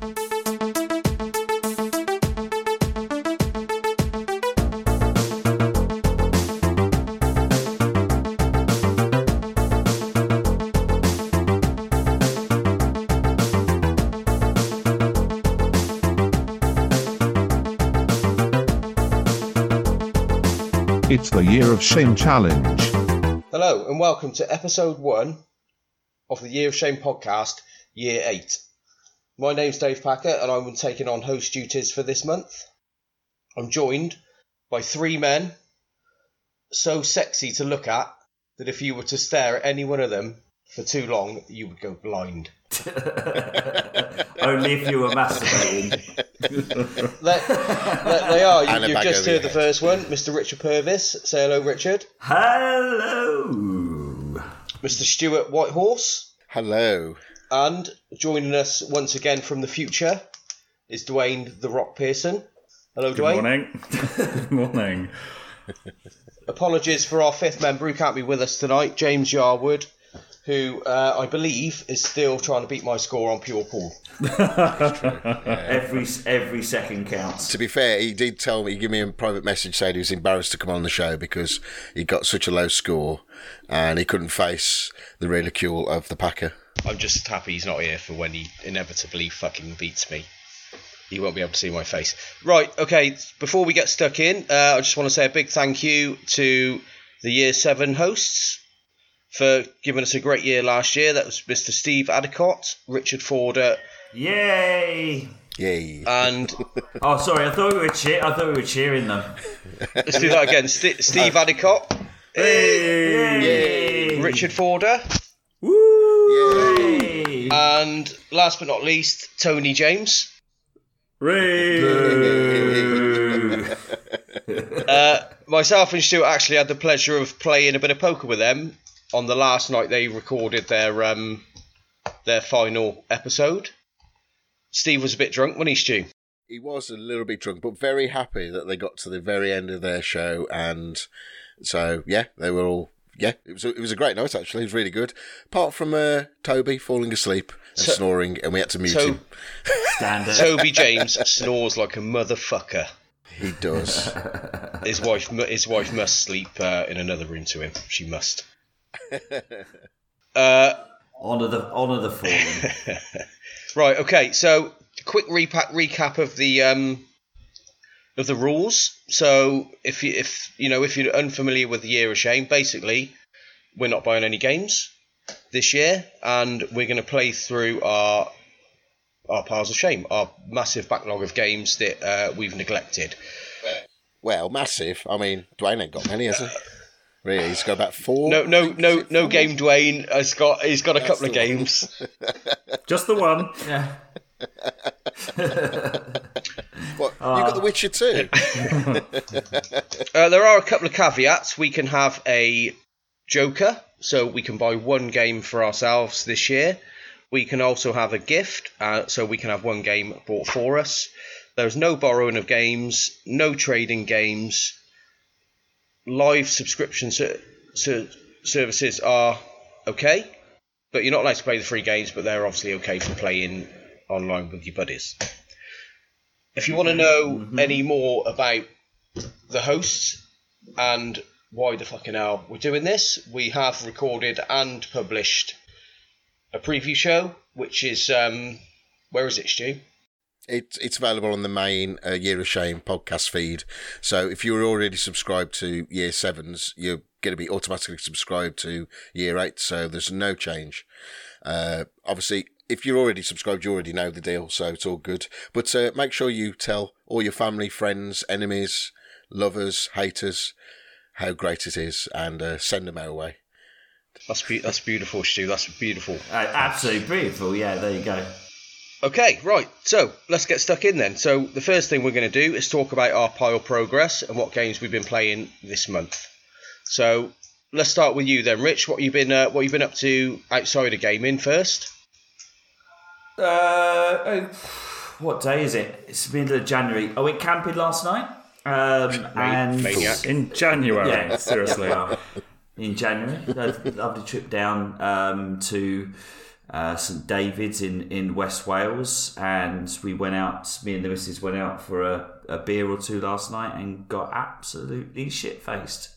It's the Year of Shame Challenge. Hello, and welcome to episode one of the Year of Shame podcast, year eight. My name's Dave Packer, and I'm taking on host duties for this month. I'm joined by three men so sexy to look at that if you were to stare at any one of them for too long, you would go blind. Only if you were masturbating. Let, let- they are. You, you've just heard the head. first one, Mr. Richard Purvis. Say hello, Richard. Hello. Mr. Stuart Whitehouse. Hello. And joining us once again from the future is Duane the Rock Pearson. Hello, Good Duane. morning. Good morning. Apologies for our fifth member who can't be with us tonight, James Yarwood, who uh, I believe is still trying to beat my score on Pure Pool. Every every second counts. To be fair, he did tell me, he gave me a private message saying he was embarrassed to come on the show because he got such a low score and he couldn't face the ridicule of the Packer. I'm just happy he's not here for when he inevitably fucking beats me. You won't be able to see my face. Right, okay, before we get stuck in, uh, I just want to say a big thank you to the Year 7 hosts for giving us a great year last year. That was Mr. Steve Addicott, Richard Forder, Yay! Yay. and Oh, sorry. I thought we were cheer. I thought we were cheering them. let's do that again. St- Steve Addicott, Yay! Richard Forder, Woo! Yay! and last but not least, Tony James. Boo. Uh, myself and Stuart actually had the pleasure of playing a bit of poker with them on the last night they recorded their um, their final episode. Steve was a bit drunk when he Stu. He was a little bit drunk, but very happy that they got to the very end of their show. And so, yeah, they were all. Yeah, it was a, it was a great night actually. It was really good. Apart from uh, Toby falling asleep and So- snoring, and we had to mute so- him. Standard. Toby James snores like a motherfucker. He does. His wife, his wife must sleep uh, in another room to him. She must. Uh, honor the honor the fallen. right. Okay. So, quick repa- recap of the um, of the rules. So, if you if you know if you're unfamiliar with the Year of Shame, basically, we're not buying any games this year, and we're going to play through our our piles of shame, our massive backlog of games that uh, we've neglected. well, massive. I mean, Duane ain't got many, has he? Really, he's got about four. No, no, no, no game. Duane has got. He's got a couple of games. Just the one. yeah. What? you got The Witcher too. Uh, there are a couple of caveats. We can have a joker, so we can buy one game for ourselves this year. We can also have a gift, uh, so we can have one game bought for us. There's no borrowing of games, no trading games. Live subscription ser- ser- services are okay, but you're not allowed to play the free games, but they're obviously okay for playing online with your buddies. If you want to know any more about the hosts and why the fucking hell we're doing this, we have recorded and published a preview show, which is um, where is it, Stu? It's it's available on the main uh, Year of Shame podcast feed. So if you're already subscribed to Year Sevens, you're going to be automatically subscribed to Year Eight. So there's no change. Uh, obviously, if you're already subscribed, you already know the deal. So it's all good. But uh, make sure you tell all your family, friends, enemies, lovers, haters how great it is, and uh, send them our way. That's be- that's beautiful, Stu. That's beautiful. Uh, absolutely beautiful. Yeah, there you go. Okay, right. So let's get stuck in then. So the first thing we're going to do is talk about our pile progress and what games we've been playing this month. So let's start with you then, Rich. What you've been uh, what you've been up to outside of gaming first? Uh, oh, what day is it? It's the middle of January. I went camping last night. Um, and maniac. In January, Yeah. seriously. in January. A lovely trip down um, to uh, St David's in, in West Wales, and we went out. Me and the missus went out for a, a beer or two last night and got absolutely shit faced.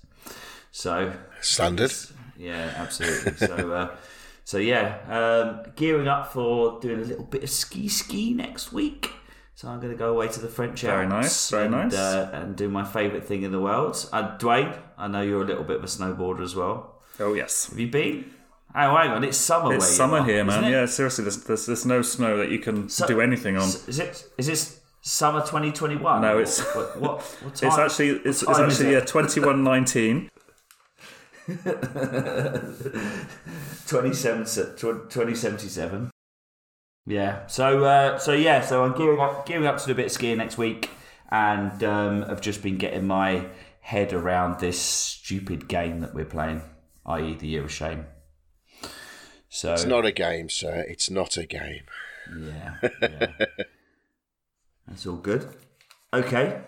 So Standard. yeah, absolutely. so, uh, so yeah, um, gearing up for doing a little bit of ski ski next week. So I'm going to go away to the French Very nice, very and, nice. uh, and do my favourite thing in the world. Uh, Duane, I know you're a little bit of a snowboarder as well. Oh yes. Have you been? Oh, hang on, it's summer. It's summer are, here, man. Yeah, seriously, there's, there's there's no snow that you can So- do anything on. Is it? Is this summer 2021? No, it's- what, what, what time? It's actually it's, it's actually it? yeah, twenty one nineteen. 27, 2077. Yeah. So uh, so yeah. So I'm gearing up gearing up to do a bit of skiing next week, and um, I've just been getting my head around this stupid game that we're playing, i.e. the Year of Shame. So It's not a game, sir. It's not a game. yeah, yeah. that's all good. Okay,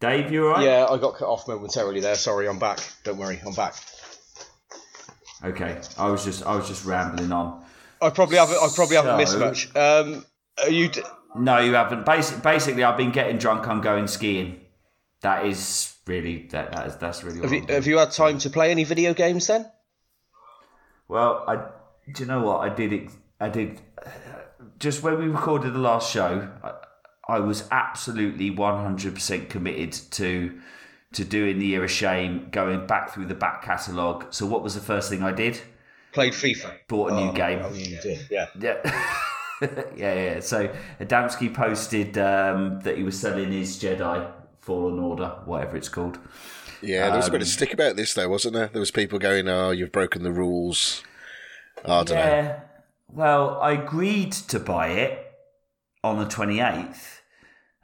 Dave, you alright? Yeah, I got cut off momentarily there. Sorry, I'm back. Don't worry, I'm back. Okay, I was just I was just rambling on. I probably haven't. I probably haven't missed much. Um, are you? D- No, you haven't. Basic, basically, I've been getting drunk. I'm going skiing. That is really that, that is, that's really. Have you have you had time to play any video games then? Well, I do you know what I did? It, I did just when we recorded the last show. I, I was absolutely one hundred percent committed to to doing the year of shame, going back through the back catalogue. So, what was the first thing I did? Played FIFA. Bought a new game. Oh, you did. Yeah. Yeah. yeah, yeah. So Adamski posted um, that he was selling his Jedi Fallen Order, whatever it's called. Yeah, there was a Um, bit of stick about this, though, wasn't there? There was people going, "Oh, you've broken the rules." I don't know. Well, I agreed to buy it on the 28th,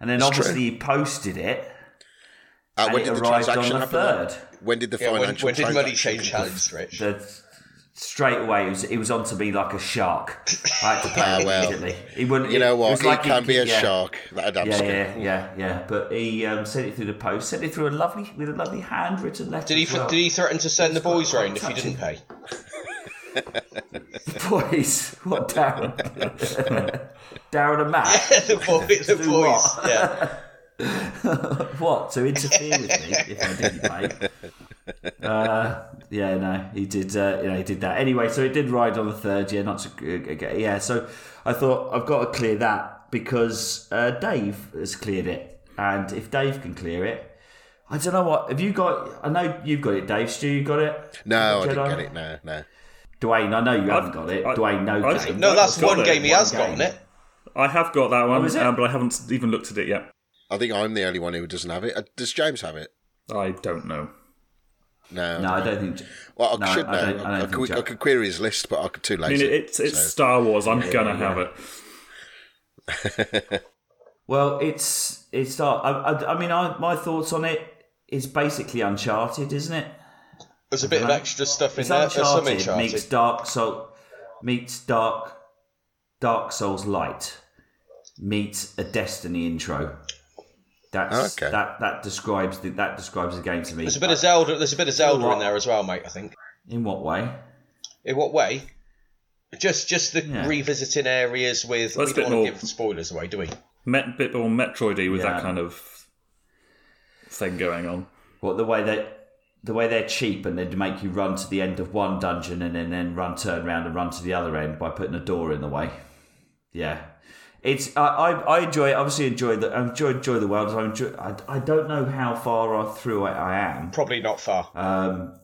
and then It's obviously true. he posted it, Uh, and when it did the arrived on transaction the happen? then? third. When did the Yeah. When, financial when did money change complete? hands, Rich? The, straight away, it was, it was onto me like a shark. I had to pay Ah, it well, immediately. He wouldn't. You know it what? was It like can be a yeah. shark. That Yeah, yeah, yeah, yeah. But he um, sent it through the post. Sent it through a lovely, with a lovely handwritten letter. Did he? well. Did he threaten to send the boys quite round if you didn't pay? Boys, what Darren? Darren and Matt. the boys. The boys. what? Yeah. What to interfere with me if I didn't pay? Uh, yeah, no, he did. Uh, you know, he did that anyway. So it did ride on the third. Yeah, not to uh, yeah. So I thought I've got to clear that because uh, Dave has cleared it, and if Dave can clear it. I don't know what. Have you got? I know you've got it, Dave. Stu, you got it? No, I Jedi? didn't get it. No, no. Duane, I know you haven't got it. I- Duane, no I- game. No, that's I've one it. game he One has got game. on it. I have got that one, Oh, um, but I haven't even looked at it yet. I think I'm the only one who doesn't have it. Uh, Does James have it? I don't know. No. No, I don't think. Well, I no, should I know. don't- I I, don't could, think I could query his list, but I could too I late. mean, it's it's Star Wars. I'm gonna have it. Well, it's it's. Uh, I, I, I mean, I, my thoughts on it is basically Uncharted, isn't it? There's a bit of extra stuff in It's there. Uncharted Uncharted. meets Dark Soul meets Dark Dark Souls Light meets a Destiny intro. That's oh, Okay. that that describes the that describes the game to me. There's a bit of Zelda. There's a bit of Zelda in there as well, mate. I think. In what way? In what way? Just, just the Yeah. revisiting areas with. Well, we don't want to give spoilers away, do we? Met, a bit more Metroidy with Yeah. that kind of thing going on. What the way that the way they're cheap and they'd make you run to the end of one dungeon and then, then run turn around and run to the other end by putting a door in the way. Yeah, it's I, I, I enjoy it. Obviously, enjoy the enjoy enjoy the world. I enjoy. I, I don't know how far through I, I am. Probably not far. Um,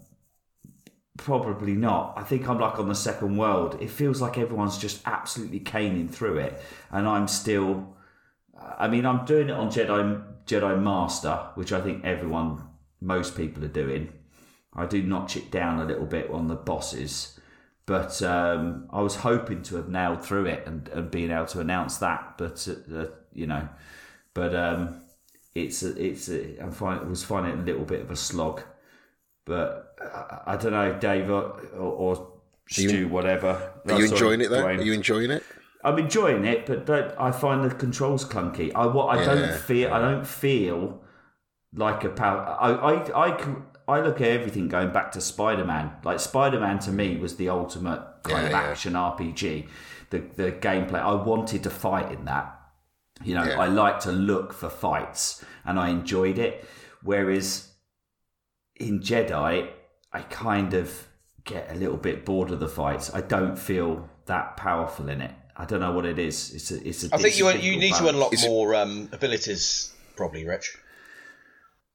probably not. I think I'm like on the second world. It feels like everyone's just absolutely caning through it, and I'm still. I mean, I'm doing it on Jedi Jedi Master, which I think everyone, most people are doing. I do notch it down a little bit on the bosses, but um, I was hoping to have nailed through it and, and being able to announce that. But uh, uh, you know, but um, it's a, it's a, I'm find, was finding it a little bit of a slog. But I, I don't know, Dave or, or, or Stu, whatever. Are you enjoying it though? Are you enjoying it? I'm enjoying it, but don't, I find the controls clunky. I what I don't feel I don't feel like a power. I I I, can, I look at everything going back to Spider Man. Like Spider Man to me was the ultimate kind Yeah, of yeah. action RPG. The the gameplay I wanted to fight in that. You know, Yeah. I like to look for fights and I enjoyed it. Whereas in Jedi, I kind of get a little bit bored of the fights. I don't feel that powerful in it. I don't know what it is. It's a, it's a, I think you you need to unlock more um, abilities, probably, Rich.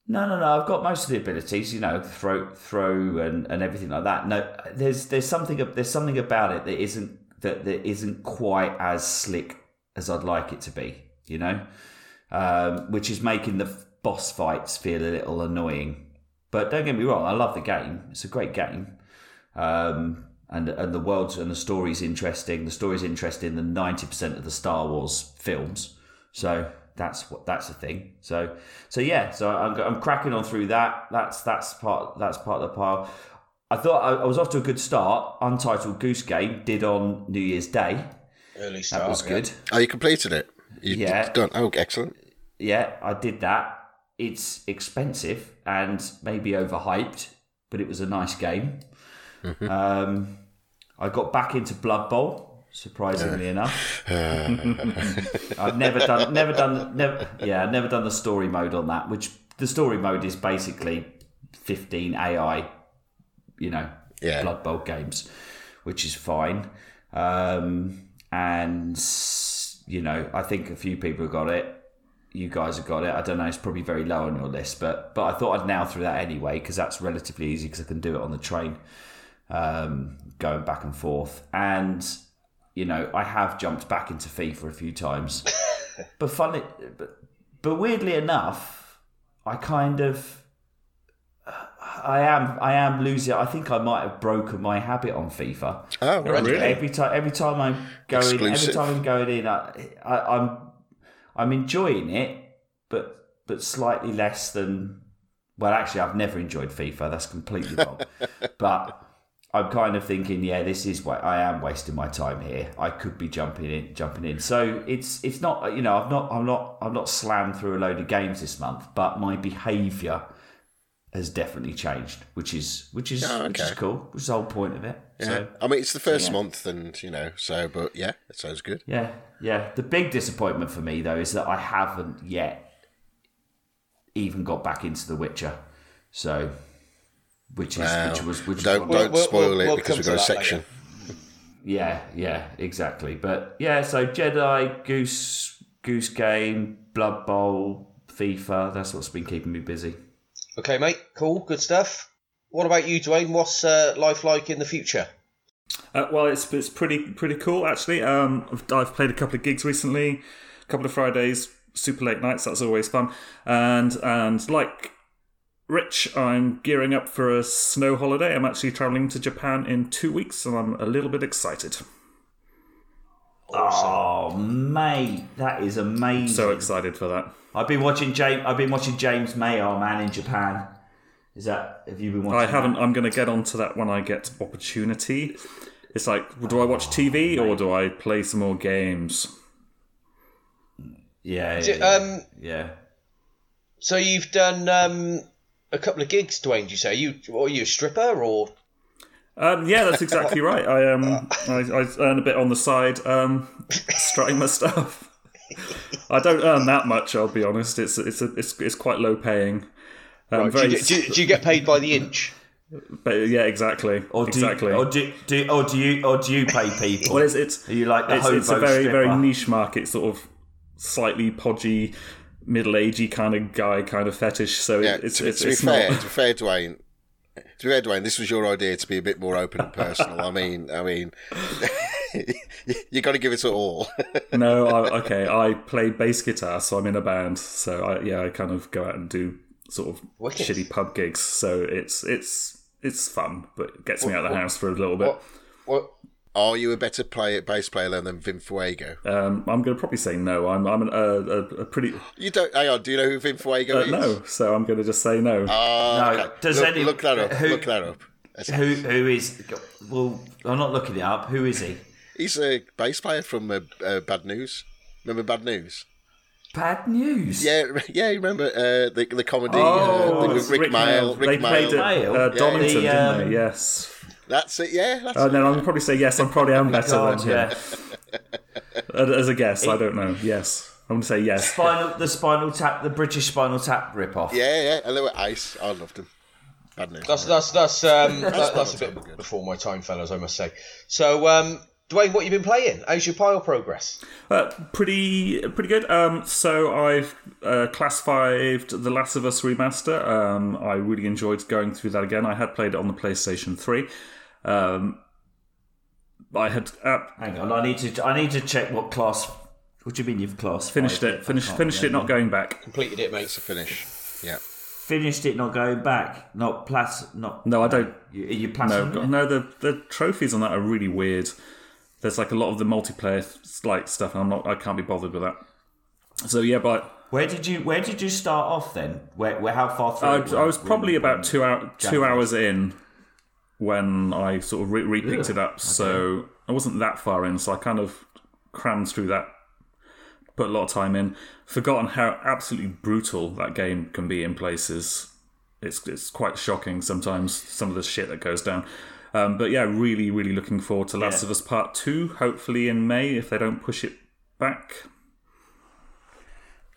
No, no, no. I've got most of the abilities, you know, throw, throw, and, and everything like that. No, there's there's something there's something about it that isn't that that isn't quite as slick as I'd like it to be. You know, um, which is making the boss fights feel a little annoying. But don't get me wrong, I love the game. It's a great game, um, and and the world's and the story's interesting. The story's interesting than ninety percent of the Star Wars films. So that's what that's the thing. So so yeah. So I'm, I'm cracking on through that. That's that's part that's part of the pile. I thought I, I was off to a good start. Untitled Goose Game did on New Year's Day. Early start. That was yeah. good. Oh, you completed it. You, Yeah. Done. Oh, excellent. Yeah, I did that. It's expensive and maybe overhyped, but it was a nice game. Um, I got back into Blood Bowl, surprisingly enough. I've never done, never done, never, yeah, never done the story mode on that. Which the story mode is basically fifteen AI, you know, Yeah. Blood Bowl games, which is fine. Um, and you know, I think a few people have got it. You guys have got it. I don't know. It's probably very low on your list, but but I thought I'd now through that anyway because that's relatively easy because I can do it on the train, um, going back and forth. And you know, I have jumped back into FIFA a few times, but funny, but but weirdly enough, I kind of. I am. I am losing. I think I might have broken my habit on FIFA. Oh, right. really? Every time, every time I'm going, every time I'm going in, I, I, I'm, I'm enjoying it, but but slightly less than. Well, actually, I've never enjoyed FIFA. That's completely wrong. but I'm kind of thinking, yeah, this is what I am wasting my time here. I could be jumping in, jumping in. So it's it's not, you know, I've not, I'm not, I'm not slammed through a load of games this month, but my behaviour has definitely changed, which is which is Oh, which is cool. Which is the whole point of it. Yeah. So I mean, it's the first yeah. month, and you know, so but yeah, it sounds good. yeah, yeah. The big disappointment for me though is that I haven't yet even got back into The Witcher. So, which is Wow. which was which Don't was, don't We'll- spoil we'll- it we'll because we've got a section. later. yeah, yeah, exactly. But yeah, so Jedi, Goose, Goose Game, Blood Bowl, FIFA. That's what's been keeping me busy. Okay, mate. Cool. Good stuff. What about you, Duane? What's uh, life like in the future? Uh, well, it's it's pretty pretty cool actually. Um, I've, I've played a couple of gigs recently, a couple of Fridays, super late nights. That's always fun. And and like Rich, I'm gearing up for a snow holiday. I'm actually traveling to Japan in two weeks, and I'm a little bit excited. Oh, mate, that is amazing. So excited for that. I've been watching James. I've been watching James Mayer, man, in Japan. Is that? Have you been watching? I haven't. that? I'm going to get onto that when I get opportunity. It's like, do I watch TV or do I play some more games? Yeah, Do- yeah, yeah. um, yeah. So you've done um, a couple of gigs, Duane. Did you say you? Are you a stripper or? Um, yeah, that's exactly right. I um, I, I earn a bit on the side, um, strutting my stuff. I don't earn that much. I'll be honest. It's it's a, it's it's quite low paying. Um, Do very, you, do, you, do you get paid by the inch? but yeah, exactly, Or do exactly. You, or do, do or do you or do you pay people? well, it's it's Are you like the it's, it's a hobo very very niche market, sort of slightly podgy, middle agey kind of guy kind of fetish. So Yeah, it, it's to, it's, to be it's fair, not. to be fair, Duane. To be fair, Duane, this was your idea to be a bit more open and personal. I mean, I mean, you got to give it a all. no, I, okay. I play bass guitar, so I'm in a band. So I, yeah, I kind of go out and do sort of Wicked. shitty pub gigs. So it's it's it's fun, but it gets me out of the house for a little bit. What? What? Are you a better player, bass player than Vim Fuego? Um, I'm going to probably say no. I'm I'm an, uh, a, a pretty You don't. Hang on. Do you know who Vim Fuego uh, is? no. So I'm going to just say no. Ah, No, okay. does look, any- look that up. who- Look that up. That's- Who who is? Well, I'm not looking it up. Who is he? He's a bass player from uh, uh, Bad News. Remember Bad News? Bad news. Yeah, yeah. You remember uh, the the comedy Oh, uh, thing it's with Rik, Mayall? They Rik played Mayall. at Mayall. uh, Yeah, Donington, the, didn't um, they? Yes. That's it. Yeah, that's Uh, it. then I'll probably say yes. I probably am better God, than him. yeah. As a guess, I don't know. Yes, I'm going to say yes. Spinal, the Spinal Tap, the British Spinal Tap rip-off. Yeah, yeah. And they were ice. I loved them. Bad news. That's that's that's um, that, that's a bit good. before my time, fellas. I must say. So, um, Duane, what you been playing? How's your pile progress? Uh, pretty, pretty good. Um, so I've uh, classified The Last of Us remaster. Um, I really enjoyed going through that again. I had played it on the PlayStation Three. Um, I had uh, Hang on, I need to. I need to check what class. What do you mean you've class? finished five? it. Finished, finished it. Not going back. Completed it, Makes a finish. Yeah. Finished it, not going back. Not plat. Not. No, I don't. You, are you No, platinum? God, it? no. The the trophies on that are really weird. There's like a lot of the multiplayer like stuff, and I'm not. I can't be bothered with that. So yeah, but Where did you Where did you start off then? Where, where how far through? I, I was probably about two hour, two hours in when I sort of re- re-picked it up. So I wasn't that far in. So I kind of crammed through that, put a lot of time in, forgotten how absolutely brutal that game can be in places. It's it's quite shocking sometimes some of the shit that goes down. Um, but yeah, really, really looking forward to Last Yeah. of Us Part Two. Hopefully in May if they don't push it back.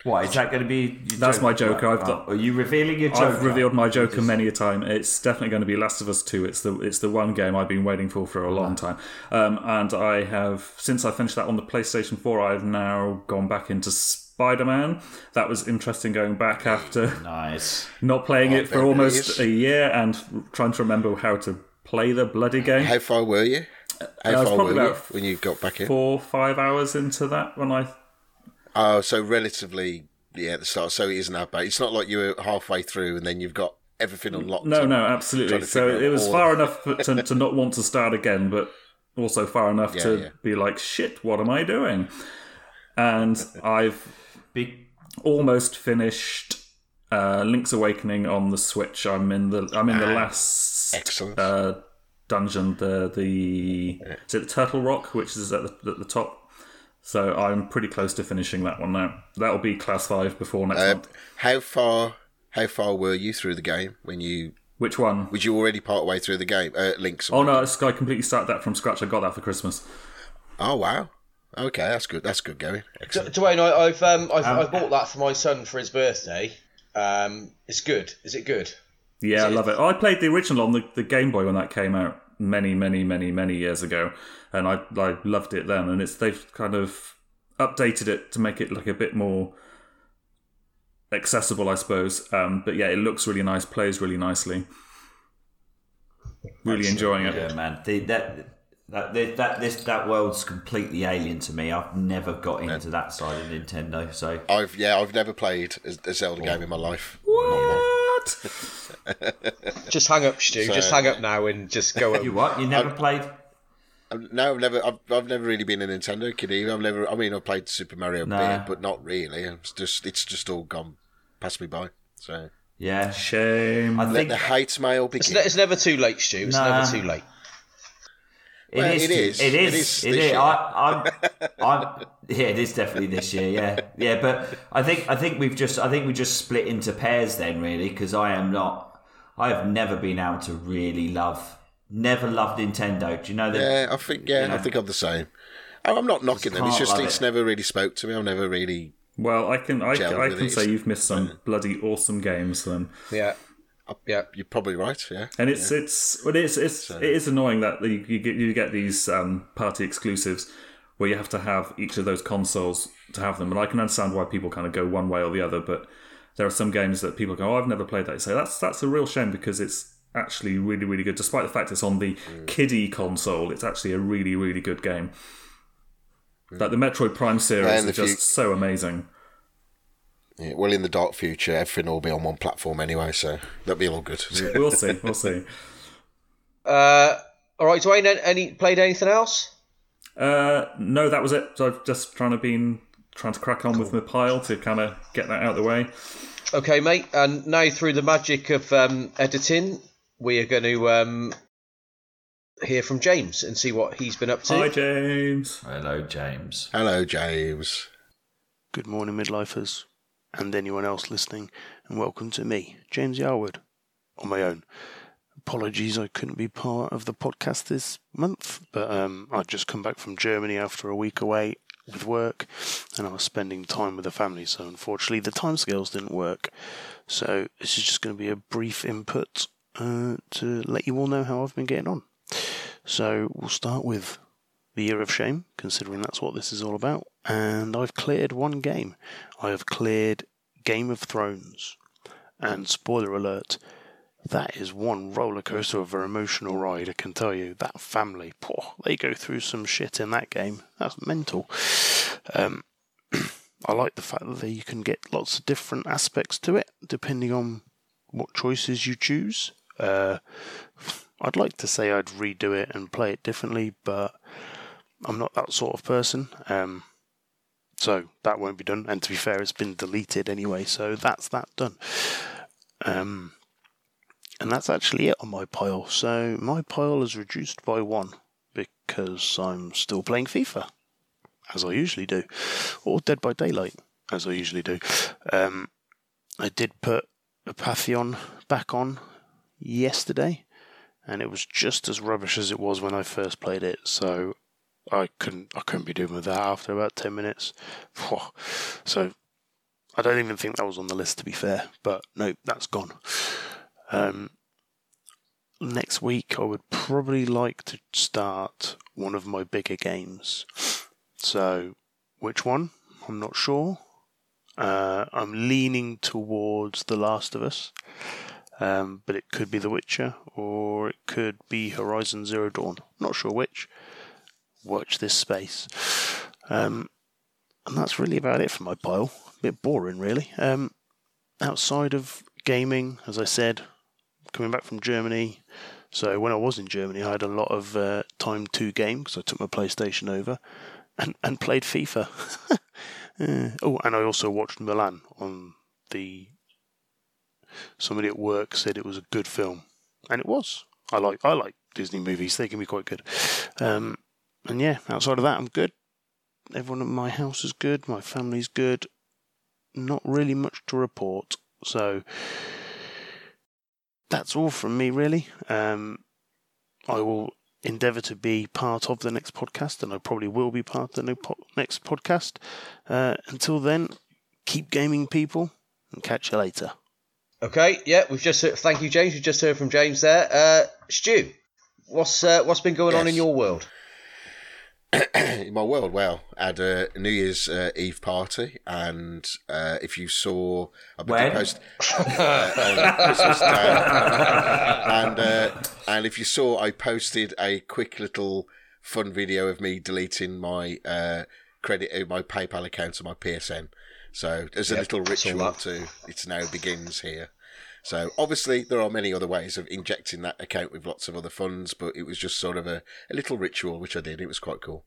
What is that going to be? your That's joke? my Joker. I've got- Are you revealing your Joker? I've revealed my Joker many a time. It's definitely going to be Last of Us Two. It's the it's the one game I've been waiting for for a long time, um, and I have since I finished that on the PlayStation Four. I've now gone back into Spider Man. That was interesting going back after Nice. not playing it for almost is. a year and trying to remember how to play the bloody game. How far were you? How I was far probably were you when you got back in? Four five hours into that when I Oh, so relatively, yeah, at the start. So it isn't that bad. It's not like you were halfway through and then you've got everything unlocked. No, no, absolutely. So it was far enough to, to not want to start again, but also far enough Yeah, to yeah. be like, shit, what am I doing? And I've Big. almost finished uh, Link's Awakening on the Switch. I'm in the I'm in the last Excellent. uh, dungeon, the the is it the Turtle Rock, which is at the, at the top. So I'm pretty close to finishing that one now. That'll be class five before next Uh, month. how far? How far were you through the game when you? Which one? Was you already part way through the game? Uh, Link's. Oh no, it's- I completely started that from scratch. I got that for Christmas. Oh wow. Okay, that's good. That's good going. Excellent. Duane, I, I've um, I've, I've bought that for my son for his birthday. Um, it's good. Is it good? Yeah, I love it. I played the original on the, the Game Boy when that came out many, many, many, many years ago, and I I loved it then. And it's they've kind of updated it to make it look a bit more accessible, I suppose. Um, but yeah, it looks really nice, plays really nicely. Really enjoying it. Yeah, man. The, that. That, that that this that world's completely alien to me. I've never got into that side of Nintendo. So I've yeah, I've never played a, a Zelda game in my life. What? Just hang up, Stu. So- just hang up now and just go. you what? You never played? Um, No, I've never. I've, I've never really been a Nintendo kid either. I've never. I mean, I've played Super Mario No. bit, but not really. It's just. It's just all gone past me by. So Yeah. Shame. I let think the hate mail It's, begin. ne- it's never too late, Stu. It's Nah. never too late. It Well, is. it is. It It is. is It this is. year. I, I'm. I'm. Yeah, it is definitely this year. Yeah, yeah. But I think I think we've just I think we just split into pairs then, really, because I am not. I have never been able to really love. Never loved Nintendo. Do you know that? yeah, I think. Yeah, know. I think I'm the same. Oh, I'm not knocking them. It's just it's it. never really spoke to me. I've never really. well, I can I, I can these. say you've missed some mm. bloody awesome games then. Yeah. Yeah. You're probably right. Yeah. And it's it's well, it's it's it is annoying that you, you get you get these um, party exclusives where you have to have each of those consoles to have them. And I can understand why people kind of go one way or the other, but there are some games that people go, "Oh, I've never played that." So that's that's a real shame because it's actually really really good. Despite the fact it's on the kiddie console, it's actually a really really good game. Like the Metroid Prime series is if you- just so amazing. Yeah. Well, in the dark future, everything will be on one platform anyway, so that'll be all good. We'll see, we'll see. Uh, all right, Duane. an- Any played anything else? Uh, no, that was it. So I've just trying to been trying to crack on with my pile to kind of get that out of the way. Okay, mate. And now through the magic of um, editing, we are going to um, hear from James and see what he's been up to. Hi, James. Hello, James. Hello, James. Good morning, midlifers, and anyone else listening, and welcome to me, James Yarwood, on my own. Apologies, I couldn't be part of the podcast this month, but um, I'd just come back from Germany after a week away with work, and I was spending time with the family, so unfortunately the timescales didn't work. So this is just going to be a brief input uh, to let you all know how I've been getting on. So we'll start with the Year of Shame, considering that's what this is all about. And I've cleared one game. I have cleared Game of Thrones. And spoiler alert, that is one roller coaster of an emotional ride, I can tell you. That family, poor, they go through some shit in that game. That's mental. Um, I like the fact that you can get lots of different aspects to it, depending on what choices you choose. Uh, I'd like to say I'd redo it and play it differently, but I'm not that sort of person. Um, so that won't be done. And to be fair, it's been deleted anyway, so that's that done. Um, and that's actually it on my pile. So my pile is reduced by one because I'm still playing FIFA, as I usually do, or Dead by Daylight, as I usually do. Um, I did put Apotheon back on yesterday, and it was just as rubbish as it was when I first played it. So I couldn't I couldn't be doing with that after about ten minutes. So I don't even think that was on the list to be fair, but no, that's gone. Um, next week I would probably like to start one of my bigger games. So which one? I'm not sure. Uh, I'm leaning towards The Last of Us, um, but it could be The Witcher or it could be Horizon Zero Dawn. Not sure which watch this space. Um, and that's really about it for my pile. A bit boring, really. Um, outside of gaming, as I said, coming back from Germany. So when I was in Germany, I had a lot of uh, time to game because I took my PlayStation over and, and played FIFA. uh, oh, and I also watched Mulan on the. Somebody at work said it was a good film, and it was. I like I like Disney movies; they can be quite good. Um, and yeah, outside of that, I'm good. Everyone at my house is good. My family's good. Not really much to report. So that's all from me, really. Um, I will endeavour to be part of the next podcast, and I probably will be part of the next podcast. Uh, until then, keep gaming, people, and catch you later. Okay, yeah, we've just heard, thank you, James. We've just heard from James there. Uh, Stu, what's uh, what's been going yes. on in your world? In my world, well, I had a New Year's uh, Eve party, and uh, if you saw, I when? post uh, on Christmas Day, and uh, and if you saw, I posted a quick little fun video of me deleting my uh, credit, uh, my PayPal account and my PSN. So there's a yep, little ritual to it now begins here. So obviously there are many other ways of injecting that account with lots of other funds, but it was just sort of a, a little ritual which I did. It was quite cool.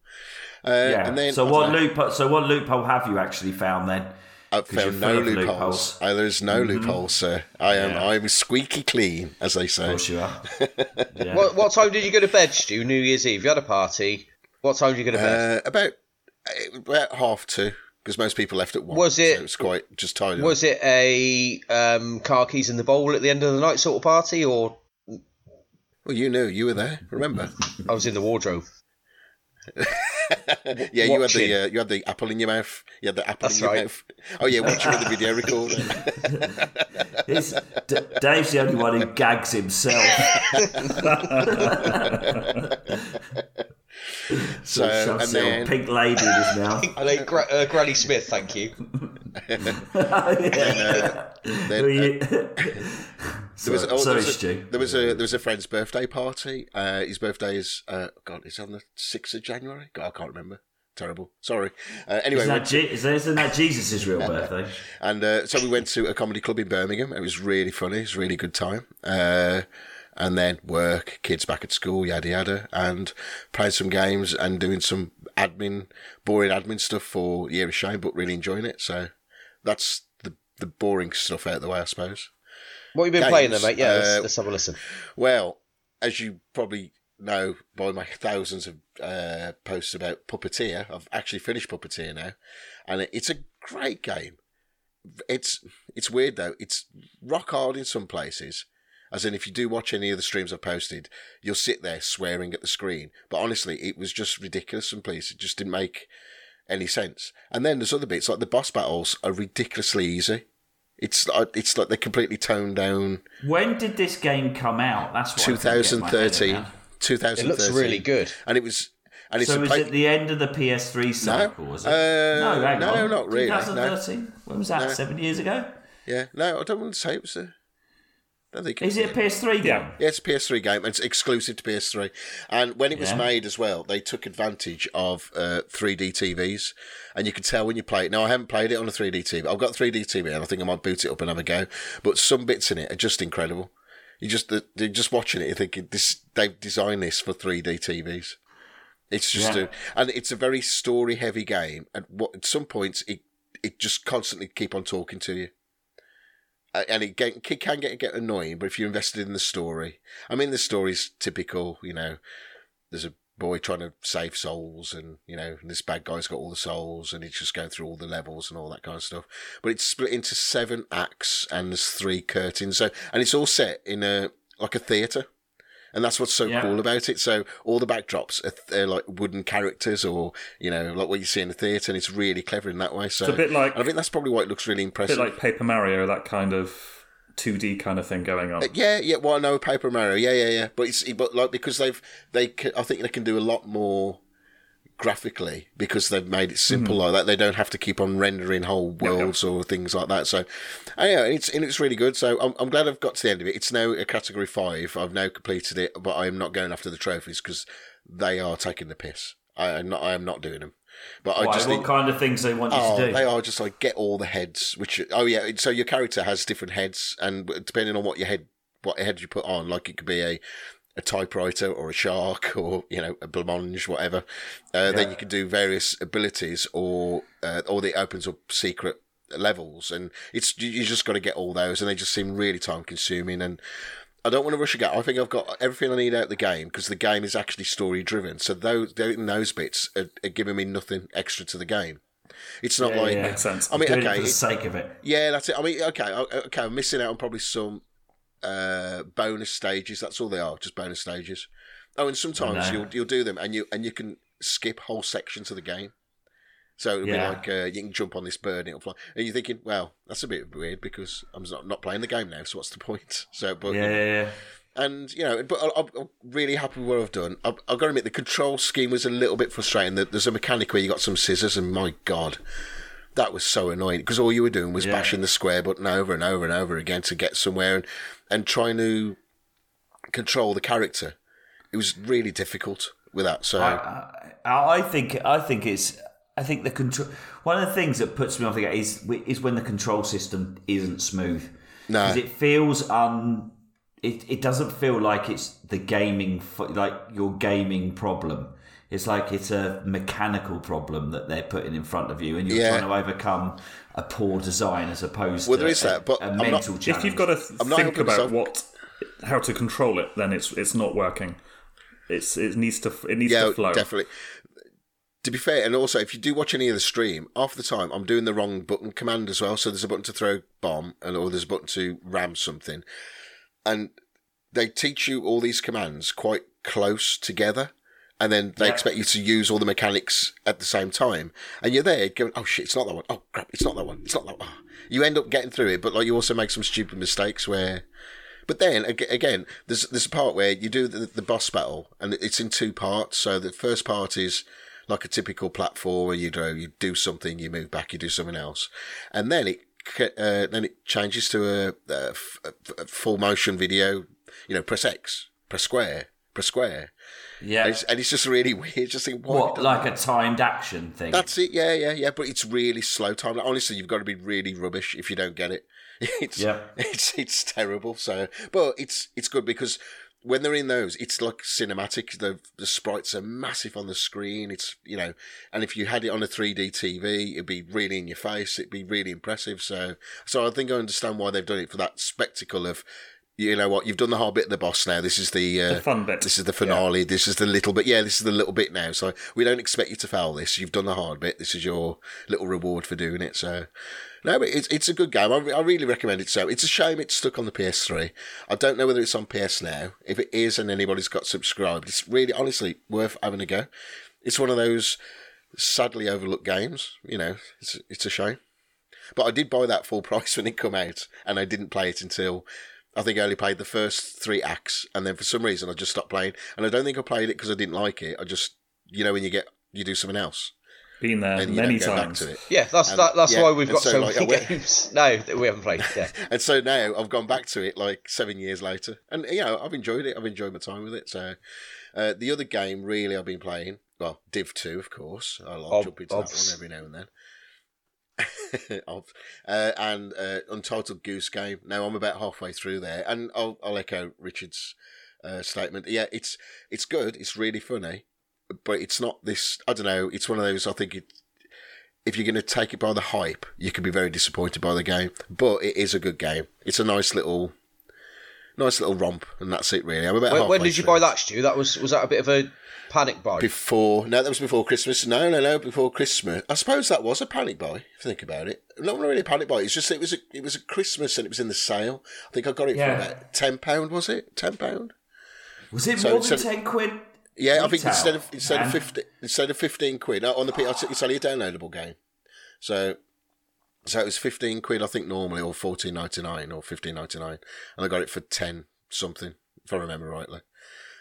Uh, yeah. And then, so what loophole? So what loophole have you actually found then? I've found no loopholes. loopholes. Uh, there's no mm-hmm. loopholes, sir. I am yeah. I'm squeaky clean, as they say. Of course you are. yeah. what, what time did you go to bed, Stu? New Year's Eve. You had a party. What time did you go to bed? Uh, about about half two because most people left at one. Was it? So it's quite just tidy. Was it a um, car keys in the bowl at the end of the night sort of party, or? Well, you knew you were there. Remember? I was in the wardrobe. yeah, you had the uh, you had the apple in your mouth. You had the apple That's in your right. mouth. Oh yeah, watching the video recorder. D- Dave's the only one who gags himself. so and then pink lady in his mouth. I like Gra- uh, Granny Smith, thank you. uh, then, uh, there was, oh, Sorry, there, was a, there was a there was a friend's birthday party. Uh, his birthday is uh, God, it's on the sixth of January. God, I can't remember. Terrible. Sorry. Uh, anyway, isn't that, G- isn't that Jesus' real birthday? and uh, so we went to a comedy club in Birmingham. It was really funny. It was a really good time. And then work, kids back at school, yada yada, and playing some games and doing some admin, boring admin stuff for Year of Shame, but really enjoying it. So that's the the boring stuff out of the way, I suppose. What have you been games, playing then, mate? Yeah, let's, uh, let's have a listen. Well, as you probably know by my thousands of uh, posts about Puppeteer, I've actually finished Puppeteer now, and it's a great game. It's it's weird though. It's rock hard in some places. As in, if you do watch any of the streams I've posted, you'll sit there swearing at the screen. But honestly, it was just ridiculous and please, it just didn't make any sense. And then there's other bits like the boss battles are ridiculously easy. It's like it's like they're completely toned down. When did this game come out? That's what I couldn't get my head 2013. around. 2013. It looks really good. and it was and it's So a was play- it the end of the PS3 cycle? was it? Uh, no, hang no, on. not really, no. 2013. When was that? No. Seven years ago. yeah. No, I don't want to say it was a. I don't think Is it a PS3 game? Yeah. Yeah, it's a PS3 game. and It's exclusive to PS3. And when it was Yeah. made as well, they took advantage of uh, 3D TVs. And you can tell when you play it. Now, I haven't played it on a 3D TV. I've got 3D TV and I think I might boot it up and have a go. But some bits in it are just incredible. You just, they're just watching it, you're thinking, this, they've designed this for 3D TVs. It's just Yeah. a, and it's a very story heavy game. And what, at some points, it, it just constantly keep on talking to you. Uh, and it, get, it can get get annoying, but if you're invested in the story, I mean, the story's typical. You know, there's a boy trying to save souls, and you know, this bad guy's got all the souls, and he's just going through all the levels and all that kind of stuff. But it's split into seven acts, and there's three curtains. So, and it's all set in a like a theatre. And that's what's so Yeah. cool about it. So all the backdrops are, th- are like wooden characters, or you know, like what you see in the theatre, and it's really clever in that way. So It's a bit like- I think that's probably why it looks really A impressive. bit like Paper Mario, that kind of 2D kind of thing going on. Uh, Yeah, yeah. Well, no, Paper Mario. Yeah, yeah, yeah. But it's but like because they've they can, I think they can do a lot more graphically because they've made it simple like that. They don't have to keep on rendering whole worlds or things like that. So, uh, yeah, it's and it's really good. So I'm I'm glad I've got to the end of it. It's now a category five. I've now completed it, but I am not going after the trophies because they are taking the piss. I am not. I am not doing them. But I just what think. kind of things they want you Oh, to do? they are just like get all the heads. Which oh yeah, so your character has different heads, and depending on what your head, what head you put on, like it could be a a typewriter or a shark or you know a blancmange, whatever. Uh, Then you can do various abilities, or uh, or it opens up secret levels, and it's you, just got to get all those, and they just seem really time consuming and. I don't want to rush a game. I think I've got everything I need out of the game because the game is actually story driven. So those those bits are, are giving me nothing extra to the game. It's not Yeah, like yeah. Makes sense. I mean, Doing it okay, for the it- sake of it. yeah, that's it. I mean, okay, okay. I'm missing out on probably some uh, bonus stages. That's all they are, just bonus stages. Oh, and sometimes you'll you'll do them, and you and you can skip whole sections of the game. So it'll Yeah. be like uh, you can jump on this bird and it'll fly, and you're thinking, well, that's a bit weird because I'm not not playing the game now. So what's the point? So, but Yeah, yeah, yeah. and you know, but I'm, I'm really happy with what I've done. I've, I've got to admit, the control scheme was a little bit frustrating. That there's a mechanic where you got some scissors, and my god, that was so annoying because all you were doing was Yeah. bashing the square button over and over and over again to get somewhere, and and trying to control the character. It was really difficult with that. So I, I I think I think it's I think the control. One of the things that puts me off the game is is when the control system isn't smooth. No. because it feels un. It, it doesn't feel like it's the gaming like your gaming problem. It's like it's a mechanical problem that they're putting in front of you, and you're Yeah. trying to overcome a poor design as opposed Well, to there is a, that, but a I'm mental if challenge. if you've got to th- I'm not think about myself. what how to control it, then it's it's not working. It's it needs to it needs yeah, to flow. definitely. To be fair, and also if you do watch any of the stream, half the time I'm doing the wrong button command as well. So there's a button to throw bomb, and or there's a button to ram something, and they teach you all these commands quite close together, and then they Yeah. expect you to use all the mechanics at the same time, and you're there going, "Oh shit, it's not that one. Oh crap, it's not that one. It's not that one." You end up getting through it, but like you also make some stupid mistakes where but then again, there's there's a part where you do the, the boss battle, and it's in two parts. So the first part is like a typical platform where you do you do something, you move back, you do something else, and then it uh, then it changes to a full motion video. You know, press X, press square, press square, yeah, and it's, and it's just really weird. Just think, what like that? a timed action thing. That's it, yeah, yeah, yeah. But it's really slow time. Like, honestly, you've got to be really rubbish if you don't get it. It's Yeah. it's it's terrible. So, but it's it's good because when they're in those, it's like cinematic. The the sprites are massive on the screen. It's you know, and if you had it on a three D TV, it'd be really in your face. It'd be really impressive. So, so I think I understand why they've done it for that spectacle of you know what? You've done the hard bit of the boss now. This is the, uh, The fun bit. This is the finale. This is the little bit. Yeah, this is the little bit now. So we don't expect you to fail this. You've done the hard bit. This is your little reward for doing it. So no, but it's it's a good game. I, I really recommend it. So it's a shame it's stuck on the PS3. I don't know whether it's on PS now. If it is, and anybody's got subscribed, it's really honestly worth having a go. It's one of those sadly overlooked games. You know, it's it's a shame. But I did buy that full price when it come out, and I didn't play it until I think I only played the first three acts, and then for some reason I just stopped playing. And I don't think I played it because I didn't like it. I just, you know, when you get you do something else, Been there and many don't back times. to it. Yeah, that's And- that, that's yeah, why we've got so, so, like, many went- games. No, that we haven't played. Yeah. And so now I've gone back to it like seven years later, and you know I've enjoyed it. I've enjoyed my time with it. So uh, the other game really I've been playing, well, Div Two, of course. I'll, I'll Ob- jump into obs. that one every now and then. Uh, and uh, Untitled Goose Game. Now I'm about halfway through there, and I'll, I'll echo Richard's uh, statement. Yeah, it's it's good. It's really funny, but it's not this. I don't know. It's one of those. I think it. If you're going to take it by the hype, you could be very disappointed by the game. But it is a good game. It's a nice little, nice little romp, and that's it really. I'm about When, when did you through buy that, Stu? That was was that a bit of a panic buy? Before no, that was before Christmas. No, no, no, before Christmas. I suppose that was a panic buy. If you think about it, not really a panic buy. It's just it was a it was a Christmas and it was in the sale. I think I got it Yeah. for about ten pound. Was it ten pound? Was it So- more than so- ten quid? Yeah, I think instead of instead man. of fifteen instead of fifteen quid on the P, it's only a downloadable game. So so it was fifteen quid I think normally or fourteen ninety nine or fifteen ninety nine, and I got it for ten something if I remember rightly.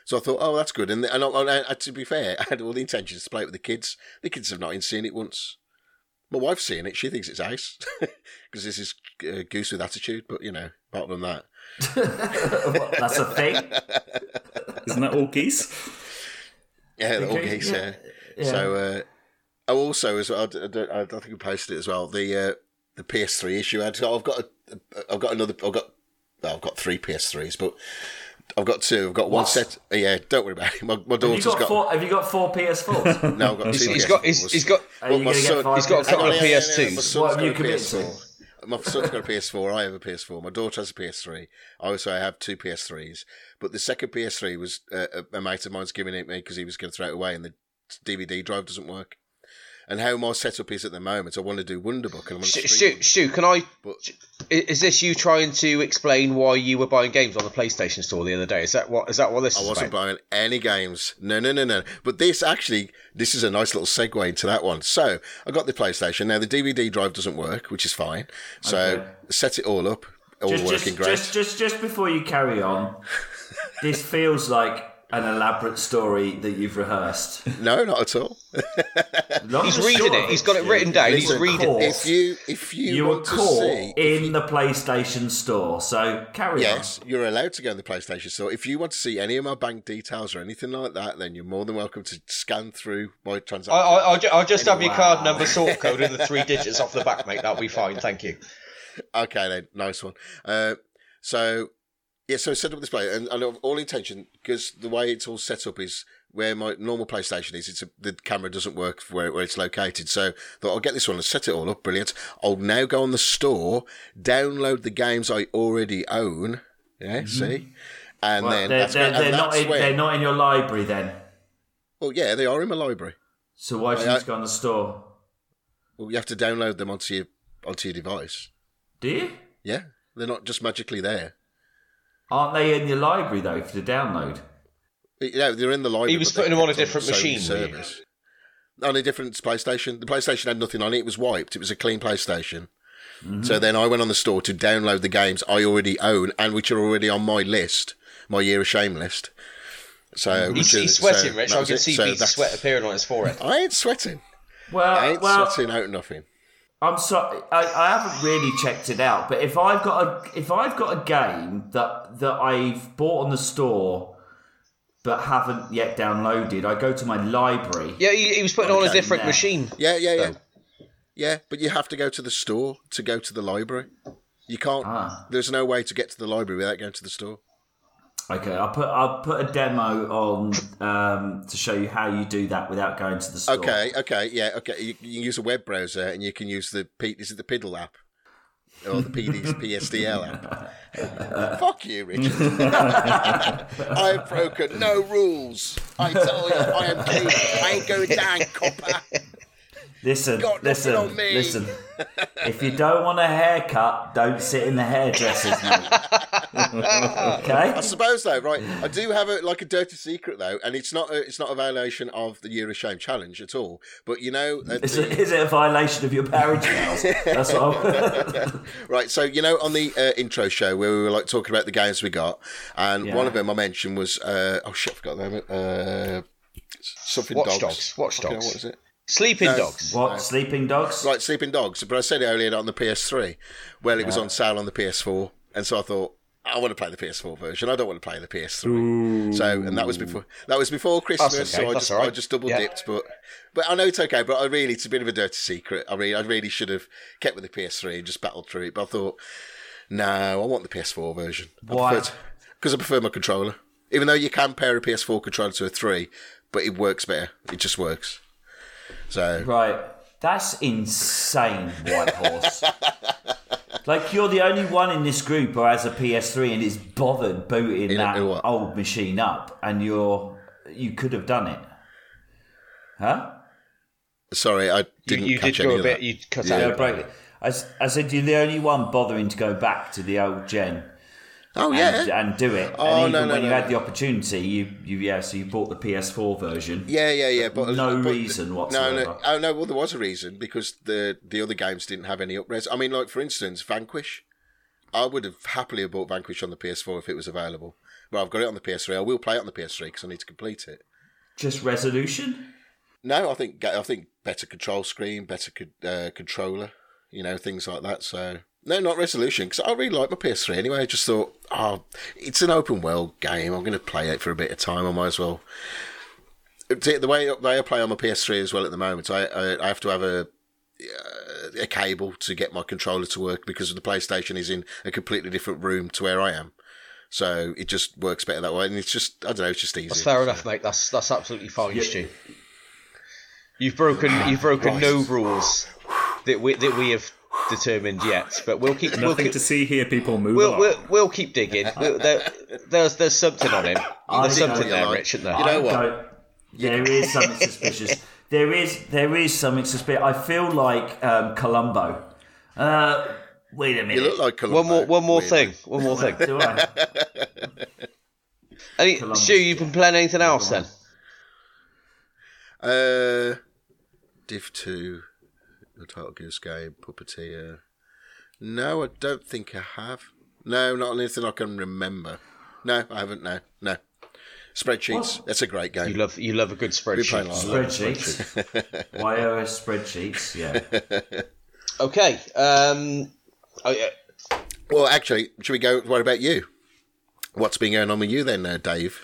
So I thought, oh, that's good. And and, and, and to be fair, I had all the intentions to play it with the kids. The kids have not even seen it once. My wife's seen it. She thinks it's ice because this is uh, goose with attitude. But you know, apart from that, What, That's a thing. Isn't that all geese? Yeah, the all geese. yeah, Yeah. So, uh, oh, also as well, I, I, I think we posted it as well. The uh, the PS3 issue. I've got, I've got, a, I've got another. I've got, well, I've got three PS3s, but I've got two. I've got one What? set. Yeah, don't worry about it. My, my Have you daughter's got, got. four? Have you got four PS4s? No, I've got two. He's- he's PS4s. got- he's- he's got- Are Well, you my son- he's got a PS4s? couple of on, yeah, yeah, PS2s. yeah, my son's What have you a committed PS4. My son's got a PS4. I have a PS4. My daughter has a PS3. I also have two PS3s. But the second PS3 was uh, a, a mate of mine's giving it me because he was going to throw it away, and the DVD drive doesn't work. And how my setup is at the moment, I want to do Wonderbook, and I want to Stu, stream. Stu, Stu, can I? But- Is this you trying to explain why you were buying games on the PlayStation Store the other day? Is that what? Is that what this I is wasn't about? buying any games. No, no, no, no. But this actually, this is a nice little segue into that one. So I got the PlayStation. Now the DVD drive doesn't work, which is fine. So Okay. set it all up, all just, working just, great. just, just, just before you carry on, this feels like an elaborate story that you've rehearsed. No, not at all. Long He's reading short it. He's got it written down. He's reading it. If you if you, You want to caught see, in the PlayStation Store, so carry on. yes, you're allowed to go in the PlayStation Store. If you want to see any of my bank details or anything like that, then you're more than welcome to scan through my I, transaction. I, I'll, ju- I'll just have your card number, sort code, and the three digits off the back, mate. That'll be fine. Thank you. Okay, then, nice one. Uh, so, yeah, so set up this play, and, and of all intention, because the way it's all set up is where my normal PlayStation is. It's a, the camera doesn't work where, where it's located. So, thought I'll get this one and set it all up. Brilliant. I'll now go on the store, download the games I already own. Yeah, mm-hmm. see, and. Well, then they're, that's, they're, they're not in, where- they're not in your library then. Well, yeah, they are in my library. So why should I- you just go on the store? Well, you have to download them onto your onto your device. Do you? Yeah, they're not just magically there. Aren't they in your library though for the download? You know, they're in the library. He was putting them on a different machine. Service. On a different PlayStation. The PlayStation had nothing on it. It was wiped. It was a clean PlayStation. Mm-hmm. So then I went on the store to download the games I already own and which are already on my list, my year of shame list. So He's, he's sweating, so Rich. I was can it. see So beads sweat appearing on his forehead. I ain't sweating. Well, I ain't well, sweating out nothing. I'm sorry, I, I haven't really checked it out. But if I've got a if I've got a game that that I've bought on the store but haven't yet downloaded, I go to my library. Yeah, he, he was putting on a different now. machine. Yeah, yeah, yeah. So- Yeah, but you have to go to the store to go to the library. You can't. Ah. There's no way to get to the library without going to the store. Okay, I'll put I'll put a demo on um, to show you how you do that without going to the store. Okay, okay, yeah, okay. You, you can use a web browser and you can use the P- is it the Piddle app? or the PD's PSDL app. Fuck you, Richard. I have broken no rules. I tell you, I am. I ain't going down, copper. Listen, Got nothing listen, on me. listen. If you don't want a haircut, don't sit in the hairdressers, mate. okay? I suppose though, right? I do have a like a dirty secret though, and it's not a, it's not a violation of the Year of Shame challenge at all. But you know, Is the- it, is it a violation of your marriage vows? That's what Right, so you know, on the uh, intro show where we were like talking about the games we got, and Yeah. one of them I mentioned was uh, oh shit, I forgot the name. Uh, something Watch dogs. Dogs, Watch Fucking hell, Dogs. What is it? Sleeping No. dogs. What? Sleeping dogs? Right, Sleeping Dogs. But I said it earlier on the PS3. Well, it was on sale on the PS4, and so I thought. I want to play the PS4 version. I don't want to play the PS3. So, and that was before that was before Christmas. okay, So I that's just all right. I just double Yeah. dipped, but but I know it's okay. But I really, it's a bit of a dirty secret. I really, I really should have kept with the PS3 and just battled through it. But I thought, no, I want the PS4 version. Why? Because I prefer my controller. Even though you can pair a PS4 controller to a three, but it works better. It just works. So Right. That's insane, Whitehouse. like, you're the only one in this group who has a PS3 and is bothered booting In- that in what? old machine up, and you're. You could have done it. Huh? sorry, I You, didn't you catch did any go a of bit. that. You cut Yeah. out. Yeah, a bit. break. I, s- I said you're the only one bothering to go back to the old gen Oh and, yeah. and do it. Oh, and even no, no, when you had the opportunity, you, you yeah, so you bought the PS4 version. Yeah, yeah, yeah. But no but- reason No, whatsoever. no. Oh no. Well, there was a reason because the the other games didn't have any upres. I mean, like for instance, Vanquish. I would have happily have bought Vanquish on the PS4 if it was available. But I've got it on the PS3. I will play it on the PS3 because I need to complete it. Just resolution. No, I think I think better control screen, better co- uh, controller, you know, things like that. So no, not resolution because I really like my PS3 anyway. I just thought, oh, it's an open world game. I'm going to play it for a bit of time. I might as well. The the way they I play on my PS3 as well at the moment, I I, I have to have a uh, a cable to get my controller to work because the PlayStation is in a completely different room to where I am. So it just works better that way, and it's just I don't know, it's just easy. That's fair enough, mate. That's that's absolutely fine, Stu. You've broken you've broken no rules that we that we have determined yet, but we'll keep we'll Nothing keep, to see here, people. Move we'll, we'll, we'll keep digging. We'll- there, there's there's something on him. There's something there, right. Rich, isn't there? You know what? don't- There is something suspicious. There is there is something suspicious. I feel like um, Columbo. Uh, wait a minute. You look like Columbo, one more one more weirdly. thing. One more thing. Do I? Any, Columbus, Stu, you've been playing anything else then? Uh, Div 2, the Total Gears game, Puppeteer. No, I don't think I have. No, not anything I can remember. No, I haven't. No, no. Spreadsheets. What? That's a great game. You love you love a good spreadsheet. a lot. Spreadsheets. iOS spreadsheets. Yeah. Okay. Um. Oh, yeah. Well, actually, should we go? What about you? What's been going on with you then, uh, Dave?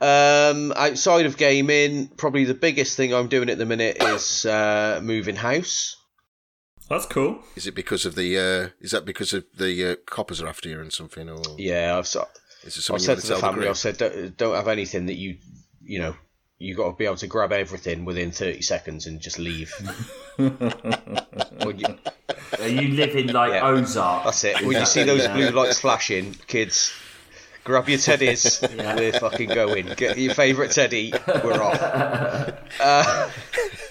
Um, outside of gaming, probably the biggest thing I'm doing at the minute is uh, moving house. That's cool. Is it because of the? Uh, is that because of the uh, coppers are after you and something, or Yeah, I've so, is it I've said to to the tell the family. I've said don't, don't have anything that you you know you got to be able to grab everything within 30 seconds and just leave. When you- Are you living like Yeah. Ozark? that's it. When you see those blue lights flashing, kids, grab your teddies. We're fucking going. Get your favourite teddy. We're off.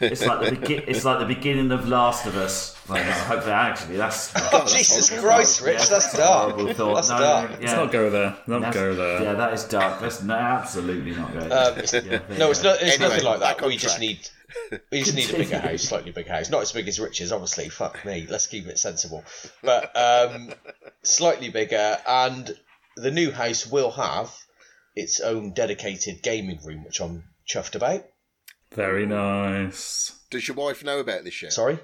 It's like the begin- It's like the beginning of Last of Us. Like, no, hopefully, actually, that's. Jesus Christ, Rich, that's dark. Horrible thought. That's no, dark. Yeah, Let's not go there. Not that's- go there. Yeah, that is dark. Let's no, absolutely not go. Um, there. Yeah, no, it's not. It's Anyway, nothing like that. back on We just need. We just need a bigger house, slightly bigger house. Not as big as Rich's, obviously. Fuck me. Let's keep it sensible. But um, slightly bigger, and the new house will have its own dedicated gaming room, which I'm chuffed about. Very nice. Does your wife know about this yet? Sorry.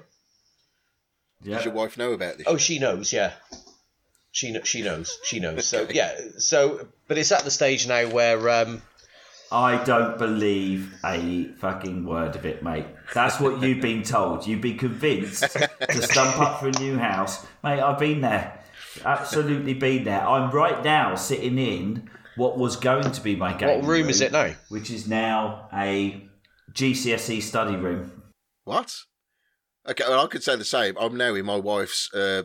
Yeah. Does your wife know about this? Oh, yet? she knows. Yeah. She kn- she knows. She knows. So yeah. So, but it's at the stage now where um, I don't believe a fucking word of it, mate. That's what you've been told. You've been convinced to stump up for a new house, mate. I've been there, absolutely been there. I'm right now sitting in what was going to be my game. what room is it now? Which is now a GCSE study room. What? Okay, well, I could say the same. I'm now in my wife's uh,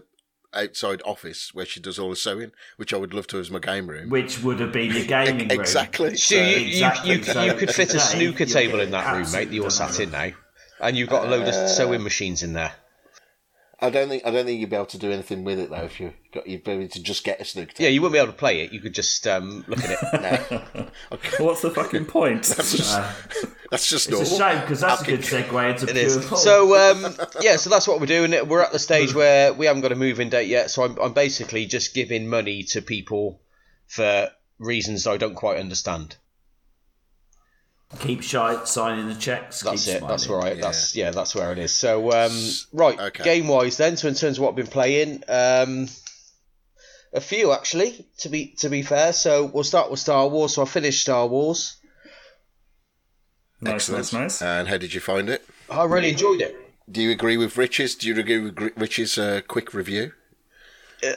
outside office where she does all the sewing, which I would love to as my game room. Which would have been your gaming room. exactly. So you, you, Exactly. you, So you could fit a snooker you're table in that room, mate, that absolutely you're done sat in now. And you've got a load of sewing machines in there. I don't think I don't think you'd be able to do anything with it though. If you got you'd be able to just get a snooker. Yeah, you wouldn't be able to play it. You could just um, look at it. What's the fucking point? That's just, that's just It's a shame because that's a Okay. good segue into It pure is. Paul. So um, yeah, so that's what we're doing. We're at the stage where we haven't got a move-in date yet. So I'm, I'm basically just giving money to people for reasons I don't quite understand. Keep shy, signing the checks. That's keep it. That's smiling. where I. That's yeah. That's where it is. So um, right, Okay. game-wise then. So in terms of what I've been playing, um, a few actually. To be to be fair, so we'll start with Star Wars. So I finished Star Wars. nice, Excellent. nice, nice. And how did you find it? I really enjoyed it. Do you agree with Rich's? Do you agree with Gr- Rich's uh, quick review? Yeah.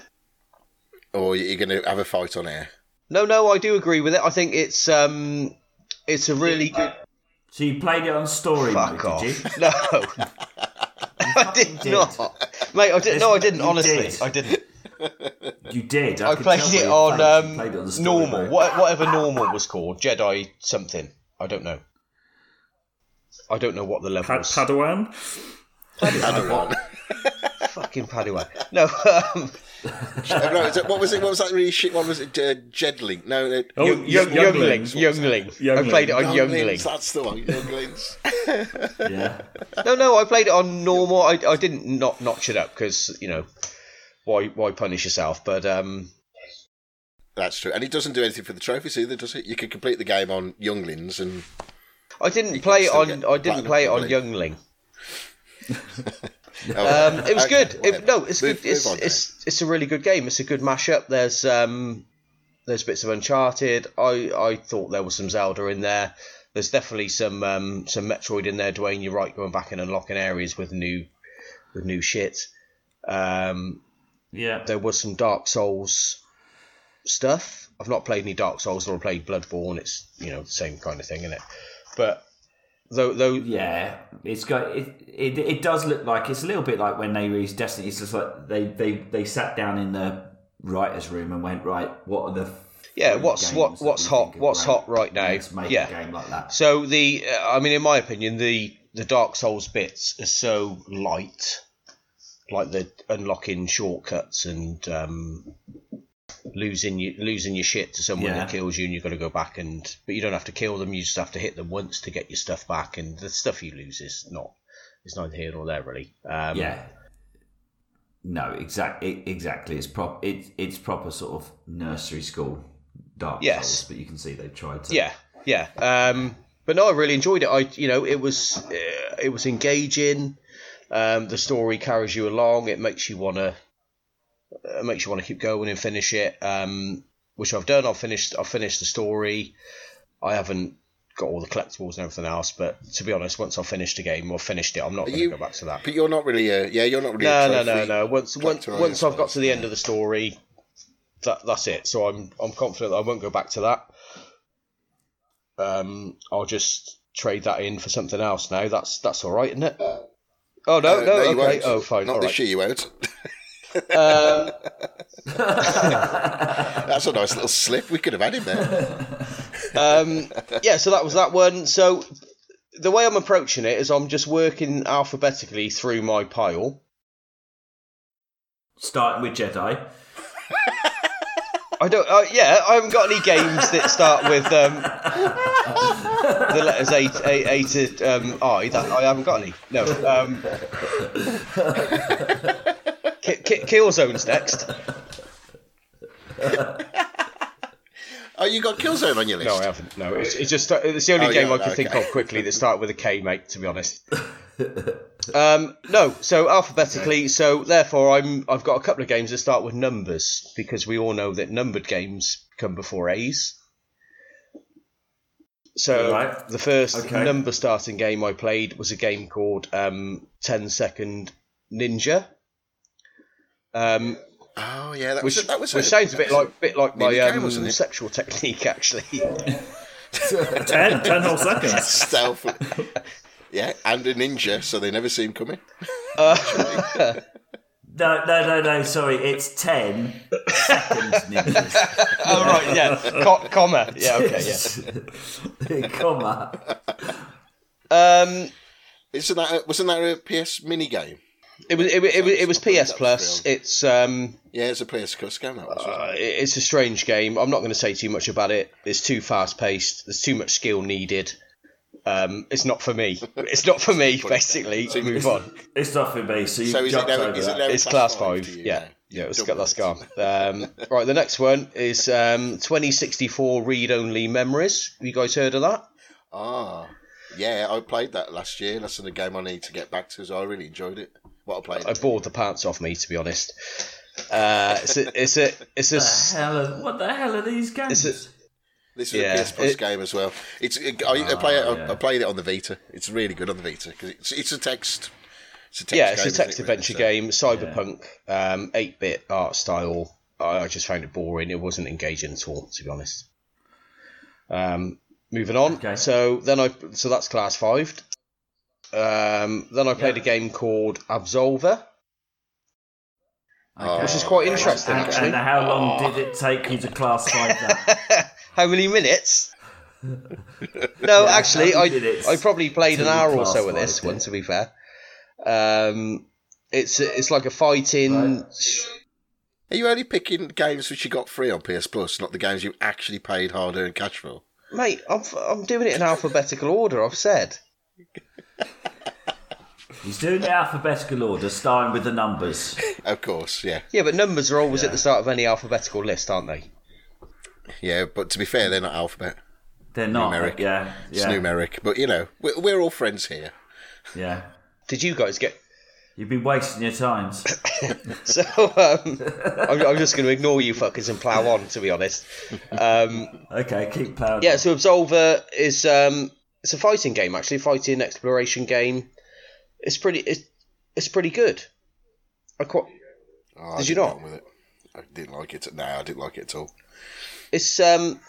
Or are you going to have a fight on air? No, no, I do agree with it. I think it's um, it's a really good. So you played it on story Fuck mode, off. did you? No, I did did. not, mate. I did. No, I didn't. Honestly, did. I didn't. You did. I could played tell it your on face you um, played it on the story normal, mode. what, whatever normal was called, Jedi something. I don't know. I don't know what the level Pa- was. Padawan? Padawan. Fucking Padawan. No, um, no, it, what was it? What was that really shit? What was it? Uh, Jedling? No, no. Oh, young, young, youngling, Younglings. youngling. I played it on Younglings, youngling. That's the one. Younglings. Yeah. No, no, I played it on normal. I, I didn't not notch it up because you know why why punish yourself? But um, That's true. And it doesn't do anything for the trophies either, does it? You can complete the game on Younglings and I didn't play it on. I didn't play it on probably. youngling. Um, it was good. It, no, it's Move- good. It's, move on, it's it's a really good game. It's a good mashup. There's um there's bits of Uncharted. I I thought there was some Zelda in there. There's definitely some um some Metroid in there. Duane, you're right. Going back and unlocking areas with new with new shit. Um, Yeah. there was some Dark Souls stuff. I've not played any Dark Souls or played Bloodborne. It's you know the same kind of thing, isn't it? But though though Yeah, it's got it, it. It does look like it's a little bit like when they released Destiny. It's just like they they they sat down in the writers' room and went, right, what are the Yeah, what's- what- what's hot- what's hot right now? Yeah. a game like that. So the, uh, I mean, in my opinion, the the Dark Souls bits are so light, like the unlocking shortcuts and um, losing you losing your shit to someone Yeah. that kills you, and you've got to go back and, but you don't have to kill them. You just have to hit them once to get your stuff back, and the stuff you lose is not, it's neither here nor there really. Um, yeah. No, exactly. Exactly. It's prop. It, it's proper sort of nursery school Dark Yes. Souls, but you can see they've tried to. Yeah, yeah. Um, but no, I really enjoyed it. I, you know, it was uh, it was engaging. Um, the story carries you along. It makes you wanna uh, makes you want to keep going and finish it. Um, which I've done. I've finished. I've finished the story. I haven't got all the collectibles and everything else. But to be honest, once I've finished the game or finished it, I'm not going to go back to that. But you're not really a yeah. You're not really. No, no, no, no. Once once once I've got to the end of the story, that that's it. So I'm I'm confident that I won't go back to that. Um, I'll just trade that in for something else now. That's that's all right, isn't it? Oh no, Uh, no, you okay. Oh, fine. Not all this right. year, you won't. Um, That's a nice little slip. We could have had him there. um, yeah, so that was that one. So the way I'm approaching it is I'm just working alphabetically through my pile. Starting with Jedi. I don't. Uh, yeah, I haven't got any games that start with um, the letters A, A, A to um, I. That I haven't got any. No. Um, Ki- Ki- Killzone's next. Oh, you got Killzone on your list. No, I haven't. No, it's, it's just it's the only Oh, game yeah, I can okay. think of quickly that started with a K, mate. To be honest. Um, no, so alphabetically, so therefore I'm I've got a couple of games that start with numbers because we all know that numbered games come before A's. So Right. the first Okay. number starting game I played was a game called um, 10 Second Ninja. Um, Oh yeah, that which, was that was which sounds a bit like bit like my game, um, wasn't it? sexual technique actually. Ten, ten whole seconds. stealth. yeah, and a ninja, so they never see him coming. No, no, no, no. Sorry, it's ten seconds ninjas. Oh right, yeah, Co- comma. Yeah, okay, yeah. Comma. Um, Isn't that a, wasn't that a PS mini game? It was it, was- it, was it was PS Plus. It's um, Yeah, it's a PS Plus game. That was. uh, it's a strange game. I'm not going to say too much about it. It's too fast paced. There's too much skill needed. Um, it's not for me. It's not for me. Basically, So- move on. It's not for me. So you So is it jumped now? Is it now It's class five five. you Yeah, now? yeah. Let's Double get that's it. gone. Um, right, the next one is um, 2064 read only memories. Have you guys heard of that? Ah, yeah, I played that last year. That's a game I need to get back to. So I really enjoyed it. What I played. I bored the pants off me, to be honest. Uh, it's a, it's a, it's a, What the hell are, what the hell are these games? It's This is Yeah, a PS Plus it- game as well. It's I, I play it. I, yeah. I played it on the Vita. It's really good on the Vita because it's it's a text. It's a text yeah, it's game, a text it, really? adventure So- game, cyberpunk, um, 8-bit art style. I I just found it boring. It wasn't engaging at all, to be honest. Um, moving on. Okay. So then I, so that's class five. Um, then I played Yeah. a game called Absolver. Okay. Which is quite interesting, and, actually. And how long did it take you to class five that? How many minutes? no, actually, I I probably played an hour or so of this five, one. To be fair, um, it's it's like a fighting. Right. Are you only picking games which you got free on PS Plus, not the games you actually paid hard earned cash for? Mate, I'm I'm doing it in alphabetical order. I've said. He's doing the alphabetical order, starting with the numbers. Of course, yeah, Yeah, but numbers are always at the start of any alphabetical list, aren't they? yeah. But to be fair, they're not alphabet. They're not. Numeric. Yeah, It's numeric. But you know, we're, we're all friends here. yeah. Did you guys get? You've been wasting your times. So um, I'm, I'm just going to ignore you fuckers and plough on. To be honest. Um, Okay, keep ploughing. Yeah, so Absolver is um, it's a fighting game actually, fighting exploration game. It's pretty it's it's pretty good. I quite Oh, I Did you didn't not? get on With it. I didn't like it. No, I didn't like it at all. it's um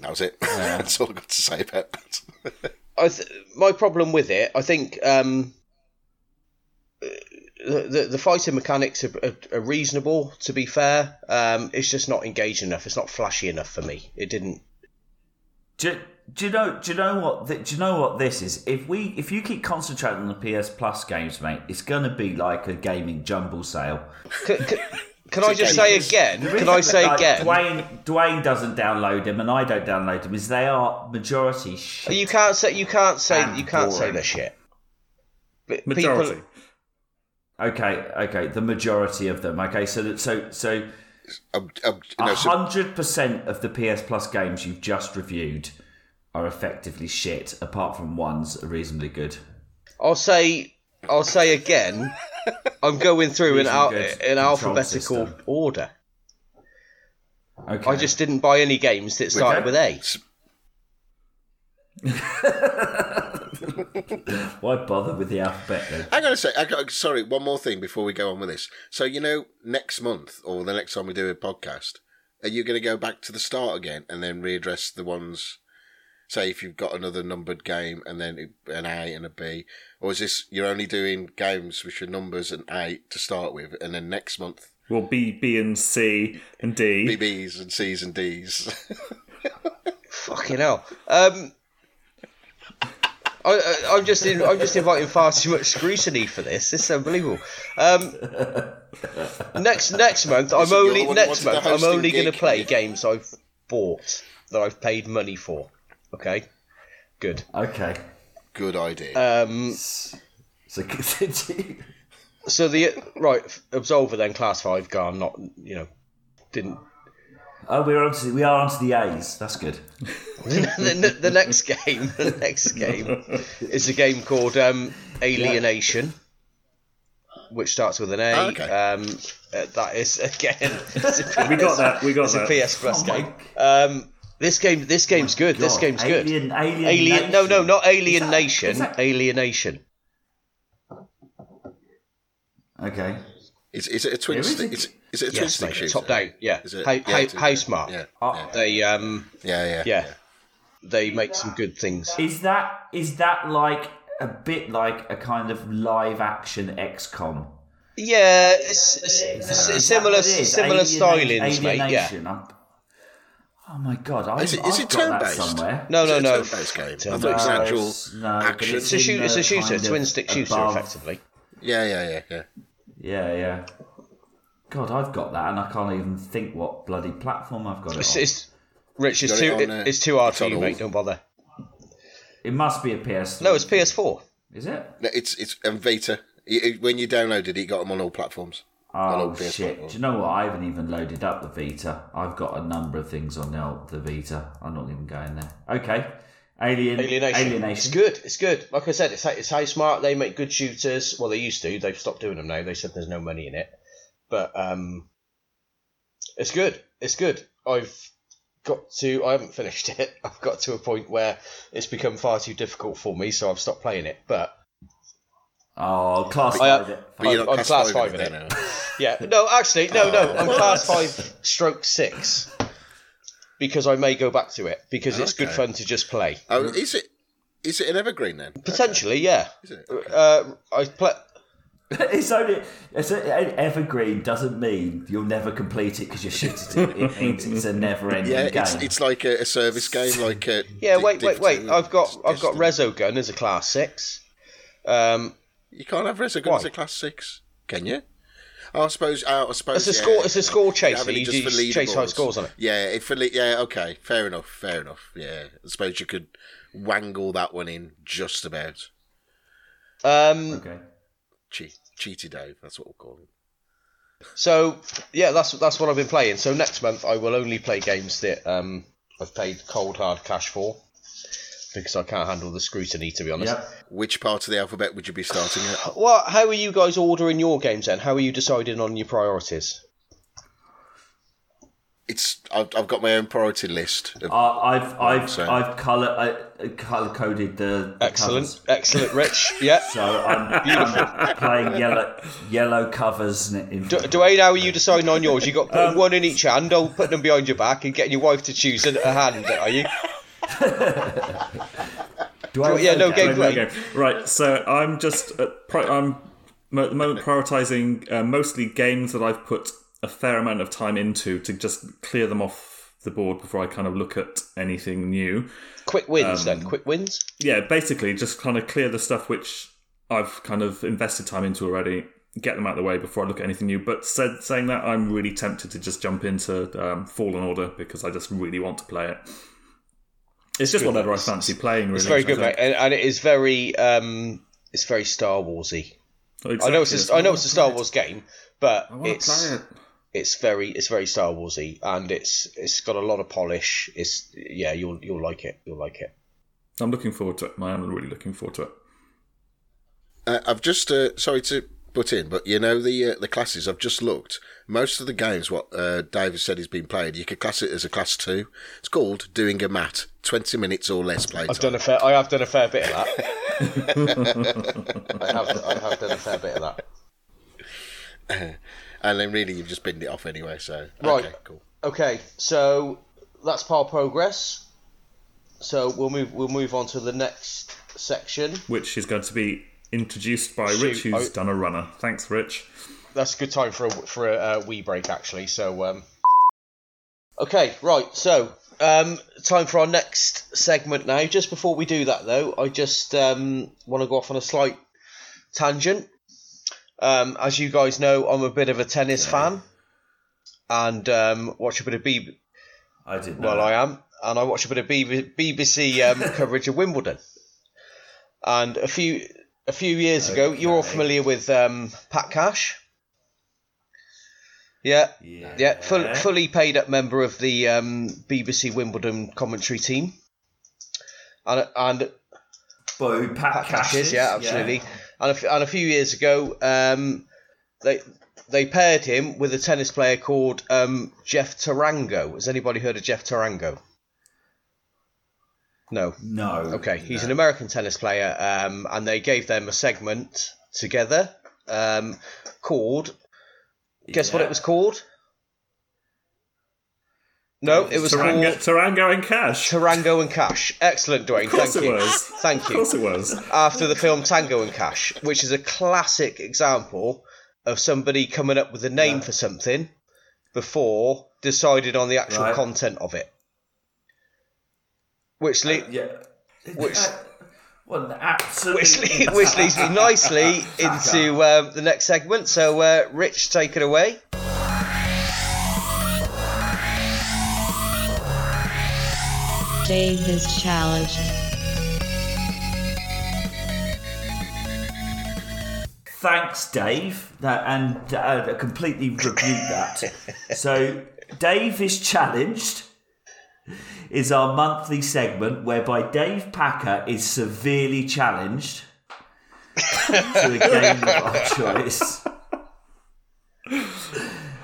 That was it. That's all I got to say about that. I th- my problem with it, I think um the the, the fighting mechanics are, are, are reasonable. To be fair, um, it's just not engaging enough. It's not flashy enough for me. It didn't. Do, do you know? Do you know what? th- Do you know what this is? If we, if you keep concentrating on the PS Plus games, mate, it's gonna be like a gaming jumble sale. Can, can, can I just say again? Can I say Like, again? Duane, Duane doesn't download them, and I don't download them. Is they are majority shit. You can't say you can't say you can't say boring. they're shit. But Majority. People, Okay, okay, the majority of them. Okay, so that, so so Um, um, no, so, hundred percent of the PS Plus games you've just reviewed are effectively shit, apart from one's reasonably good. I'll say I'll say again. I'm going through in, al- in alphabetical system. order. Okay, I just didn't buy any games that started Okay. with A. why bother with the alphabet then? I gotta say, I got, sorry, one more thing before we go on with this. So you know, next month or the next time we do a podcast, are you going to go back to the start again and then readdress the ones? Say if you've got another numbered game and then an A and a B, or is this you're only doing games which are numbers and A to start with, and then next month Well, B, B, and C, and D. BBs and Cs and Ds? Fucking hell. Um, I, I, I'm just in, I'm just inviting far too much scrutiny for this. This is unbelievable. Um, next next month, I'm Listen, only the one who next month I'm only going to play games I've bought that I've paid money for. Okay, good. Okay, Good idea. Um, so continue. so the right Absolver then class five gone. Not you know didn't Oh, we're on to we are onto the A's. That's good. the, the next game, the next game is a game called um, Alienation, which starts with an A. Oh, okay. um, uh, that is again. a PS We got that. We got It's that. a PS Plus Oh my game. Um, this game, this game's good. This God, game's good. Alien, Alien, Alien, no, no, not Alien that- Nation. that- Alienation. Okay. is, is it a twin There is stick? a- Is, is it a twin Yes, stick mate. shooter? Top down. Yeah. Is it? How, yeah, how, it is, how yeah. smart. Yeah, Oh. yeah, They um, yeah, yeah, yeah, they make some good things. Is that is that like a bit like a kind of live action XCOM? Yeah, it's, it's, it's Is that similar what it is? similar Alienation- stylings, mate. Yeah. I'm- Oh my god! I, Is it- I've it got that turn-based? somewhere. No, Is no, it a no. turn-based? I thought it was an actual no, action. it's It's a in shoot. It's a shooter, kind of twin stick shooter, above- effectively. Yeah, yeah, yeah, yeah. Yeah, yeah. God, I've got that, and I can't even think what bloody platform I've got it It's, on. it's Rich. It's too. it on, It, uh, it's too hard for you, mate. Don't bother. It must be a PS. No, it's PS4. Is it? No, It's it's and Vita. It- it- When you downloaded it, you got them on all platforms. Oh shit! Do you know what? I haven't even loaded up the Vita. I've got a number of things on the, the Vita. I'm not even going there. Okay, Alien Alienation. Alienation. It's good. It's good. Like I said, it's it's Housemarque they make good shooters. Well, they used to. They've stopped doing them now. They said there's no money in it. But um, it's good. It's good. I've got to. I haven't finished it. I've got to a point where it's become far too difficult for me, so I've stopped playing it. But Oh, class I, uh, five it. But I'm, not I'm class five five in in it. it now. Yeah. No, actually, no, no. I'm class five, stroke six, because I may go back to it because it's good fun to just play. Oh, is it? Is it an evergreen then? Potentially, yeah. Is it? Uh, I play. It's only it's a, evergreen doesn't mean you'll never complete it because you're shit at it. It means it's a never-ending Yeah, game. it's it's like a, a service game, like a Yeah, Di- wait, wait, wait. I've got I've got Resogun as a class six. Um, You can't have Resogun Why? as a class six, can you? Oh, I suppose. Oh, I suppose. It's a yeah, score- it's a score chaser. Having it You just do chase high scores on it. Yeah, if for yeah, okay, fair enough, fair enough. Yeah, I suppose you could wangle that one in just about. um, okay. Cheat, cheaty Dave, that's what we'll call him. so yeah, that's that's what I've been playing. So next month I will only play games that um I've paid cold hard cash for because I can't handle the scrutiny. To be honest. Yep. Which part of the alphabet would you be starting at? Well, how are you guys ordering your games then? How are you deciding on your priorities? It's I've, I've got my own priority list. Of, Uh, I've I've so- I've color uh, color coded the, the Excellent, covers. excellent, Rich. Yeah. So I'm, I'm playing yellow yellow covers in. in Du- Duane, how are you deciding on yours? You got putting one in each hand, or putting them behind your back, and getting your wife to choose a, a hand. Are you? Do I yeah, no, game- Right, there. Right, so I'm just uh, pri- I'm at the moment prioritizing uh, mostly games that I've put a fair amount of time into to just clear them off the board before I kind of look at anything new. Quick wins, then. Quick wins. Yeah, basically just kind of clear the stuff which I've kind of invested time into already, get them out of the way before I look at anything new. But said, saying that, I'm really tempted to just jump into um, Fallen Order because I just really want to play it. It's just good. whatever I fancy playing. Really, It's very good, mate, and, and it is very, um, it's very Star Warsy. I know it's that's a, I know it's a I Star wanna Wars game, but play. I want to it's it. it's very it's very Star Warsy, and it's it's got a lot of polish. It's yeah, you'll you'll like it. You'll like it. I'm looking forward to it. I am really looking forward to it. Uh, I've just uh, sorry to butt in, but you know the uh, the classes. I've just looked. Most of the games, what uh, David said has been played, you could class it as a class two. It's called doing a mat, twenty minutes or less play I've time. done a fair. I have done a fair bit of that. I have. I have done a fair bit of that. and then really you've just binned it off anyway. So Right. okay, cool. Okay, so that's par progress. So we'll move. We'll move on to the next section. Which is going to be introduced by Shoot, Rich, who's I- done a runner. Thanks, Rich. That's a good time for a for a uh, wee break actually. So um, okay, right. So um, time for our next segment now. Just before we do that though, I just um, want to go off on a slight tangent. Um, as you guys know, I'm a bit of a tennis fan, and um, watch a bit of B. I did. Well, that. I am, and I watch a bit of BB BBC um, coverage of Wimbledon. And a few a few years ago, you're all familiar with um, Pat Cash. Yeah, Yeah. yeah, full, fully paid up member of the um, BBC Wimbledon commentary team. And and Boo, Pat, Pat Cash Cash is, yeah, absolutely. And, a, and a few years ago, um, they they paired him with a tennis player called um, Jeff Tarango. Has anybody heard of Jeff Tarango? No. No. Okay, he's an American tennis player, um, and they gave them a segment together um, called. Guess what it was called? No, it was Tarango, called Tarango and Cash. Tarango and Cash. Excellent, Duane. Of course Thank it you. was. Thank Of course it was. after the film Tango and Cash, which is a classic example of somebody coming up with a name for something before deciding on the actual Right. content of it. Which, le- Yeah. Which- Uh, well, absolutely. which, le- which leads me nicely into um, the next segment. So, uh, Rich, take it away. Dave is challenged. Thanks, Dave. That and uh, I completely rebuke that. so, Dave is challenged. Is our monthly segment whereby Dave Packer is severely challenged to a game of our choice.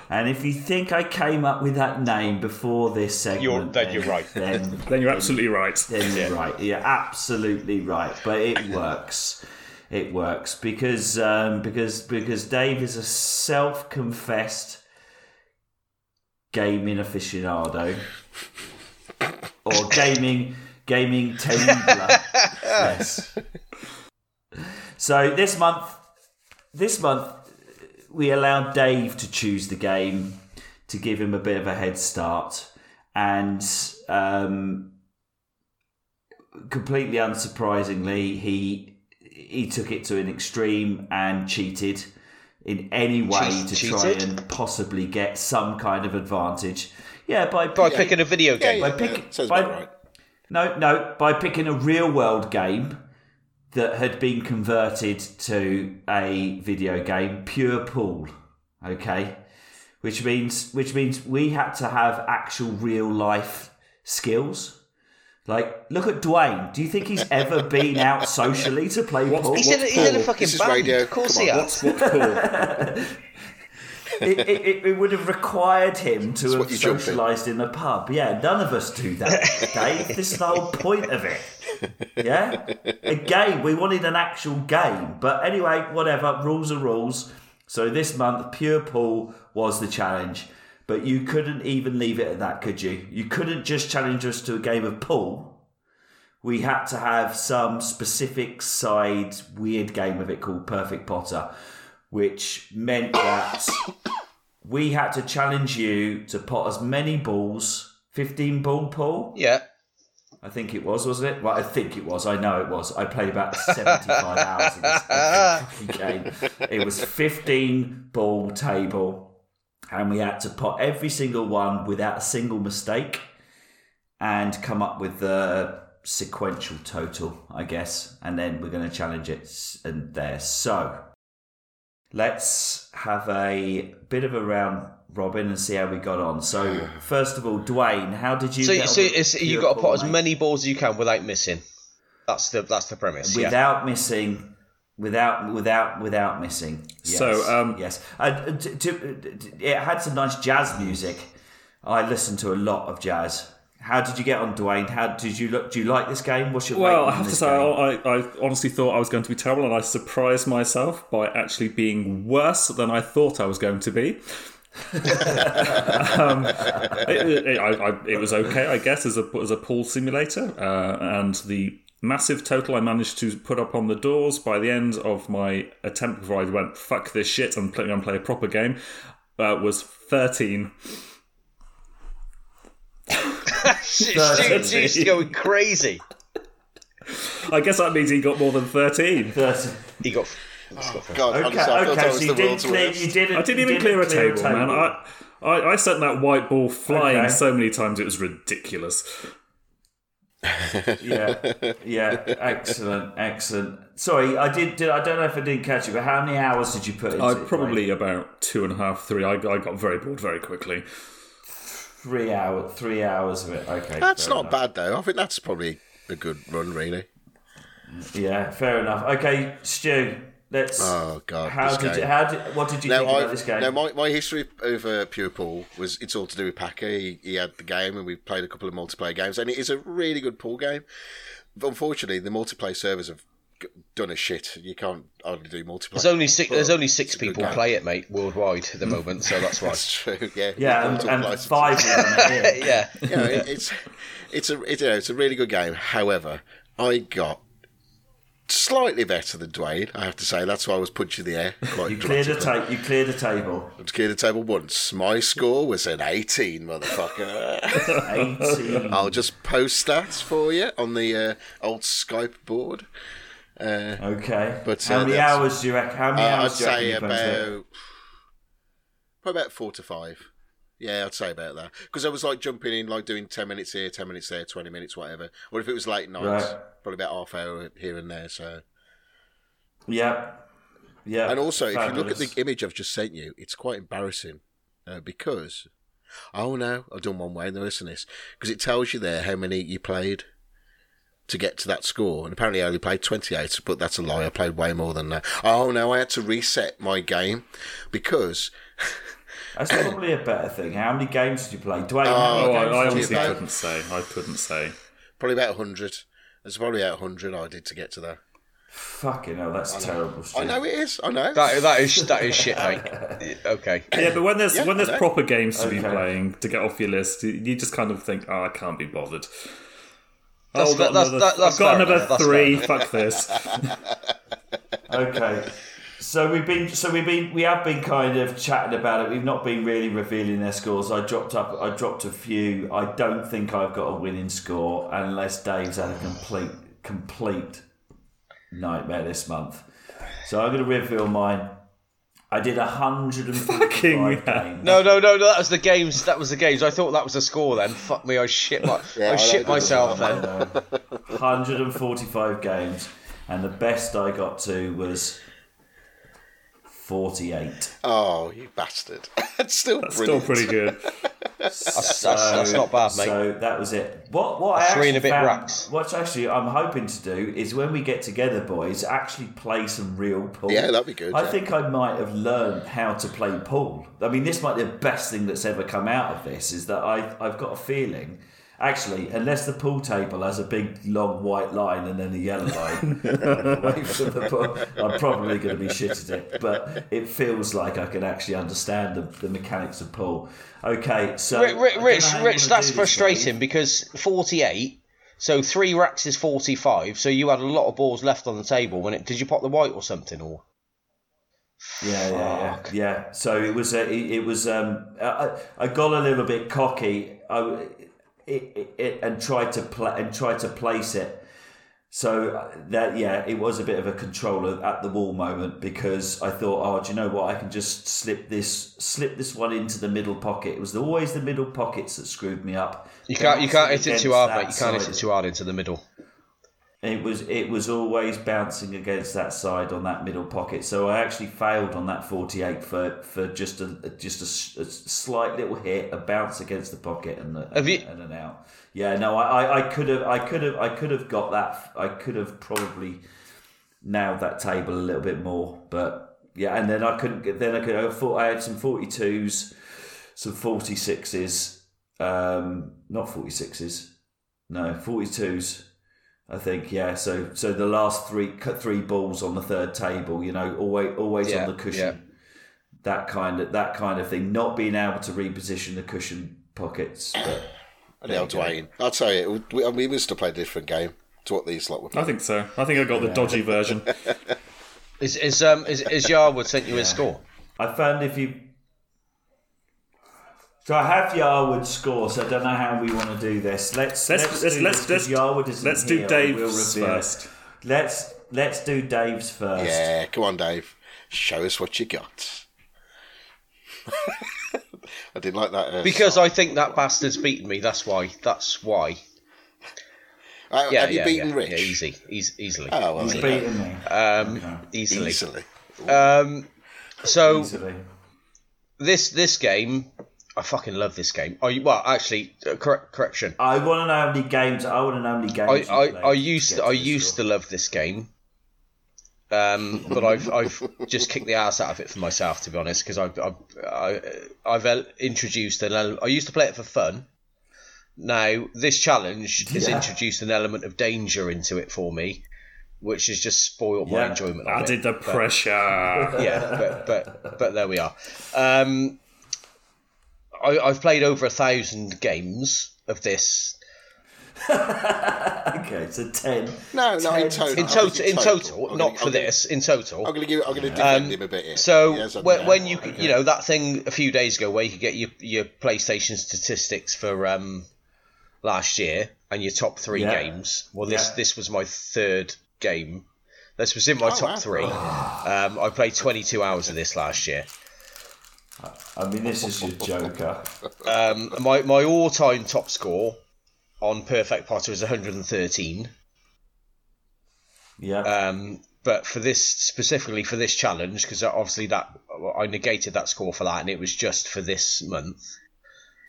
And if you think I came up with that name before this segment, You're- then you're right. Then Then you're absolutely right. then you're right. You're absolutely right. But it works. It works because um, because because Dave is a self-confessed gaming aficionado or gaming gaming terrible. yes. So this month, this month we allowed Dave to choose the game to give him a bit of a head start, and um, completely unsurprisingly, he he took it to an extreme and cheated in any way Cheat- to try and possibly get some kind of advantage. Yeah, by By pick- picking a video game. yeah, By pick- yeah, sounds by- right. no, no, by picking a real world game that had been converted to a video game, pure pool. Okay, which means which means we had to have actual real life skills. Like, look at Duane. Do you think he's ever been out socially to play pool? He's in, he's in a fucking This is band. radio. Of course Come he on, has. What's what Paul? it, it, it- would have required him to have you in. socialised in a pub. Yeah, none of us do that, Dave. this is the whole point of it. Yeah? A game. We wanted an actual game. But anyway, whatever. Rules are rules. So this month, Pure Pool was the challenge. But you couldn't even leave it at that, could you? You couldn't just challenge us to a game of pool. We had to have some specific side weird game of it called Perfect Potter, which meant that we had to challenge you to pot as many balls, 15 ball pool, Yeah. I think it was, wasn't it? Well, I think it was. I know it was. I played about 75 hours of this fucking game. It was 15 ball table, and we had to pot every single one without a single mistake and come up with the sequential total, I guess. And then we're going to challenge it and there. So let's have a bit of a round robin and see how we got on. So, first of all, Duane, how did you So, get so it's, you got to ball, put as many balls as you can without missing. That's the that's the premise. yeah. without missing without without without missing yes. So, um, yes uh, t- t- it had some nice jazz music i listened to a lot of jazz how did you get on Duane? How did you look? Do you like this game? What's your Well, I have to say. I, I honestly thought I was going to be terrible, and I surprised myself by actually being worse than I thought I was going to be. um, it, it, I, I, it was okay, I guess, as a as a pool simulator, uh, and the massive total I managed to put up on the doors by the end of my attempt before I went fuck this shit and play, and play a proper game uh, was thirteen. Stu- Stu- Stu's going crazy. I guess that means he got more than thirteen. First- He got. he's got oh, God, okay, honestly, I okay, I so was you didn't world's clear. You didn't. I didn't you even clear a clear table, man. I, I, I sent that white ball flying Okay. so many times it was ridiculous. yeah, yeah, excellent, excellent. Sorry, I did, did. I don't know if I didn't catch you, but how many hours did you put into I it? Probably about two and a half, three. I, I got very bored very quickly. Three hours. Three hours of it. Okay, That's not enough. bad though. I think that's probably a good run, really. Yeah, fair enough. Okay, Stu, let's. Oh God, how did you? How did? What did you Now, think I, about this game? now my, my history over Pure Pool was it's all to do with Packer. He, he had the game, and we played a couple of multiplayer games, and it is a really good pool game. But unfortunately, the multiplayer servers have done a shit. You can't hardly do multiplayer. There's only six. There's only six it's a good people game. play it, mate, worldwide at the moment. So that's why. That's true. Yeah. yeah, and, and five of them are yeah. you know, it, it's it's a it's, you know, it's a really good game. However, I got slightly better than Duane, I have to say. That's why I was punching the air. Quite You cleared the dramatically. tape. You cleared the table. I cleared the table once. My score was an 18, motherfucker. Eighteen. I'll just post that for you on the uh, old Skype board. Uh, Okay. But, how uh, many hours do you reckon? How many Uh, I'd do you say you put into it? about probably about four to five. Yeah, I'd say about that because I was like jumping in, like doing ten minutes here, ten minutes there, twenty minutes, whatever. Or if it was late night, Right. probably about half hour here and there. So, Yeah. Yeah. and also if you look at the image I've just sent you, it's quite embarrassing uh, because oh no, I've done one way. and listen to this because it tells you there how many you played. To get to that score, and apparently I only played 28, but that's a lie. I played way more than that. Oh no, I had to reset my game because That's probably a better thing. How many games did you play? Duane, Oh, how many I, games I did you honestly couldn't say. I couldn't say. Probably about 100. It's probably about 100 I did to get to that. Fucking hell, that's terrible. I know it is. I know. That that is that is shit, mate. Okay. Yeah, but when there's Yeah, when there's proper games to be playing to get off your list, you- you just kind of think, "Oh, I can't be bothered." Oh, that's oh, I've got fa- that's- another, that- that's I've got another enough, three. Fuck this. Okay. So we've been, so we've been, we have been kind of chatting about it. We've not been really revealing their scores. I dropped up, I dropped a few. I don't think I've got a winning score unless Dave's had a complete, complete nightmare this month. So I'm going to reveal mine. I did a hundred and Fucking forty-five games. No, no, no, no. That was the games. That was the games. I thought that was the score. Then fuck me. I shit my. Yeah, I I shit myself then. 145 games, and the best I got to was 48. Oh, you bastard. it's still That's brilliant. still pretty good. That's, that's, that's not bad, mate. So that was it. What what I actually a bit found, racks. What actually I'm hoping to do is when we get together, boys, actually play some real pool. Yeah, that'd be good, I yeah. think I might have learned how to play pool. I mean, this might be the best thing that's ever come out of this. Is that I I've got a feeling. Actually, unless the pool table has a big long white line and then a yellow line away from the pool, I'm probably going to be shit at it. But it feels like I can actually understand the, the mechanics of pool. Okay, so Ri- I Rich, know how you Rich, that's do this, frustrating because 48. So three racks is 45. So you had a lot of balls left on the table when it. Did you pop the white or something or? Yeah, yeah, yeah, yeah. So it was, uh, it, it was. Um, I, I got a little bit cocky. I, it, it, it, and tried to play and tried to place it. So uh, that yeah, it was a bit of a controller at the wall moment because I thought, oh, do you know what? I can just slip this slip this one into the middle pocket. It was always the middle pockets that screwed me up. You can't. You can't hit it too hard, mate. You can't hit it too hard into the middle. It was it was always bouncing against that side on that middle pocket. So I actually failed on that forty eight for, for just a just a a, slight little hit, a bounce against the pocket, and, a, Have you- and an out. Yeah, no, I, I, I could have I could have I could have got that. I could have probably nailed that table a little bit more, but yeah, and then I couldn't get. Then I could. I thought I had some forty twos, some forty sixes, um, not forty sixes, no forty twos. I think yeah. So so the last three cut three balls on the third table, you know, always always Yeah, on the cushion. yeah. That kind of that kind of thing. Not being able to reposition the cushion pockets. But And now Duane. I'll tell you, we, we must have played a different game to what these lot were Playing. I think so. I think I got the dodgy version. Is is um is, is Yarwood sent you his score? I found if you. So I have Yarwood's score, so I don't know how we want to do this. Let's Let's- let's let's- do let's this 'cause just- Yarwood isn't let's do here, I Dave's will reveal it. first. Let's let's do Dave's first. Yeah, come on, Dave. Show us what you got. I didn't like that. Uh, Because I think that bastard's beaten me. That's why. That's why. Uh, Yeah, have you yeah, beaten yeah, Rich? Yeah, easy, easy, easily, Oh, well, He's there beaten me um, easily. easily. Um, so easily. this this game, I fucking love this game. I well, actually, uh, correct, correction. I want to know how many games. I want to know how many games. I, I, I used get to, I used score. to love this game, um, but I've I've just kicked the ass out of it for myself to be honest because I've I've, I, I've introduced an element. I used to play it for fun. Now this challenge has Yeah. introduced an element of danger into it for me, which has just spoiled my Yeah. enjoyment. of Added it. the But- pressure. yeah, but but but there we are. Um, I, I've played over a thousand games of this. okay, so ten. No, no, in total. In I total, in total, I'm not gonna- for I'm gonna- this. In total, I'm going to give. I'm going to defend Um, him a bit here. So He has when, when you you know that thing a few days ago where you could get your your PlayStation statistics for um last year and your top three Yeah. games. Well, this Yeah. this was my third game. This was in my Oh, top wow. three. Um, I played 22 hours of this last year. I mean, this is your Joker. Um, my my all time top score on Perfect Potter is 113. Yeah. Um, but for this specifically for this challenge, because obviously that I negated that score for that, and it was just for this month.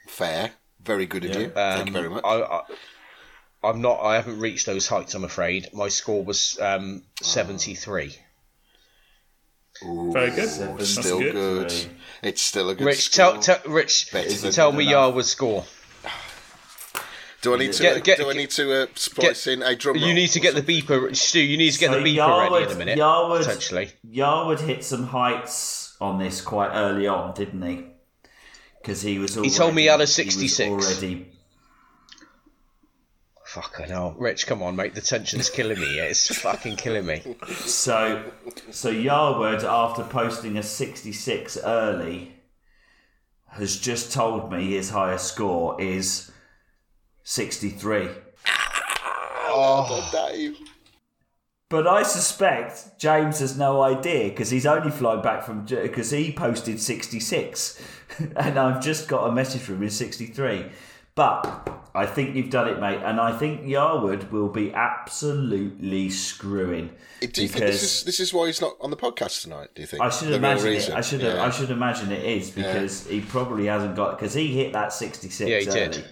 fair, very good of Yeah. you. Thank you very Um, much. I, I, I'm not. I haven't reached those heights. I'm afraid. My score was um, 73. Ooh, Very good. Seven. Still That's good. good. It's still a good. Rich, score. tell, tell Rich, Better tell me enough. Yarwood's score. do I need to? Get- get- do I need to uh, splice in a drum roll? You need to get the beeper, Stu. You need to get So the beeper ready in a Yarwood- minute. Yarwood- potentially. Yarwood hit some heights on this quite early on, didn't he? Because he was. Already, told me he had a was 66. already. Fucking hell, Rich, come on, mate. The tension's killing me. It's fucking killing me. So, so Yarwood, after posting a 66 early, has just told me his highest score is 63. Oh, Dave. But I suspect James has no idea because he's only flown back from because he posted 66, and I've just got a message from him in 63. But I think you've done it, mate, and I think Yarwood will be absolutely screwing Do you think this is this is why he's not on the podcast tonight? Do you think? I should The imagine it. I should. Yeah. I should imagine it is because he probably hasn't got because he hit that sixty six. Yeah, he early. did.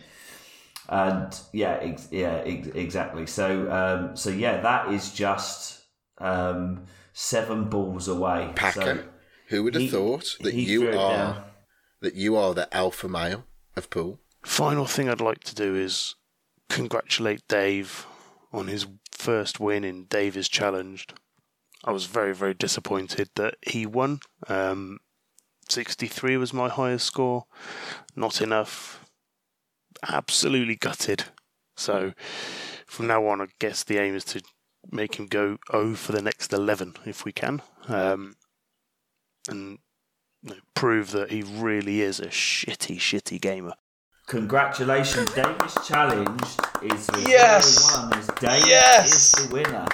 And yeah, ex- yeah, ex- exactly. So, um, so yeah, that is just um, seven balls away. Packer, So who would have he- thought that you are that you are the alpha male of pool? Final thing I'd like to do is congratulate Dave on his first win in Dave is Challenged. I was very, very disappointed that he won. Um, 63 was my highest score. Not enough. Absolutely gutted. So from now on, I guess the aim is to make him go O for the next 11 if we can. Um, and prove that he really is a shitty, shitty gamer. Congratulations, Davis Challenge is the Yes! one. Is Davis Yes! is the winner.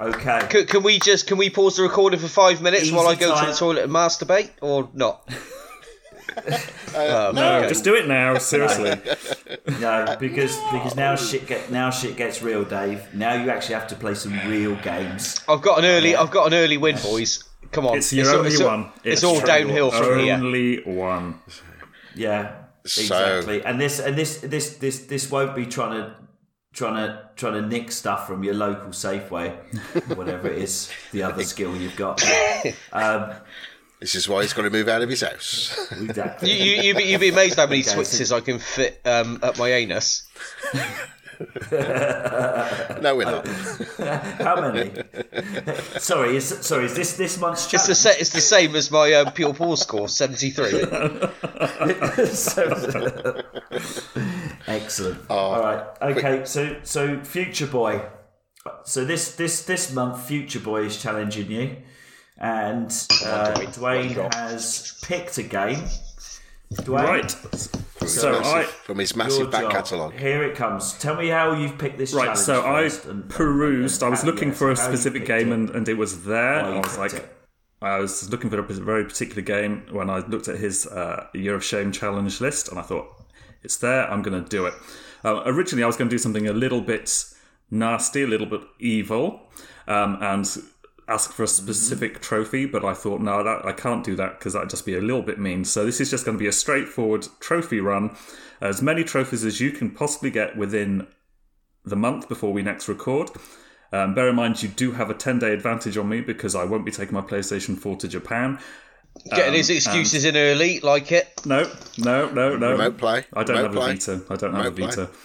Okay. Can, can we just can we pause the recording for five minutes Easy while I go to the toilet and masturbate, or not? Oh, No, okay. just do it now. Seriously. No, because because now shit get now shit gets real, Dave. Now you actually have to play some real games. I've got an early. I've got an early win, boys. Come on, It's your all- only it's all- one. It's, all downhill from here. Only one. Yeah, So- exactly. And this and this this this this won't be trying to trying to trying to nick stuff from your local Safeway, whatever it is, the other skill you've got. Um, This is why he's got to move out of his house. exactly. You, you, you'd, be, you'd be amazed how many Okay, so- I can fit um, up my anus. no, we're not. How many? sorry, is sorry is this this month's It's the, sa- it's the same as my um, Pure Pool score, seventy three. Excellent. Oh, All right. Okay. So so Future Boy. So this this this month, Future Boy is challenging you, and uh, Duane. Duane has picked a game. Duane, Right. So I from his massive back catalogue. Here it comes. Tell me how you've picked this right. challenge. So I first and- perused. I was looking yeah, for a so how you specific game, it. and, and it was there. Why you I was like, it. I was looking for a very particular game when I looked at his uh, Year of Shame challenge list, and I thought, it's there, I'm going to do it. Uh, originally, I was going to do something a little bit nasty, a little bit evil, um, and ask for a specific trophy, but I thought, no, that I can't do that because that'd just be a little bit mean. So this is just going to be a straightforward trophy run. As many trophies as you can possibly get within the month before we next record. Um, bear in mind, you do have a 10 day advantage on me because I won't be taking my PlayStation 4 to Japan. Getting his excuses in early, like it. No, no, no, no. Remote play. I don't Remote have play. a Vita. I don't have a Vita. play.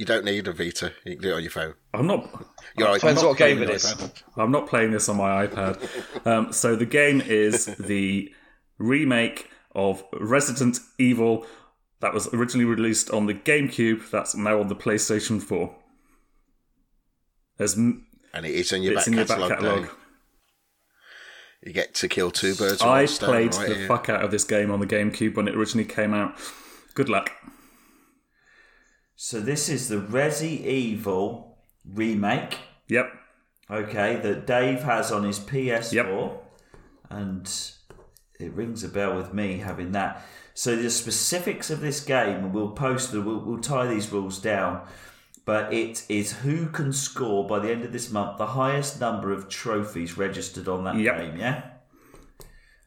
Vita. You don't need a Vita. You can do it on your phone. I'm not. Your iPad. Depends not what game playing it it is. I'm not playing this on my iPad. Um, so the game is the remake of Resident Evil That was originally released on the GameCube. That's now on the PlayStation 4. There's, And it is in your it's back in your back catalogue. catalogue. You get to kill two birds with I one stone. played right the here. fuck out of this game on the GameCube when it originally came out. Good luck. So this is the Resi Evil remake, Yep. okay, that Dave has on his PS4, Yep. and it rings a bell with me having that. So the specifics of this game, we'll post, we'll, we'll tie these rules down. But it is who can score by the end of this month the highest number of trophies registered on that Yep. game, yeah?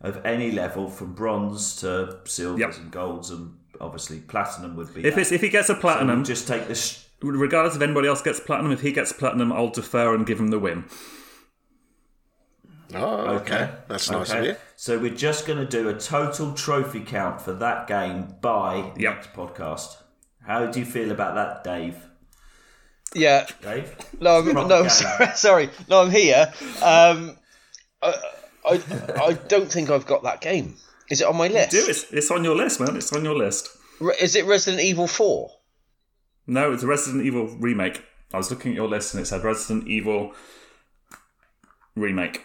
Of any level, from bronze to silvers Yep. and golds, and obviously platinum would be. If it's if he gets a platinum, we'll just take this. regardless if anybody else gets platinum, if he gets platinum, I'll defer and give him the win. Oh, okay. That's nice of you. So we're just going to do a total trophy count for that game by Yep. next podcast. How do you feel about that, Dave? Yeah. Dave? No, I'm, Proper no, game. sorry, sorry. No, I'm here. Um, I, I, I don't think I've got that game. Is it on my list? Do it's it's on your list, man. It's on your list. Re- Is it Resident Evil 4? No, it's a Resident Evil remake. I was looking at your list and it said Resident Evil remake.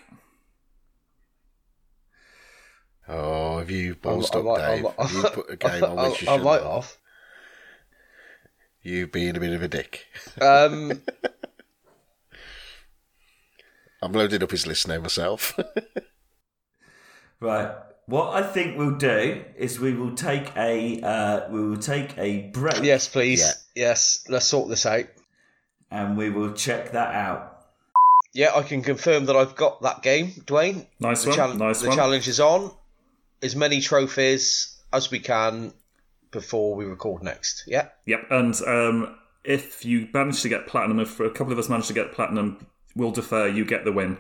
Oh, have you ballsed I up, might- I Dave? might- you put a game on which you I shouldn't might have. have. You being a bit of a dick. Um, I'm loading up his list now myself. Right. What I think we'll do is we will take a uh, we will take a break yes, please. Yeah. Yes, let's sort this out. and we will check that out. Yeah, I can confirm that I've got that game, Duane. Nice The, one. chal- nice the one. challenge is on. As many trophies as we can before we record next. Yeah. Yep. And um, if you manage to get platinum, if a couple of us manage to get platinum, we'll defer. You get the win.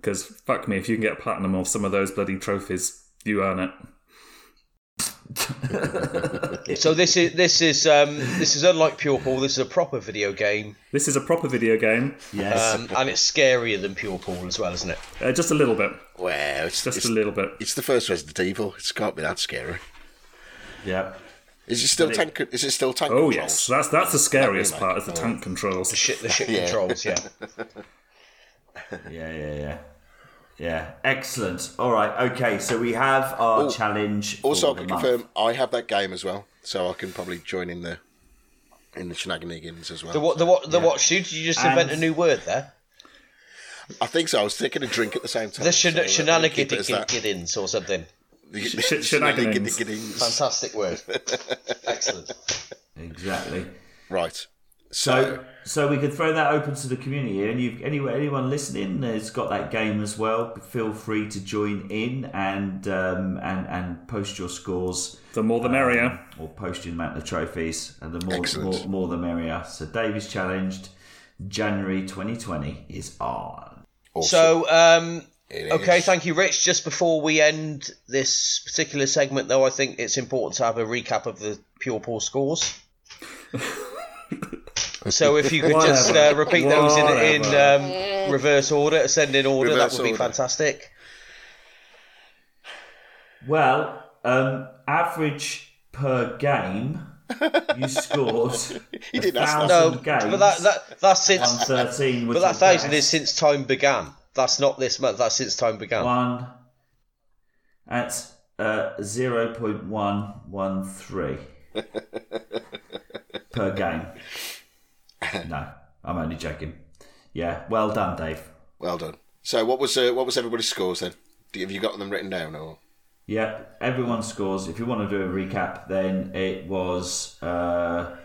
Because fuck me, if you can get platinum of some of those bloody trophies, you earn it. So this is this is um, this is unlike Pure Pool. This is a proper video game, This is a proper video game, Yes. um, and it's scarier than Pure Pool as well, isn't it? uh, just a little bit, well, it's, just it's, a little bit. it's the first Resident Evil. It can't be that scary. yeah. Is it still tank? Is it still tank? Oh controls? yes, that's that's the scariest remake. part is the tank controls. The shit, the shit Yeah. controls. Yeah. Yeah, yeah, yeah. Yeah, excellent. All right, okay. So we have our Oh, challenge. For Also, I can month. confirm I have that game as well, so I can probably join in the in the shenanigans as well. The what? The what? The what? Shoot! Did you just invent a new word there? I think so. I was taking a drink at the same time. The so, uh, shen- we'll keep it as that. shenanigans or something. The- Sh- the sh- shenanigans. shenanigans. Fantastic word. Excellent. Exactly. Right. So, so we could throw that open to the community, and you, anyone, anyone listening has got that game as well. Feel free to join in and um, and and post your scores, The more the merrier. or post your amount of trophies, and the more more, more the merrier. So, Dave is challenged. January 2020 is on. Awesome. So, um, okay, thank you, Rich. Just before we end this particular segment, though, I think it's important to have a recap of the Pure Pool scores. so, if you could just uh, repeat those in, in um, reverse order, ascending order, Reverse that would be order. fantastic. Well, um, average per game, you scored. He didn't ask that. No, thousand games. but that, that that's since. One thirteen was But that thousand best. is since time began. That's not this month. That's since time began. one at uh, zero point one one three per game. No, I'm only joking. Yeah, well done, Dave. Well done. So, what was uh, what was everybody's scores then? Have you got them written down or? Yeah, everyone scores. If you want to do a recap, then it was uh,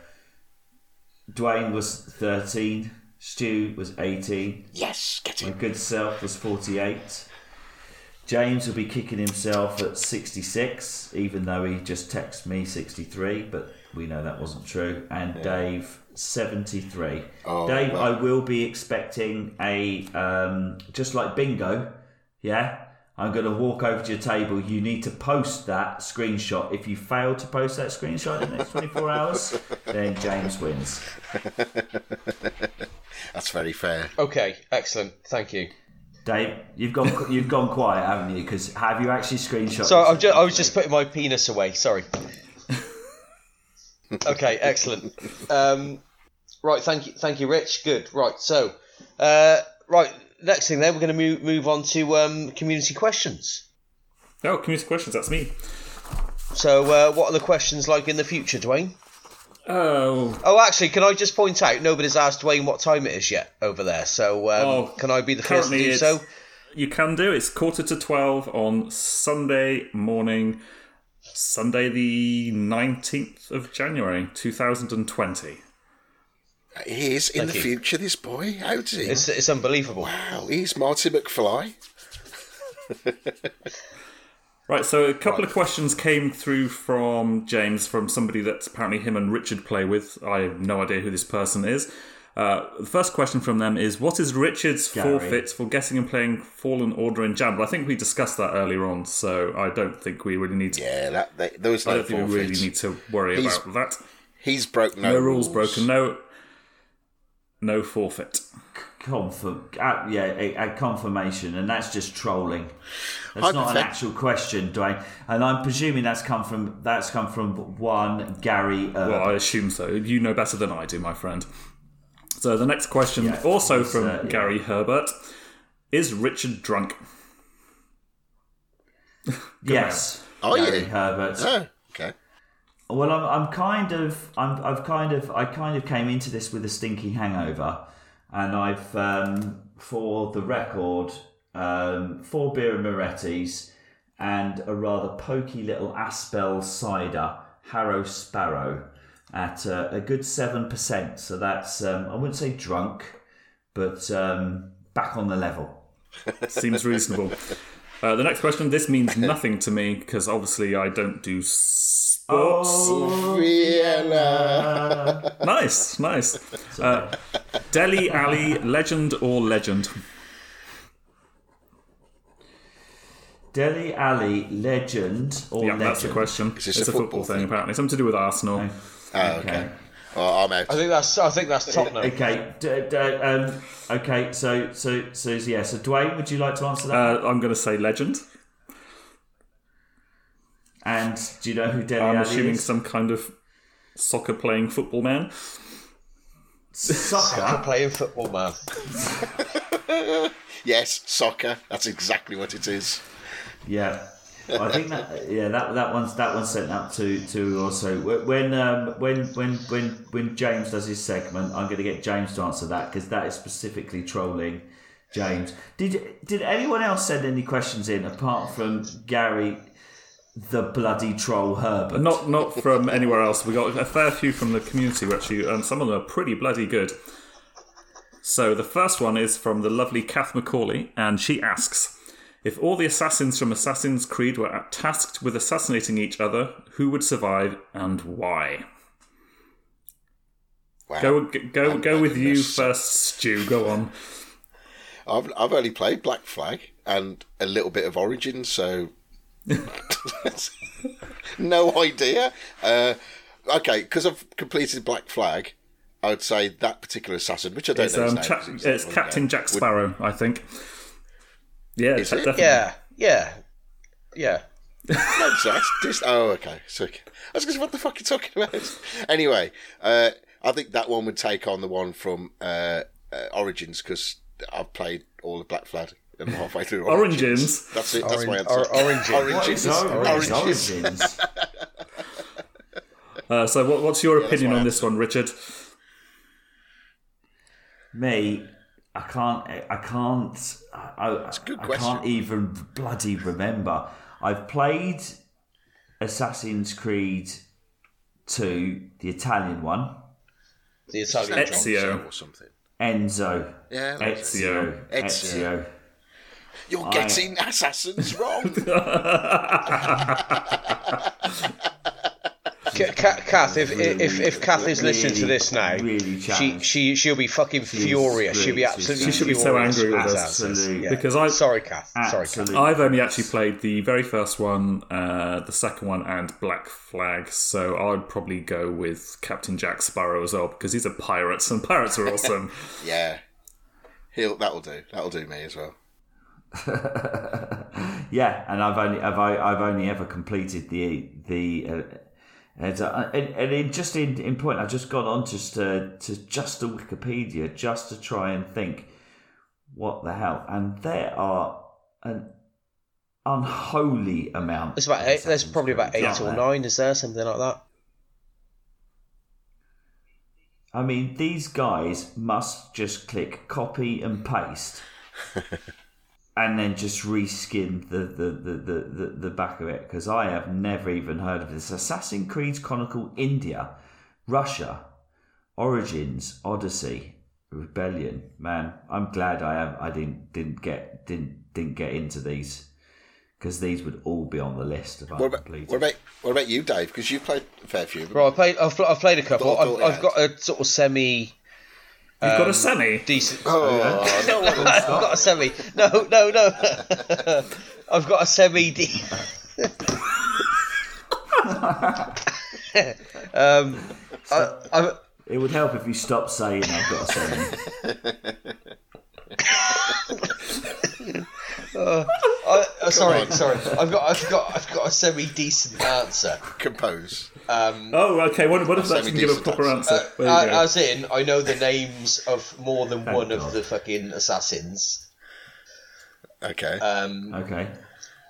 Duane was thirteen, Stu was eighteen, Yes, get my good self was forty-eight. James will be kicking himself at 66, even though he just texted me 63, but we know that wasn't true. And Dave, 73. Oh, Dave, well. I will be expecting a, um, just like bingo, yeah? I'm going to walk over to your table. You need to post that screenshot. If you fail to post that screenshot in the next 24 hours, then James wins. That's very fair. Okay, excellent. Thank you. Dave, you've gone you've gone quiet, haven't you? Because have you actually screenshot? So just, I was just putting my penis away. Sorry. Okay, excellent. Um, right, thank you, thank you, Rich. Good. Right, so, uh, right, next thing then, we're going to move move on to um, community questions. Oh, community questions. That's me. So, uh, what are the questions like in the future, Duane? Oh, Oh, actually, can I just point out nobody's asked Duane what time it is yet over there? So, um, Oh, can I be the first to do so? You can do. It's quarter to 12 on Sunday morning, Sunday the 19th of January 2020. He is in Thank the you. future, this boy. How does he? It's it's unbelievable. Wow, he's Marty McFly. Right, so a couple of questions came through from James, from somebody that apparently him and Richard play with. I have no idea who this person is. Uh, the first question from them is What is Richard's Gary. forfeit for guessing and playing Fallen Order in Jam? But I think we discussed that earlier on, so I don't think we really need to. Yeah, that, that there was I don't think we really need to worry He's- about that. He's broke no, No rules broken. No, no forfeit. Confirm, uh, yeah, a, a confirmation, and that's just trolling. That's not an actual question, Duane. And I'm presuming that's come from that's come from one Gary. Uh, Well, I assume so. You know better than I do, my friend. So the next question, Yeah, also from uh, yeah. Gary Herbert, is Richard drunk? yes. Are Gary you? Herbert? Oh, okay. Well, I'm, I'm kind of, I'm, I've kind of, I kind of came into this with a stinky hangover, and I've, um, for the record, um, four Birra Moretti's, and a rather pokey little Aspall cider, Harry Sparrow, at uh, a good seven percent. So that's, um, I wouldn't say drunk, but um, back on the level. Seems reasonable. Uh, the next question. This means nothing to me because obviously I don't do sports. Oh. Vienna. Nice, nice. Uh, Dele Alli, legend or legend? Dele Alli legend or Yeah, legend? that's the question. this It's a a football, football thing, thing? apparently. Something to do with Arsenal. Oh, okay. Well, I'm out. I think that's I think that's Tottenham. Okay, d- d- um, okay. So, so, so, yeah. So, Duane, would you like to answer that? Uh, I'm going to say legend. and do you know who Dele I'm Alli assuming is? some kind of soccer playing football man. Soccer. Playing football, man. Yes, soccer. That's exactly what it is. Yeah, I think that yeah that that one's that one's sent up to to also when um, when when when when James does his segment, I'm going to get James to answer that because that is specifically trolling James. Did did anyone else send any questions in apart from Gary, the bloody troll Herbert? Not not from anywhere else. We got a fair few from the community actually, and some of them are pretty bloody good. So the first one is from the lovely Kath Macaulay, and she asks. If all the assassins from Assassin's Creed were tasked with assassinating each other, who would survive and why? Wow. Go go go with you goodness. first, Stu. Go on. I've I've only played Black Flag and a little bit of Origin, so no idea. Uh, okay, because I've completed Black Flag, I would say that particular assassin, which I don't It's, know his um, name, Cha- it's Captain Jack. Sparrow, I think. Yeah, Is it? definitely. Yeah, yeah, yeah. Would, no, so that's just, oh, okay. So, I was going what the fuck are you talking about? Anyway, uh, I think that one would take on the one from uh, uh, Origins because I've played all of Black Flag and I'm halfway through Origins? That's it. That's my Orange- answer. or- Origin. What Origins. is Origins? Origins. Origins. Uh, so, what, what's your that's opinion my on this one, Richard? Me, I can't. I can't. I, I, good I question. can't even bloody remember. I've played Assassin's Creed 2, the Italian one, The Italian Ezio. Ezio. or something. Enzo. Yeah, that's it. Ezio. Ezio. Ezio. You're getting assassins wrong. Ca- Ca- Kath, if, if if Kath is listening to this now, really she, she, she'll be fucking furious. She'll be absolutely. she should be so furious angry with us. Yeah. Because I- sorry, Kath. Sorry, Kath. I've only actually played the very first one, uh, the second one, and Black Flag, so I'd probably go with Captain Jack Sparrow as well because he's a pirate, and pirates are awesome. yeah. He'll, that'll do. That'll do me as well. Yeah, and I've only I've, I've only ever completed the the uh, And, uh, and, and in, just in, in point, I've just gone on just to, to just to Wikipedia just to try and think what the hell. And there are an unholy amount. There's about eight, there's probably about eight or there. nine. Is there something like that? I mean, these guys must just click copy and paste, and then just reskinned the the, the, the, the, the back of it because I have never even heard of this. Assassin's Creed Chronicle India, Russia, Origins, Odyssey, Rebellion. Man, I'm glad I have I didn't didn't get didn't didn't get into these because these would all be on the list of What about, uncompleted. what about what about you, Dave? Because you've played a fair few. Right, I've played. I've, I've played a couple. Thought- I've, I've got a sort of semi You've got Um, a semi. decent. Oh, no, I've got a semi. No, no, no. I've got a semi. De- um, I, I, It would help if you stopped saying I've got a seven. I, uh, sorry, on. sorry. I've got, I've got, I've got a semi decent answer. compose. Oh, okay. What, what if that can give a proper answer. answer? There Uh, as in, I know the names of more than one God. of the fucking assassins. Okay. Um, Okay.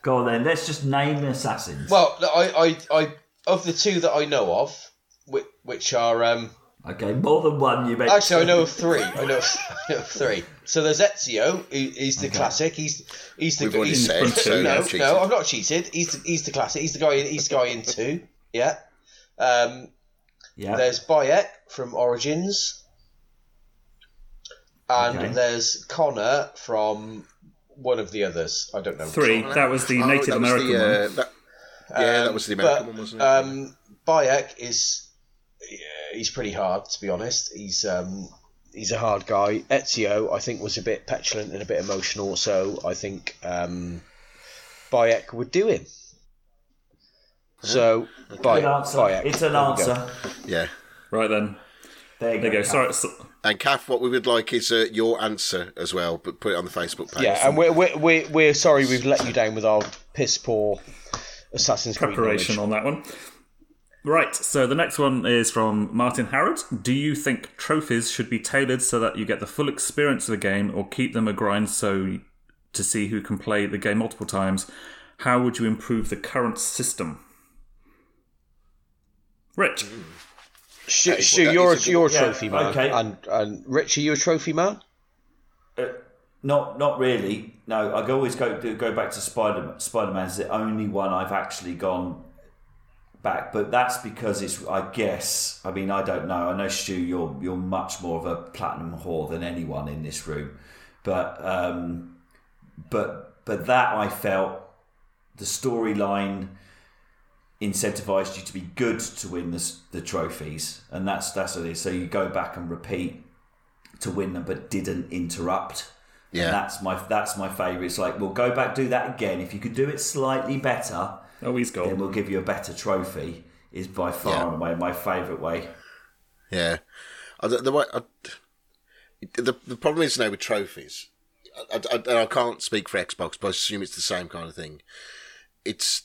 Go on then. Let's just name the assassins. well, I, I, I, of the two that I know of, which, which are, um, okay, more than one. You make. actually, I know of three. I know, I know of three. So there's Ezio. who- He's the classic. He's, he's the. We've already he's, said, so no, no, I'm not cheated. He's the, he's the classic. He's the guy. He's the guy in two. Yeah. Um, Yeah. There's Bayek from Origins, and Okay. there's Connor from one of the others. I don't know. Three. That was the Oh, Native that was American the, one. uh, that- yeah, that Um, was the American but, one, wasn't it? Um, Bayek is yeah, he's pretty hard to be honest. He's um, he's a hard guy. Ezio, I think, was a bit petulant and a bit emotional, so I think um, Bayek would do him. So Good Bayek, answer. Bayek. It's an There we go. answer. yeah. Right then. There you There you go. go. Sorry. So, And Kath, what we would like is uh, your answer as well, but put it on the Facebook page. Yeah, and we're, we're, we're, we're sorry we've let you down with our piss poor Assassin's Creed preparation knowledge. on that one. Right, so the next one is from Martin Harrod. Do you think trophies should be tailored so that you get the full experience of the game, or keep them a grind so to see who can play the game multiple times? How would you improve the current system? Rich, Stu, Hey, Stu, well, you're, a a, good- you're a Yeah, trophy man. okay. And, and Rich, are you a trophy man? Not, not really. No, I always go go back to Spider Spider Man is the only one I've actually gone back, but that's because it's. I guess. I mean, I don't know. I know Stu, you're you're much more of a platinum whore than anyone in this room, but um, but but that I felt the storyline incentivized you to be good to win the, the trophies, and that's that's what it is. So you go back and repeat to win them, but didn't interrupt. Yeah. And that's my that's my favourite. It's like we'll go back do that again. If you could do it slightly better, oh, he's then gone. we'll give you a better trophy. Is by far Yeah. and away my favourite way. Yeah. I, the, the, way, I, the, the problem is now with trophies, I, I, and I can't speak for Xbox, but I assume it's the same kind of thing. It's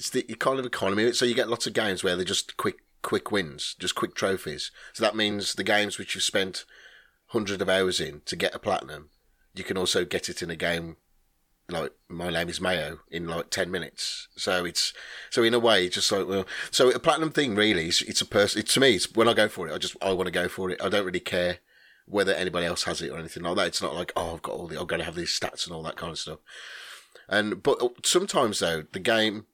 it's the kind of economy. So you get lots of games where they're just quick quick wins, just quick trophies. So that means the games which you've spent hundreds of hours in to get a platinum, you can also get it in a game like my name is Mayo in like 10 minutes. So it's, so in a way, it's just like, well, so a platinum thing really is, it's a person, it's to me, it's when I go for it, I just, I want to go for it. I don't really care whether anybody else has it or anything like that. It's not like, oh, I've got all the, I'm going to have these stats and all that kind of stuff. And, but uh, sometimes though, the game,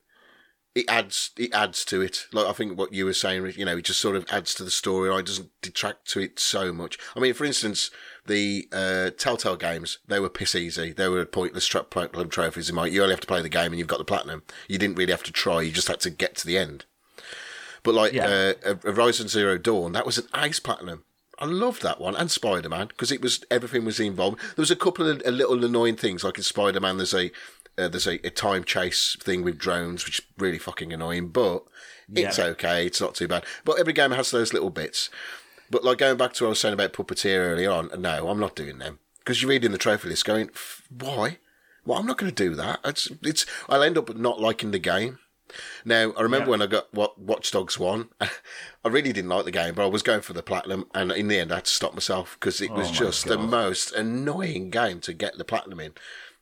it adds, it adds to it. Like I think what you were saying, you know, it just sort of adds to the story. It doesn't detract to it so much. I mean, for instance, the uh, Telltale games, they were piss easy. They were pointless tra- platinum trophies. In my, you only have to play the game and you've got the platinum. You didn't really have to try. You just had to get to the end. But like Yeah. uh, Horizon Zero Dawn, that was an ace platinum. I loved that one and Spider Man because it was everything was involved. There was a couple of a little annoying things like in Spider Man. There's a uh, there's a, a time chase thing with drones, which is really fucking annoying. But it's Yeah. okay. It's not too bad. But every game has those little bits. But like going back to what I was saying about puppeteer earlier on, no, I'm not doing them because you're reading the trophy list, going, why? Well, I'm not going to do that. It's it's. I'll end up not liking the game. Now, I remember when I got what Watch Dogs 1, I really didn't like the game, but I was going for the platinum, and in the end, I had to stop myself because it was Oh my just the most annoying game to get the platinum in.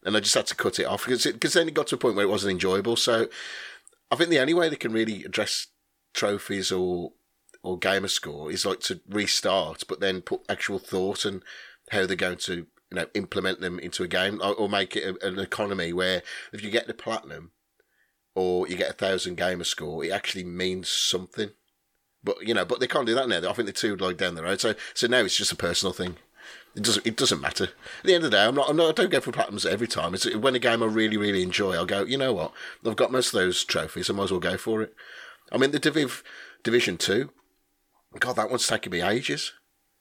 And I just had to cut it off because because then it got to a point where it wasn't enjoyable. So I think the only way they can really address trophies or or gamer score is like to restart, but then put actual thought and how they're going to you know implement them into a game or, or make it a, an economy where if you get the platinum or you get a thousand gamer score, it actually means something. But you know, but they can't do that now. I think they're too like down the road. So so now it's just a personal thing. It doesn't. It doesn't matter. At the end of the day, I'm not. I'm not I don't go for platinums every time. It's when a game I really, really enjoy. I'll go. You know what? I've got most of those trophies. I might as well go for it. I mean, the Diviv Division Two. God, that one's taken me ages.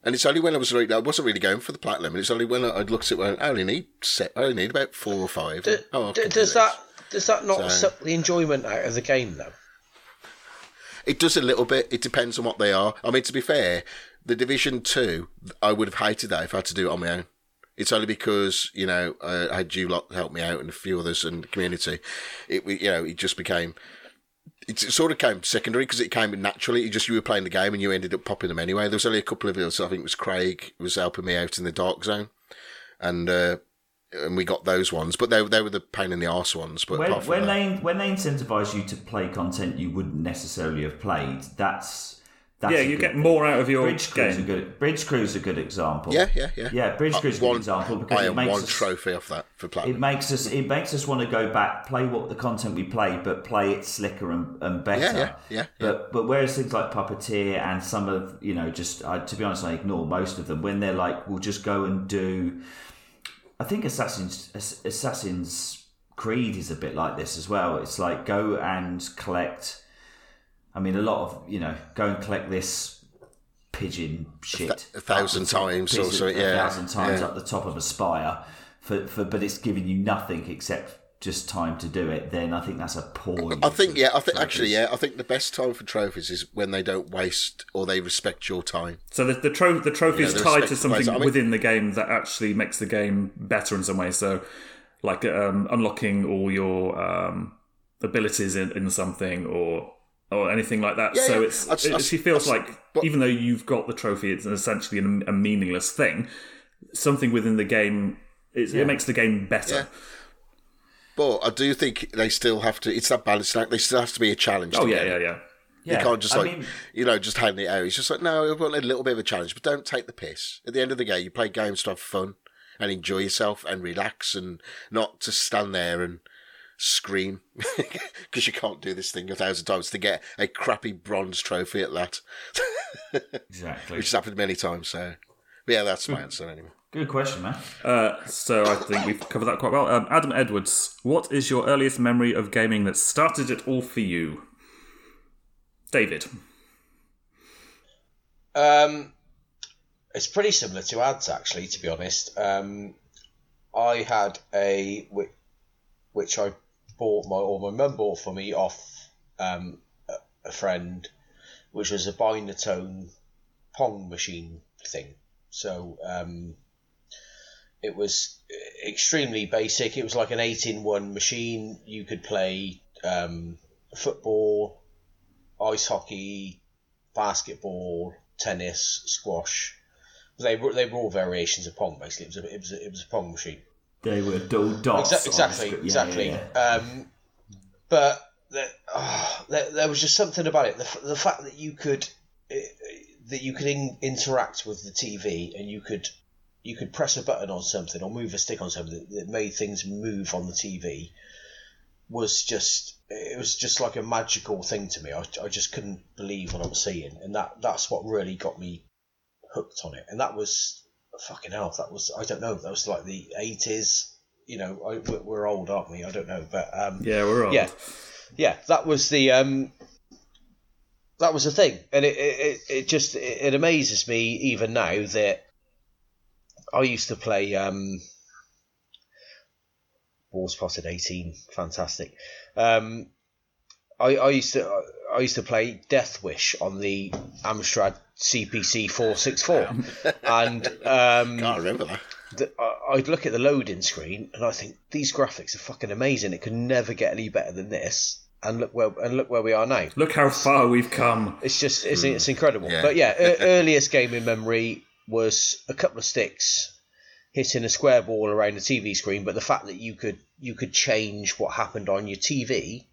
And it's only when I was really, I wasn't really going for the platinum. And it's only when I, I'd looked at it, went, I only need set, I only need about four or five. D- oh, I d- can do does that does that not So- suck the enjoyment out of the game though? It does a little bit. It depends on what they are. I mean, to be fair, the Division Two, I would have hated that if I had to do it on my own. It's only because you know I had you lot help me out and a few others in the community. It you know it just became. It sort of came secondary because it came naturally. It just you were playing the game and you ended up popping them anyway. There was only a couple of us. I think it was Craig was helping me out in the dark zone, and uh, and we got those ones. But they they were the pain in the arse ones. But when, when that, they when they incentivize you to play content you wouldn't necessarily have played, that's that's yeah, you good get thing. more out of your Bridge Crew's a game. good Bridge Crew's a good example. yeah, yeah, yeah, Yeah, Bridge Uh, Crew's a good one- example because I it makes one us, trophy off that for platinum. it makes us it makes us want to go back, play what the content we played, but play it slicker and, and better. Yeah, yeah, yeah, But but whereas things like Puppeteer and some of you know just I, to be honest, I ignore most of them when they're like we'll just go and do. I think Assassin's Assassin's Creed is a bit like this as well. It's like go and collect. I mean, a lot of you know go and collect this pigeon shit a thousand up the times or so, yeah, a thousand times yeah. up the top of a spire for, for but it's giving you nothing except just time to do it. Then I think that's a poor. I think yeah, I think actually yeah, I think the best time for trophies is when they don't waste or they respect your time. So the the, tro- the trophy Yeah, is the tied to to something players. I mean- within the game that actually makes the game better in some way. So, like um, unlocking all your um, abilities in, in something or or anything like that. Yeah, so yeah. it's That's- it, that's- she feels that's- like but- even though you've got the trophy, it's essentially a, a meaningless thing. Something within the game. It, it makes the game better. Yeah. But I do think they still have to. It's that balance act. There still has to be a challenge. Oh yeah, yeah, yeah. Yeah, You can't just I like mean- you know just hand it out. It's just like no, I want a little bit of a challenge, but don't take the piss. At the end of the day, you play games to have fun and enjoy yourself and relax, and not to stand there and scream because you can't do this thing a thousand times to get a crappy bronze trophy at that, exactly. which has happened many times. So, but yeah, that's my answer anyway. Good question, man. Uh, so I think we've covered that quite well. Um, Adam Edwards, what is your earliest memory of gaming that started it all for you? David. Um, it's pretty similar to ads, actually. To be honest, um, I had a which I bought my or my mum bought for me off um, a, friend, which was a Binatone Pong machine thing. So um, it was extremely basic. It was like an eight-in-one machine. You could play um, football, ice hockey, basketball, tennis, squash. They were they were all variations of pong. Basically, it was a, it was a, it was a pong machine. They were dual dots. Exa- exactly. Yeah, exactly. yeah, yeah. Um, but there, ah, there, there was just something about it. The, the fact that you could eh, that you could in, interact with the TV and you could you could press a button on something or move a stick on something that, that made things move on the TV was just it was just like a magical thing to me. I, I just couldn't believe what I was seeing, and that that's what really got me hooked on it. And that was fucking hell. That was I don't know. That was like the eighties. You know, I, we're- old, aren't we? I don't know, but um, Yeah, we're on. yeah, yeah. That was the um, that was the thing, and it it, it- just it, it amazes me even now that I used to play um, Ball Spotted eighteen, fantastic. Um, I, I used to I used to play Death Wish on the Amstrad CPC four six four, and um, Can't remember that. the, I- I'd look at the loading screen and I think these graphics are fucking amazing. It could never get any better than this. and look where and look where we are now. Look how far we've come. It's just it's, it's incredible. Yeah. But yeah, earliest game in memory was a couple of sticks hitting a square ball around the TV screen. But the fact that you could you could change what happened on your TV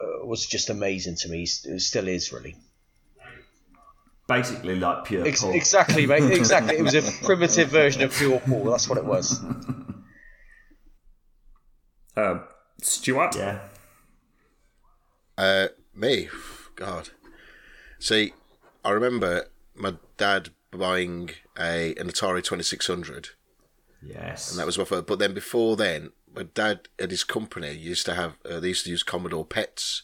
uh, was just amazing to me. It still is really. Basically, like pure Ex- pool. exactly, mate. Exactly. It was a primitive version of pure pool. That's what it was. Um, Stuart? Yeah. Uh, me, God. See, I remember my dad buying a an Atari Twenty Six Hundred, Yes. and that was my first. But then before then, my dad at his company used to have uh, they used to use Commodore Pets,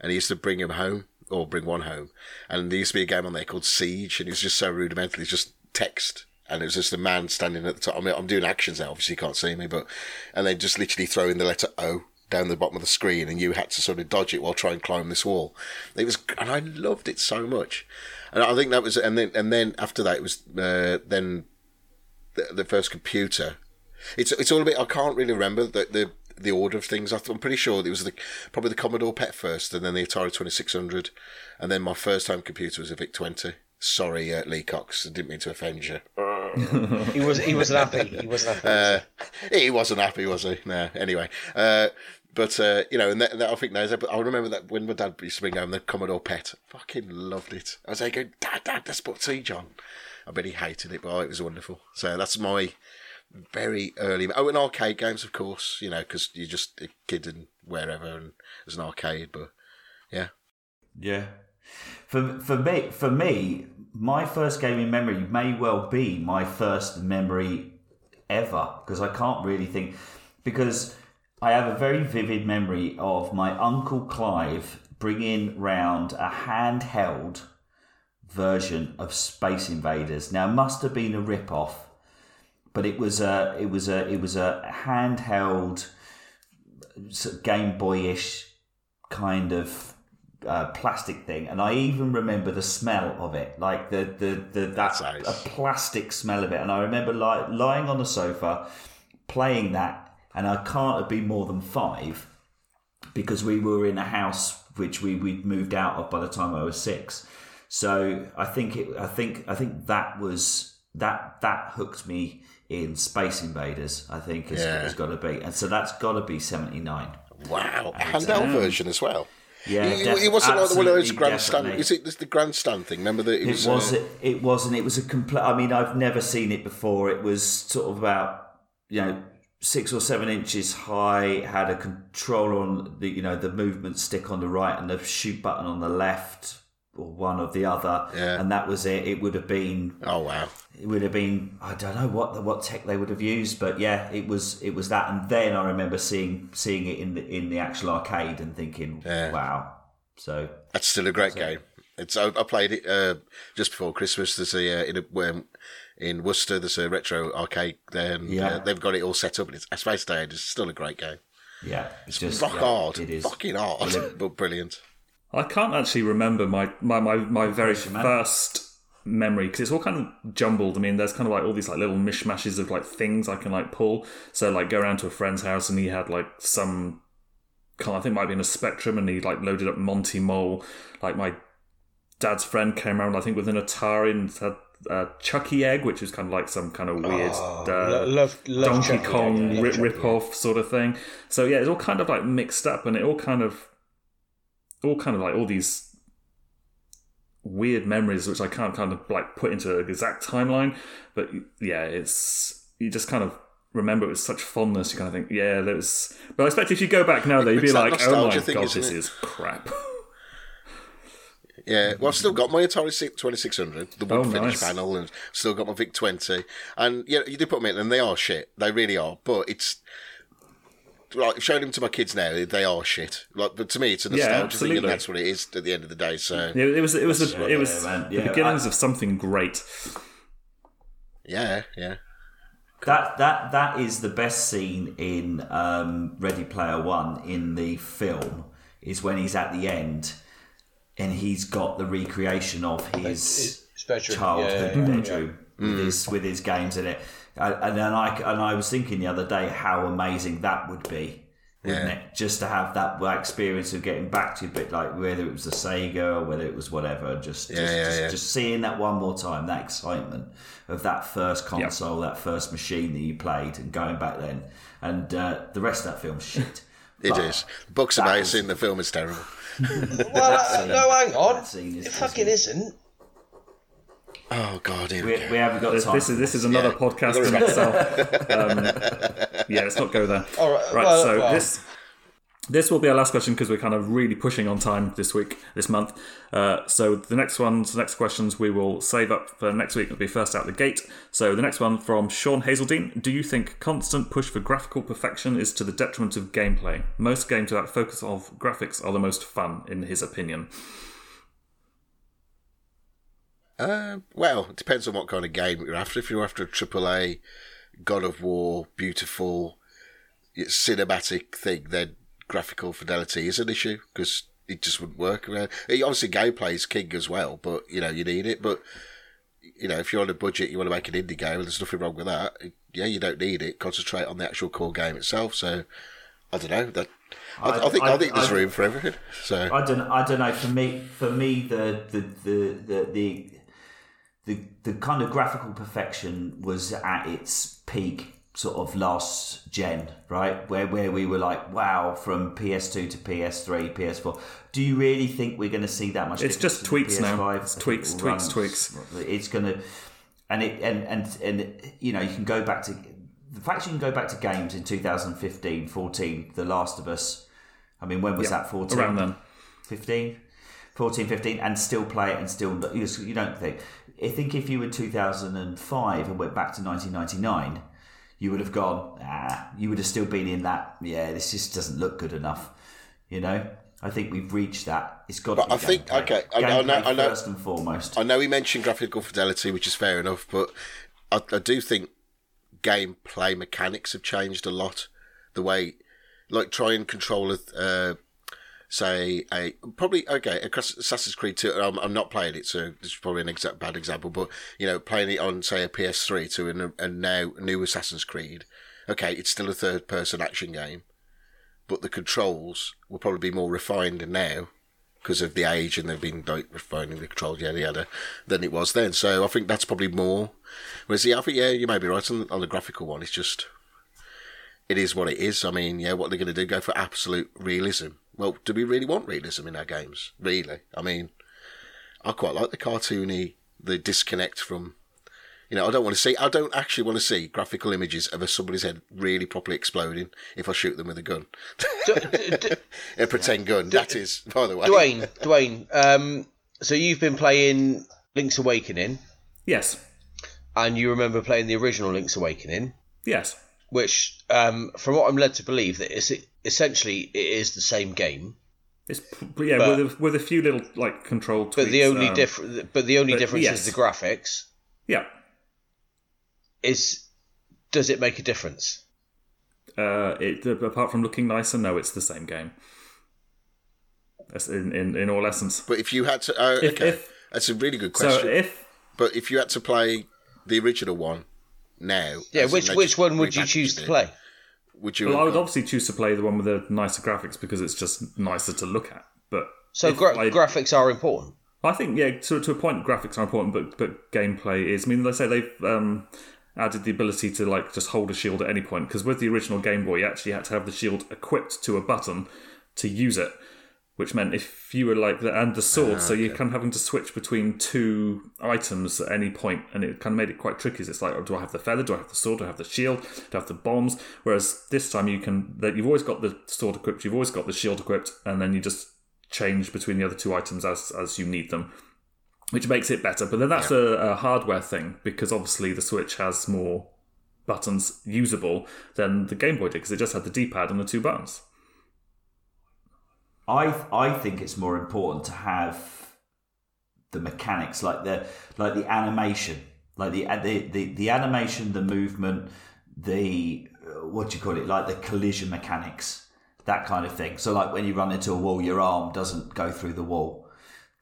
and he used to bring him home or bring one home, and there used to be a game on there called Siege, and it was just so rudimentary, It's just text. And it was just a man standing at the top. I mean, I'm doing actions now. Obviously, you can't see me, but and they just literally throw in the letter O down the bottom of the screen, and you had to sort of dodge it while trying to climb this wall. It was, and I loved it so much. And I think that was, and then and then after that, it was uh, then the, the first computer. It's it's all a bit. I can't really remember the the, the order of things. I'm pretty sure it was the probably the Commodore PET first, and then the Atari 2600, and then my first home computer was a VIC 20. Sorry, uh, Lee Cox, I didn't mean to offend you. He was he wasn't happy. He wasn't happy. Uh, he wasn't happy, was he? No. Anyway, uh, but uh, you know, and that, that, I think there's. I remember that when my dad used to bring home the Commodore PET, fucking loved it. I was like, going, Dad, Dad, let's put Siege on. I bet he hated it, but oh, it was wonderful. So that's my very early. Oh, and arcade games, of course. You know, because you're just a kid and wherever, and there's an arcade. But yeah, Yeah. For for me, for me, my first gaming memory may well be my first memory ever because I can't really think because I have a very vivid memory of my uncle Clive bringing round a handheld version of Space Invaders. Now, must have been a rip off, but it was a it was a it was a handheld sort of Game Boyish kind of uh, plastic thing, and I even remember the smell of it, like the the, the that nice. a plastic smell of it. And I remember li- lying on the sofa playing that, and I can't have been more than five because we were in a house which we we'd moved out of by the time I was six. So I think it. I think I think that was that that hooked me in Space Invaders. I think it's, Yeah. it's got to be, and so that's got to be seventy nine. wow, a handheld version as well. Yeah, it, def- it wasn't like one of those grandstand. definitely. Is it the grandstand thing? Remember that it It was. was. uh, It, it wasn't. It was a complete. I mean, I've never seen it before. It was sort of about you know six or seven inches high. Had a control on the you know the movement stick on the right and the shoot button on the left, or one or the other. Yeah. And that was it. It would have been. oh wow. It would have been. I don't know what what tech they would have used, but yeah, it was. It was that. And then I remember seeing seeing it in the in the actual arcade and thinking, Yeah. wow. So That's still a great game. It's I, I played it uh, just before Christmas. There's a uh, in a, um, in Worcester. There's a retro arcade there, and Yeah. uh, they've got it all set up. And it's Space Invaders. It's still a great game. yeah, it's just Rock yeah, hard, It is. fucking hard, but brilliant. I can't actually remember my my, my, my very first memory because it's all kind of jumbled. I mean, there's kind of like all these like little mishmashes of like things I can like pull. So like go around to a friend's house and he had like some kind of, I think it might be in a Spectrum and he like loaded up Monty Mole. Like my dad's friend came around I think with an Atari and had uh, Chuckie Egg, which is kind of like some kind of weird Oh, uh, love, love Donkey Chucky, Kong yeah, rip, Chucky, rip off sort of thing. So yeah, it's all kind of like mixed up, and it all kind of, all kind of like all these weird memories, which I can't kind of like put into an exact timeline. But yeah, it's you just kind of remember it with such fondness. You kind of think, yeah, there was. But I expect if you go back now, though, you'd be like, oh my thing, god, this it? is crap. Yeah, well, I've still got my Atari 2600, the wood Oh, finish nice. panel, and still got my VIC 20. And yeah, you do put them in, and they are shit. They really are. But it's like showing them to my kids now, they are shit. Like, but to me, it's a Yeah, nostalgia thing, absolutely. and that's what it is at the end of the day. So Yeah, it was it was a, it was they meant, the yeah. beginnings I- of something great. yeah, yeah. That that that is the best scene in um, Ready Player One in the film is when he's at the end and he's got the recreation of his His bedroom, childhood yeah, yeah, yeah. bedroom with his with his games in it. And, and then I and I was thinking the other day how amazing that would be wouldn't Yeah. it? Just to have that experience of getting back to a bit like whether it was the Sega or whether it was whatever, just Yeah, just, yeah, just, yeah. just seeing that one more time, that excitement of that first console, that first machine that you played, and going back then, and uh, the rest of that film shit. It But is. The book's that amazing. The film is terrible. Well, no, hang on. that scene is- It fucking isn't. Oh God, here We, we go. we haven't got This, time. this is this is another Yeah. podcast in itself. Um, yeah, let's not go there. All right, right. well, so well. this this will be our last question because we're kind of really pushing on time this week, this month. Uh, so the next ones, the next questions, we will save up for next week. It'll be first out the gate. So the next one from Sean Hazeldine: Do you think constant push for graphical perfection is to the detriment of gameplay? Most games without focus of graphics are the most fun, in his opinion. Uh, well, it depends on what kind of game you're after. If you're after a AAA God of War, beautiful, cinematic thing, then graphical fidelity is an issue because it just wouldn't work. Obviously, gameplay is king as well, but you know you need it. But you know, if you're on a budget, you want to make an indie game, there's nothing wrong with that. Yeah, you don't need it. Concentrate on the actual core game itself. So, I don't know. That I, I, I- think I, I- think there's room for everything. So I don't. I don't know. For me, for me, the the the the the the, the kind of graphical perfection was at its peak, sort of last gen, right? Where where we were like, wow, from PS2 to PS3, PS4. Do you really think we're going to see that much? It's just tweaks now. PS5? It's tweaks, tweaks, tweaks. It's going to, and it and and and you know you can go back to the fact you can go back to games in 2015, 14, The Last of Us. I mean, when was Yeah, that? 14 around then. 15, 14, 15, and still play it and still you you don't think. I think if you were 2005 and went back to 1999, you would have gone. Ah, you would have still been in that. Yeah, this just doesn't look good enough. You know. I think we've reached that. It's got. But to be I think- gameplay. okay, I- I know- I know- first and foremost. I know he mentioned graphical fidelity, which is fair enough, but I, I do think gameplay mechanics have changed a lot. The way, like, try and control a, uh, say, a probably okay, across Assassin's Creed 2. I'm, I'm not playing it, so this is probably an exact bad example, but you know, playing it on say a PS3 to an, a now new Assassin's Creed. Okay, it's still a third-person action game, but the controls will probably be more refined now because of the age and they've been like refining the controls yada yada than it was then. So I think that's probably more. Whereas the I think yeah, you may be right on, on the graphical one. It's just it is what it is. I mean, yeah, what they're going to do? Go for absolute realism? Well, do we really want realism in our games? Really? I mean, I quite like the cartoony, the disconnect from. You know, I don't want to see. I don't actually want to see graphical images of a somebody's head really properly exploding if I shoot them with a gun, a pretend gun. That is, by the way. Duane, Duane. Um, so you've been playing Link's Awakening, Yes, and you remember playing the original Link's Awakening, yes. which, um, from what I'm led to believe, that it's essentially it is the same game, It's p- yeah, But- with a, with a few little like control tweaks. but the only um, difference, but the only but difference yes. is the graphics. yeah, Is does it make a difference? uh, it apart from looking nicer, no, it's the same game. That's in, in, in all essence. But if you had to, uh, If- okay, if- that's a really good question. So if but if you had to play the original one now, Yeah, which which one would you choose to it, play? Would you? well, I would gone- obviously choose to play the one with the nicer graphics because it's just nicer to look at. But So gra- I- graphics are important. I think yeah, to to a point, graphics are important, but but gameplay is. I mean, they say they've um, added the ability to like just hold a shield at any point because with the original Game Boy, you actually had to have the shield equipped to a button to use it, which meant if you were like the and the sword, so ah, you're kind of having to switch between two items at any point, and it kind of made it quite tricky. It's like, oh, do I have the feather? Do I have the sword? Do I have the shield? Do I have the bombs? Whereas this time you can that you've always got the sword equipped, you've always got the shield equipped, and then you just change between the other two items as as you need them which makes it better. But then that's a, a hardware thing because obviously the Switch has more buttons usable than the Game Boy did because it just had the D-pad and the two buttons. I I think it's more important to have the mechanics, like the like the animation, like the the the, the animation, the movement, the uh, what do you call it, like the collision mechanics, that kind of thing. So like when you run into a wall, your arm doesn't go through the wall.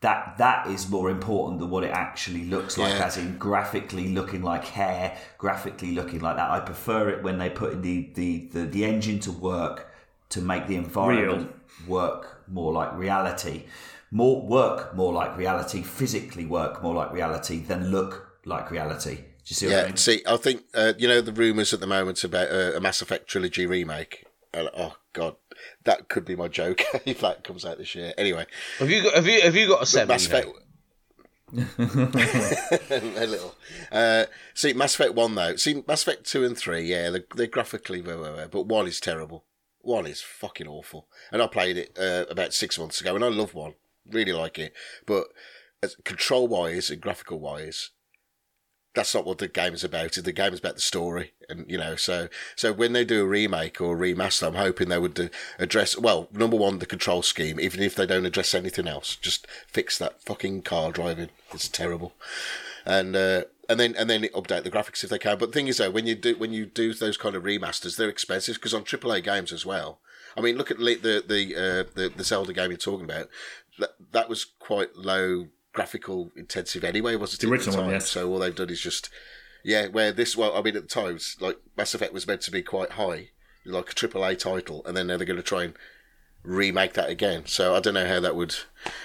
That that is more important than what it actually looks like, Yeah. as in graphically looking like hair, graphically looking like that. I prefer it when they put in the the, the, the engine to work to make the environment work more like reality, more work more like reality, physically work more like reality than look like reality. Do you see what I Yeah, mean? see, I think uh, you know the rumours at the moment about uh, a Mass Effect trilogy remake. Uh, oh God, that could be my joke if that comes out this year. Anyway, Have you got have you have you got a seven? Mass? Effect. a little. Uh, see, Mass Effect One though. See, Mass Effect Two and Three. Yeah, they're, they're graphically, blah, blah, blah, but one is terrible. One is fucking awful. And I played it uh, about six months ago, and I love one. Really like it, but control wise and graphical wise, that's not what the game is about. The game is about the story, and you know, so so when they do a remake or a remaster, I'm hoping they would address well, number one, the control scheme, even if they don't address anything else, just fix that fucking car driving. It's terrible, and uh, and then and then update the graphics if they can. But the thing is, though, when you do when you do those kind of remasters, they're expensive because on AAA games as well. I mean, look at the the the uh, the, the Zelda game you're talking about. That that was quite low graphical intensive anyway, wasn't The it? at original one, time? yes. So all they've done is just yeah, where this well, I mean, at the times, like Mass Effect was meant to be quite high, like a AAA title, and then now they're going to try and remake that again. So I don't know how that would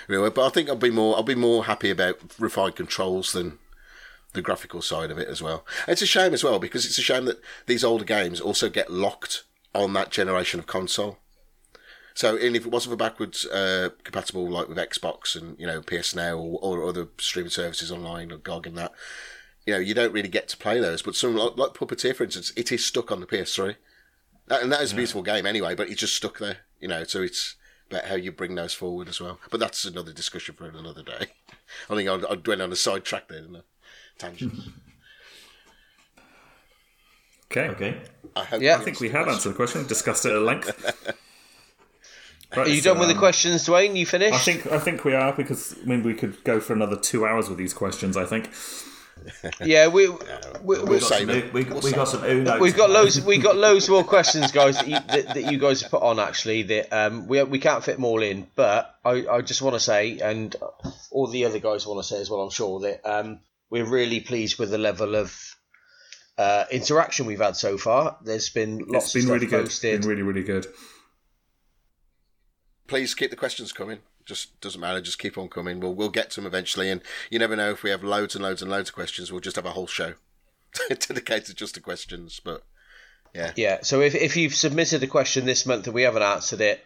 really work, but I think I'll be more I'll be more happy about refined controls than the graphical side of it as well. It's a shame as well because it's a shame that these older games also get locked on that generation of console. So, and if it wasn't for backwards uh, compatible, like with Xbox and you know PS Now or, or other streaming services online or GOG and that, you know, you don't really get to play those. But some like, like Puppeteer, for instance, it is stuck on the PS3, that, and that is a beautiful game anyway. But it's just stuck there, you know. So it's about how you bring those forward as well. But that's another discussion for another day. I think I, I went on a side track there, didn't I? Tangent. Okay. Okay. I hope Yeah. I think we have answered the question, discussed it at length. Right, Are you so, done with the questions, Duane? You finished? I think I think we are because I mean we could go for another two hours with these questions. I think. Yeah, we, we, we, We'll save Some- it. we, we got some Uno. We've got to- loads. We got loads more questions, guys, that you, that, that you guys have put on. Actually, that um, we we can't fit them all in. But I, I just want to say, and all the other guys want to say as well. I'm sure that um, we're really pleased with the level of uh, interaction we've had so far. There's been lots It's been of really stuff good. posted. Been really really good. please keep the questions coming. Just doesn't matter. Just keep on coming. We'll we'll get to them eventually. And you never know if we have loads and loads and loads of questions. We'll just have a whole show dedicated just to questions. But yeah, Yeah. So if if you've submitted a question this month and we haven't answered it,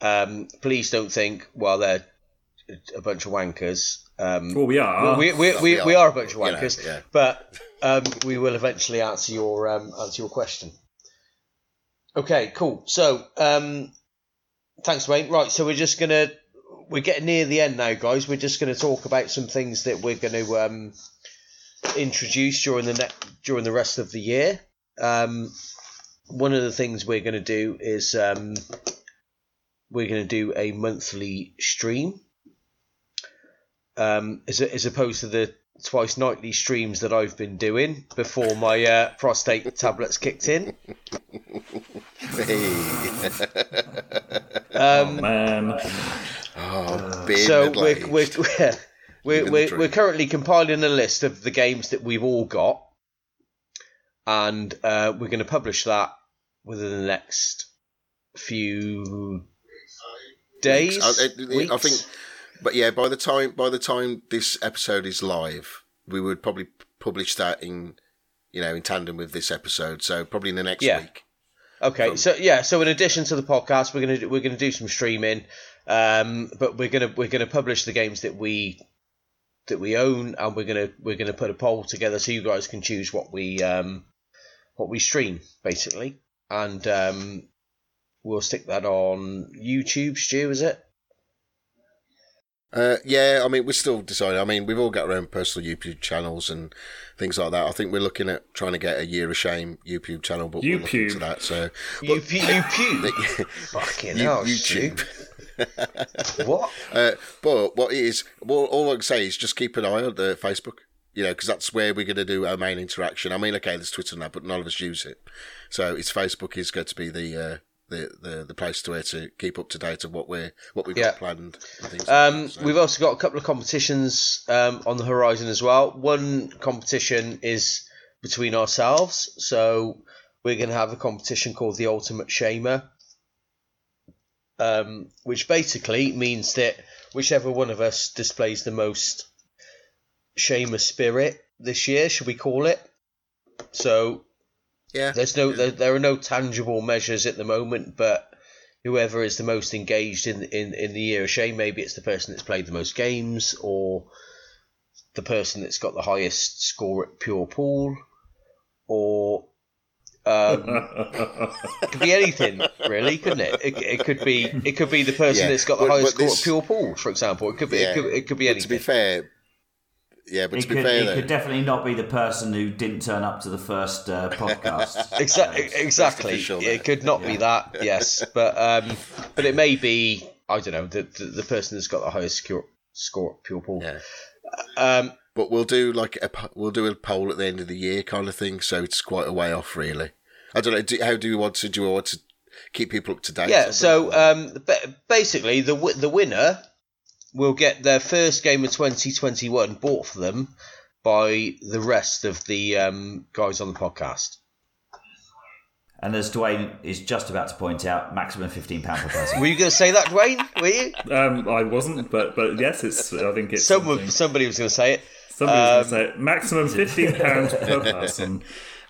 um, please don't think well they're a bunch of wankers. Um, Well, we are. Well, we, we, Well, we, we we are. are a bunch of You know, wankers, yeah. but um, we will eventually answer your um, answer your question. Okay, cool. So, um, thanks, Wayne. Right, so we're just gonna we're getting near the end now, guys. We're just gonna talk about some things that we're going to um, introduce during the ne- during the rest of the year. Um, one of the things we're going to do is um, we're going to do a monthly stream um, as, as opposed to the twice nightly streams that I've been doing before my uh, prostate tablets kicked in. Um, Man, oh, being so middle-aged. we're we're, we're, we're, we're currently compiling a list of the games that we've all got, and uh, we're going to publish that within the next few days. I, I- I weeks. think, but yeah, by the time by the time this episode is live, we would probably publish that in, you know, in tandem with this episode. So probably in the next Yeah. week. Okay, from- so yeah, so in addition to the podcast, we're gonna do, we're gonna do some streaming, um, but we're gonna we're gonna publish the games that we that we own, and we're gonna we're gonna put a poll together so you guys can choose what we um, what we stream basically, and um, we'll stick that on YouTube. Stu, is it? Uh, yeah, I mean, we're still deciding. I mean, we've all got our own personal YouTube channels and things like that. I think we're looking at trying to get a Year of Shame YouTube channel, but we're looking YouTube. to that. So, You pu- you pew. Fucking hell, YouTube. Stu. What? Uh, but what it is, well, all I can say is just keep an eye on the Facebook, you know, because that's where we're going to do our main interaction. I mean, okay, there's Twitter now, but none of us use it. So it's Facebook is going to be the uh, the, the the place to where to keep up to date of what we're what we've Yeah. got planned. And things like Um. So- We've also got a couple of competitions um, on the horizon as well. One competition is between ourselves, so we're going to have a competition called the Ultimate Shamer, um, which basically means that whichever one of us displays the most Shamer spirit this year, should we call it? So Yeah. there's no there, there are no tangible measures at the moment, but whoever is the most engaged in in in the year of shame, maybe it's the person that's played the most games or the person that's got the highest score at pure pool or um, it could be anything really couldn't it? it it could be it could be the person Yeah, that's got the but- highest but score this- at pure pool for example it could be Yeah. it, could, it could be But anything to be fair, yeah, but It to be could, fair, it though, could definitely not be the person who didn't turn up to the first uh, podcast. Exactly. Exactly. It could not be that. Yes, but um, but it may be. I don't know the the, the person that's got the highest score score at pure pool. yeah. Um, But we'll do like a we'll do a poll at the end of the year kind of thing, so it's quite a way off, really. I don't know. Do, how do you want to do? You want to keep people up to date? yeah. So um, basically, the the winner will get their first game of 2021 bought for them by the rest of the um, guys on the podcast. And as Duane is just about to point out, maximum fifteen pound per person. Were you going to say that, Duane? Were you? Um, I wasn't, but but yes, it's. I think it's. Someone, something- somebody was going to say it. Somebody was um, going to say it. maximum fifteen pounds per person.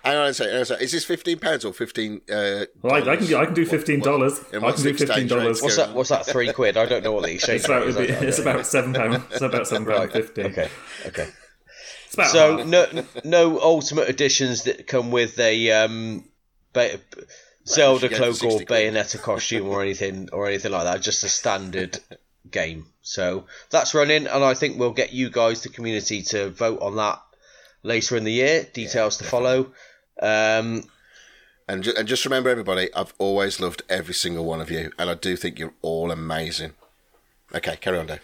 Hang on a second. hang on a second. Is this fifteen pounds or fifteen? Uh, Well, I, I can do, I can do fifteen dollars. I can do fifteen dollars. What's that? What's that? Three quid? I don't know what the exchange It's about, is. be- it's about seven pound. It's about seven pound Right, fifty. Okay. Okay. So no no ultimate editions that come with a um, ba- Zelda you go for cloak or 60. Bayonetta costume or anything or anything like that. Just a standard game. So that's running, and I think we'll get you guys, the community, to vote on that later in the year. Details to follow. Um, And, ju- and just remember, everybody, I've always loved every single one of you, and I do think you're all amazing. Okay, carry on, Dave.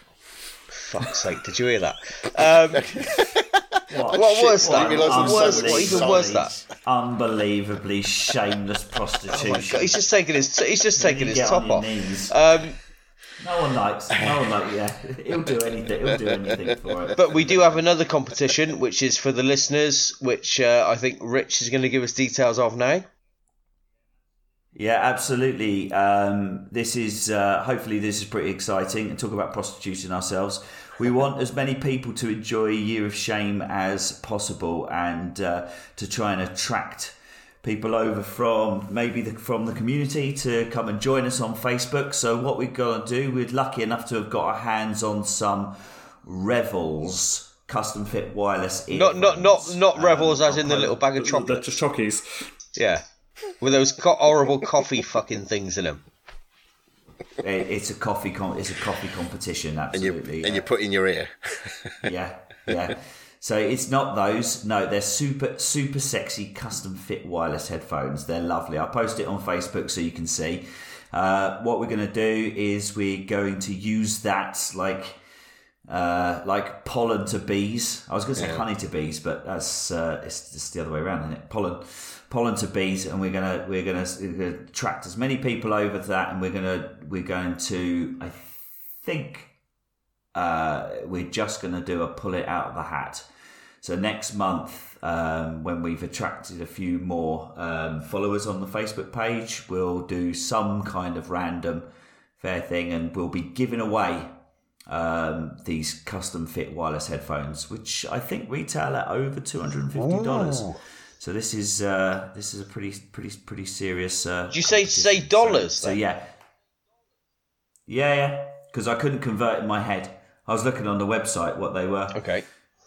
fuck's sake, did you hear that? Um, What, what was that? didn't What was, so what even was that? Unbelievably shameless Oh my prostitution. God, he's just taking his he's just taking his top off. knees. Um, No one likes. No one likes. Yeah, he'll do anything. He'll do anything for it. But we do have another competition, which is for the listeners, which uh, I think Rich is going to give us details of now. Yeah, absolutely. Um, this is uh, hopefully this is pretty exciting and talk about prostituting ourselves. We want as many people to enjoy a Year of Shame as possible, and uh, to try and attract people over from maybe the, from the community to come and join us on Facebook. So what we're going to do, we're lucky enough to have got our hands on some Revols custom fit wireless. Not not not earphones. not Um, revels as in the little bag of The chocolate. chockies. Yeah, with those co- horrible coffee fucking things in them. It- It's a coffee. Com- it's a coffee competition. And you Absolutely. and you put in your ear. yeah, yeah. So it's not those. No, they're super, super sexy custom fit wireless headphones. They're lovely. I'll post it on Facebook so you can see. Uh, what we're going to do is we're going to use that like uh, like pollen to bees. I was going to say honey to bees, but that's uh, it's, it's the other way around, isn't it? Pollen, pollen to bees, and we're gonna we're gonna, we're gonna attract as many people over to that, and we're gonna we're going to I think uh, we're just going to do a pull it out of the hat. So next month, um, when we've attracted a few more um, followers on the Facebook page, we'll do some kind of random fair thing, and we'll be giving away um, these custom fit wireless headphones, which I think retail at over two hundred and fifty dollars. So this is uh, this is a pretty pretty pretty serious. Uh, Did you say say competition. dollars? So, so yeah, yeah, yeah. Because I couldn't convert in my head. I was looking on the website what they were. Okay.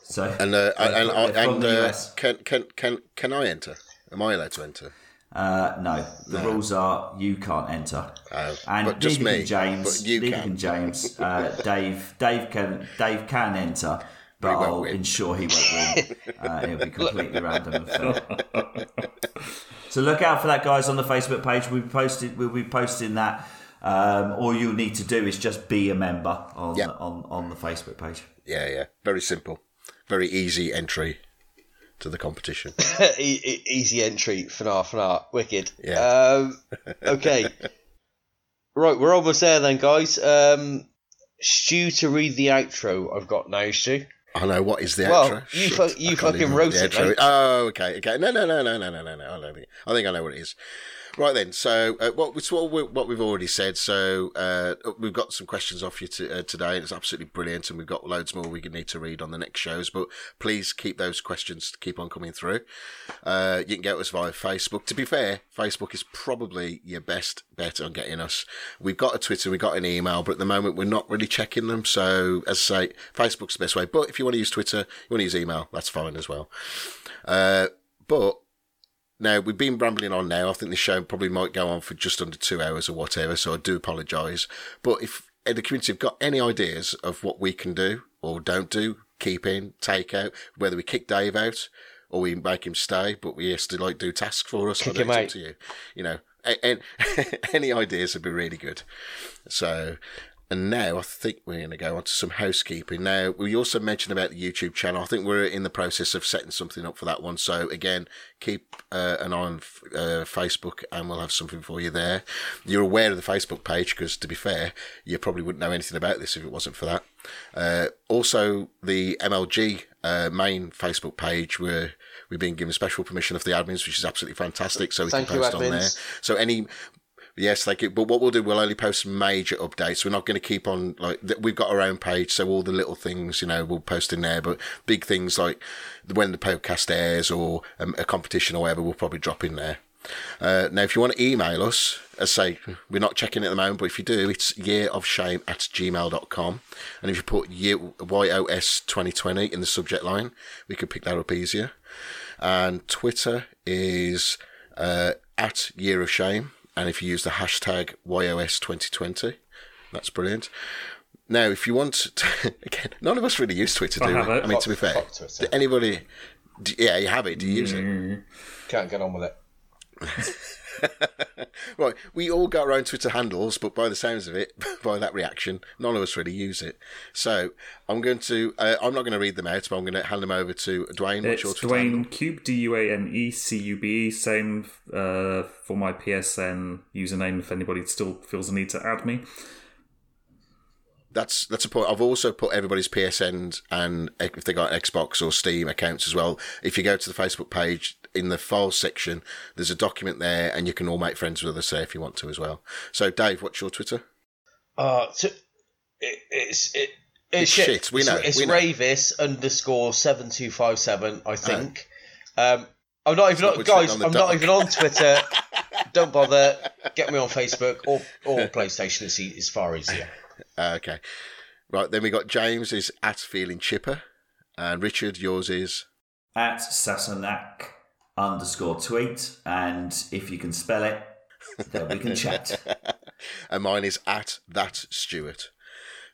So And uh, they're and from and the uh, US. can can can can I enter? Am I allowed to enter? Uh, no, the rules are you can't enter. Oh, and but just me. can James. But you neither can. James. Uh, Dave. Dave can. Dave can enter, but I'll win. ensure he won't win. Uh, it'll be completely random. so look out for that, guys, on the Facebook page. We posted. We'll be posting that. Um, all you need to do is just be a member on Yeah. on on the Facebook page. Yeah, yeah. Very simple. Very easy entry to the competition. Easy entry, FNAF, FNAF, wicked. Yeah. Um, okay. right, we're almost there then, guys. Um, Stu to read the outro. I've got now, Stu. I know what is the Well, outro. you fu- you fucking wrote it, mate. Oh, okay, okay. No, no, no, no, no, no, no, no. I think I know what it is. Right then, so uh, what, what, we, what we've already said. So uh, we've got some questions off you to, uh, today, and it's absolutely brilliant. And we've got loads more we need to read on the next shows. But please keep those questions to keep on coming through. Uh, you can get us via Facebook. To be fair, Facebook is probably your best bet on getting us. We've got a Twitter, we've got an email, but at the moment we're not really checking them. So as I say, Facebook's the best way. But if you want to use Twitter, you want to use email, that's fine as well. Uh, but now, we've been rambling on now. I think the show probably might go on for just under two hours or whatever, so I do apologise. But if the community have got any ideas of what we can do or don't do, keep in, take out, whether we kick Dave out or we make him stay, but we has to like do tasks for us, Kick I him don't know, out. to you. You know, and any ideas would be really good. So, and now I think we're going to go on to some housekeeping. Now, we also mentioned about the YouTube channel. I think we're in the process of setting something up for that one. So, again, keep uh, an eye on uh, Facebook and we'll have something for you there. You're aware of the Facebook page because, to be fair, you probably wouldn't know anything about this if it wasn't for that. Uh, also, the MLG uh, main Facebook page where we've been given special permission of the admins, which is absolutely fantastic. So we Thank can you, post on there. So any Yes, thank you. But what we'll do, we'll only post major updates. We're not going to keep on like we've got our own page, so all the little things, you know, we'll post in there. But big things like when the podcast airs or um, a competition or whatever, we'll probably drop in there. Uh, now, if you want to email us, as say, we're not checking at the moment, but if you do, it's yearofshame at gmail.com. And if you put YOS 2020 in the subject line, we could pick that up easier. And Twitter is uh, at Year of Shame. And if you use the hashtag YOS2020, that's brilliant. Now, if you want to, again, none of us really use Twitter, do I we? it. I mean, to be fair, Fuck Twitter. anybody, do, yeah, you have it. Do you use it? Can't get on with it. Right, we all got our own Twitter handles, but by the sounds of it, by that reaction, none of us really use it. So I'm going to, uh, I'm not going to read them out, but I'm going to hand them over to Duane. What's It's your Twitter handle? Duane Cube, D U A N E C U B E. Same uh, for my PSN username if anybody still feels the need to add me. That's that's a point. I've also put everybody's PSN and if they got Xbox or Steam accounts as well. If you go to the Facebook page in the files section, there's a document there, and you can all make friends with us there if you want to as well. So, Dave, what's your Twitter? Uh, so it, it's it, it's, It's shit. shit, we know, It's, we know. Ravis underscore seven two five seven. I think. Um, I'm not even not on, guys. I'm not even on Twitter. Don't bother. Get me on Facebook or or PlayStation. It's, it's far easier. Uh, okay, right. Then we got James is at feeling chipper, and Richard, yours is At Sassenach underscore tweet. And if you can spell it, then we can chat. and mine is at ThatStuart.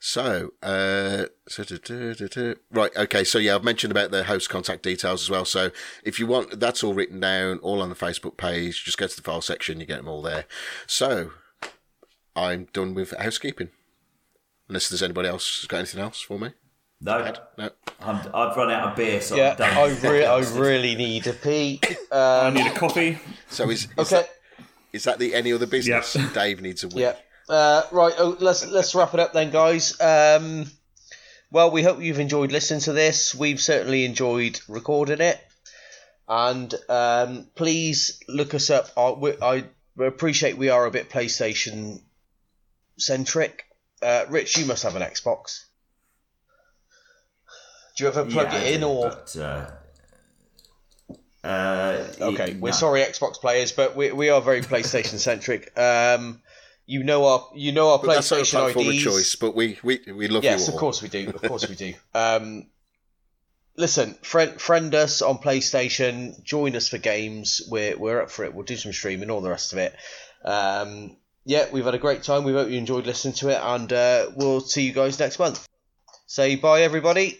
So, uh, so du- du- du. right, okay. So yeah, I've mentioned about the host contact details as well. So if you want, that's all written down, all on the Facebook page. Just go to the file section, you get them all there. So I'm done with housekeeping. Unless there's anybody else who's got anything else for me. No, Ed? No. I'm, I've run out of beer, so Yeah, I'm done. I re- I really need a pee. I Um, need a coffee. So is is, okay. that, is that the any other business? Yeah. Dave needs a week. Yeah. Uh, right. Oh, let's let's wrap it up then, guys. Um, well, we hope you've enjoyed listening to this. We've certainly enjoyed recording it, and um, please look us up. I, I appreciate we are a bit PlayStation centric. Uh, Rich, you must have an Xbox. Do you ever plug Yeah, it in do, or? But, uh, uh, Okay, y- we're no. sorry, Xbox players, but we, we are very PlayStation centric. Um, you know our you know our But that's our PlayStation platform of IDs. choice. But we we, we love Yes, you all. of course we do. Of course we do. Um, listen, friend friend us on PlayStation. Join us for games. We're we're up for it. We'll do some streaming, all the rest of it. Um, yeah, we've had a great time. We hope you enjoyed listening to it, and uh, we'll see you guys next month. Say bye, everybody.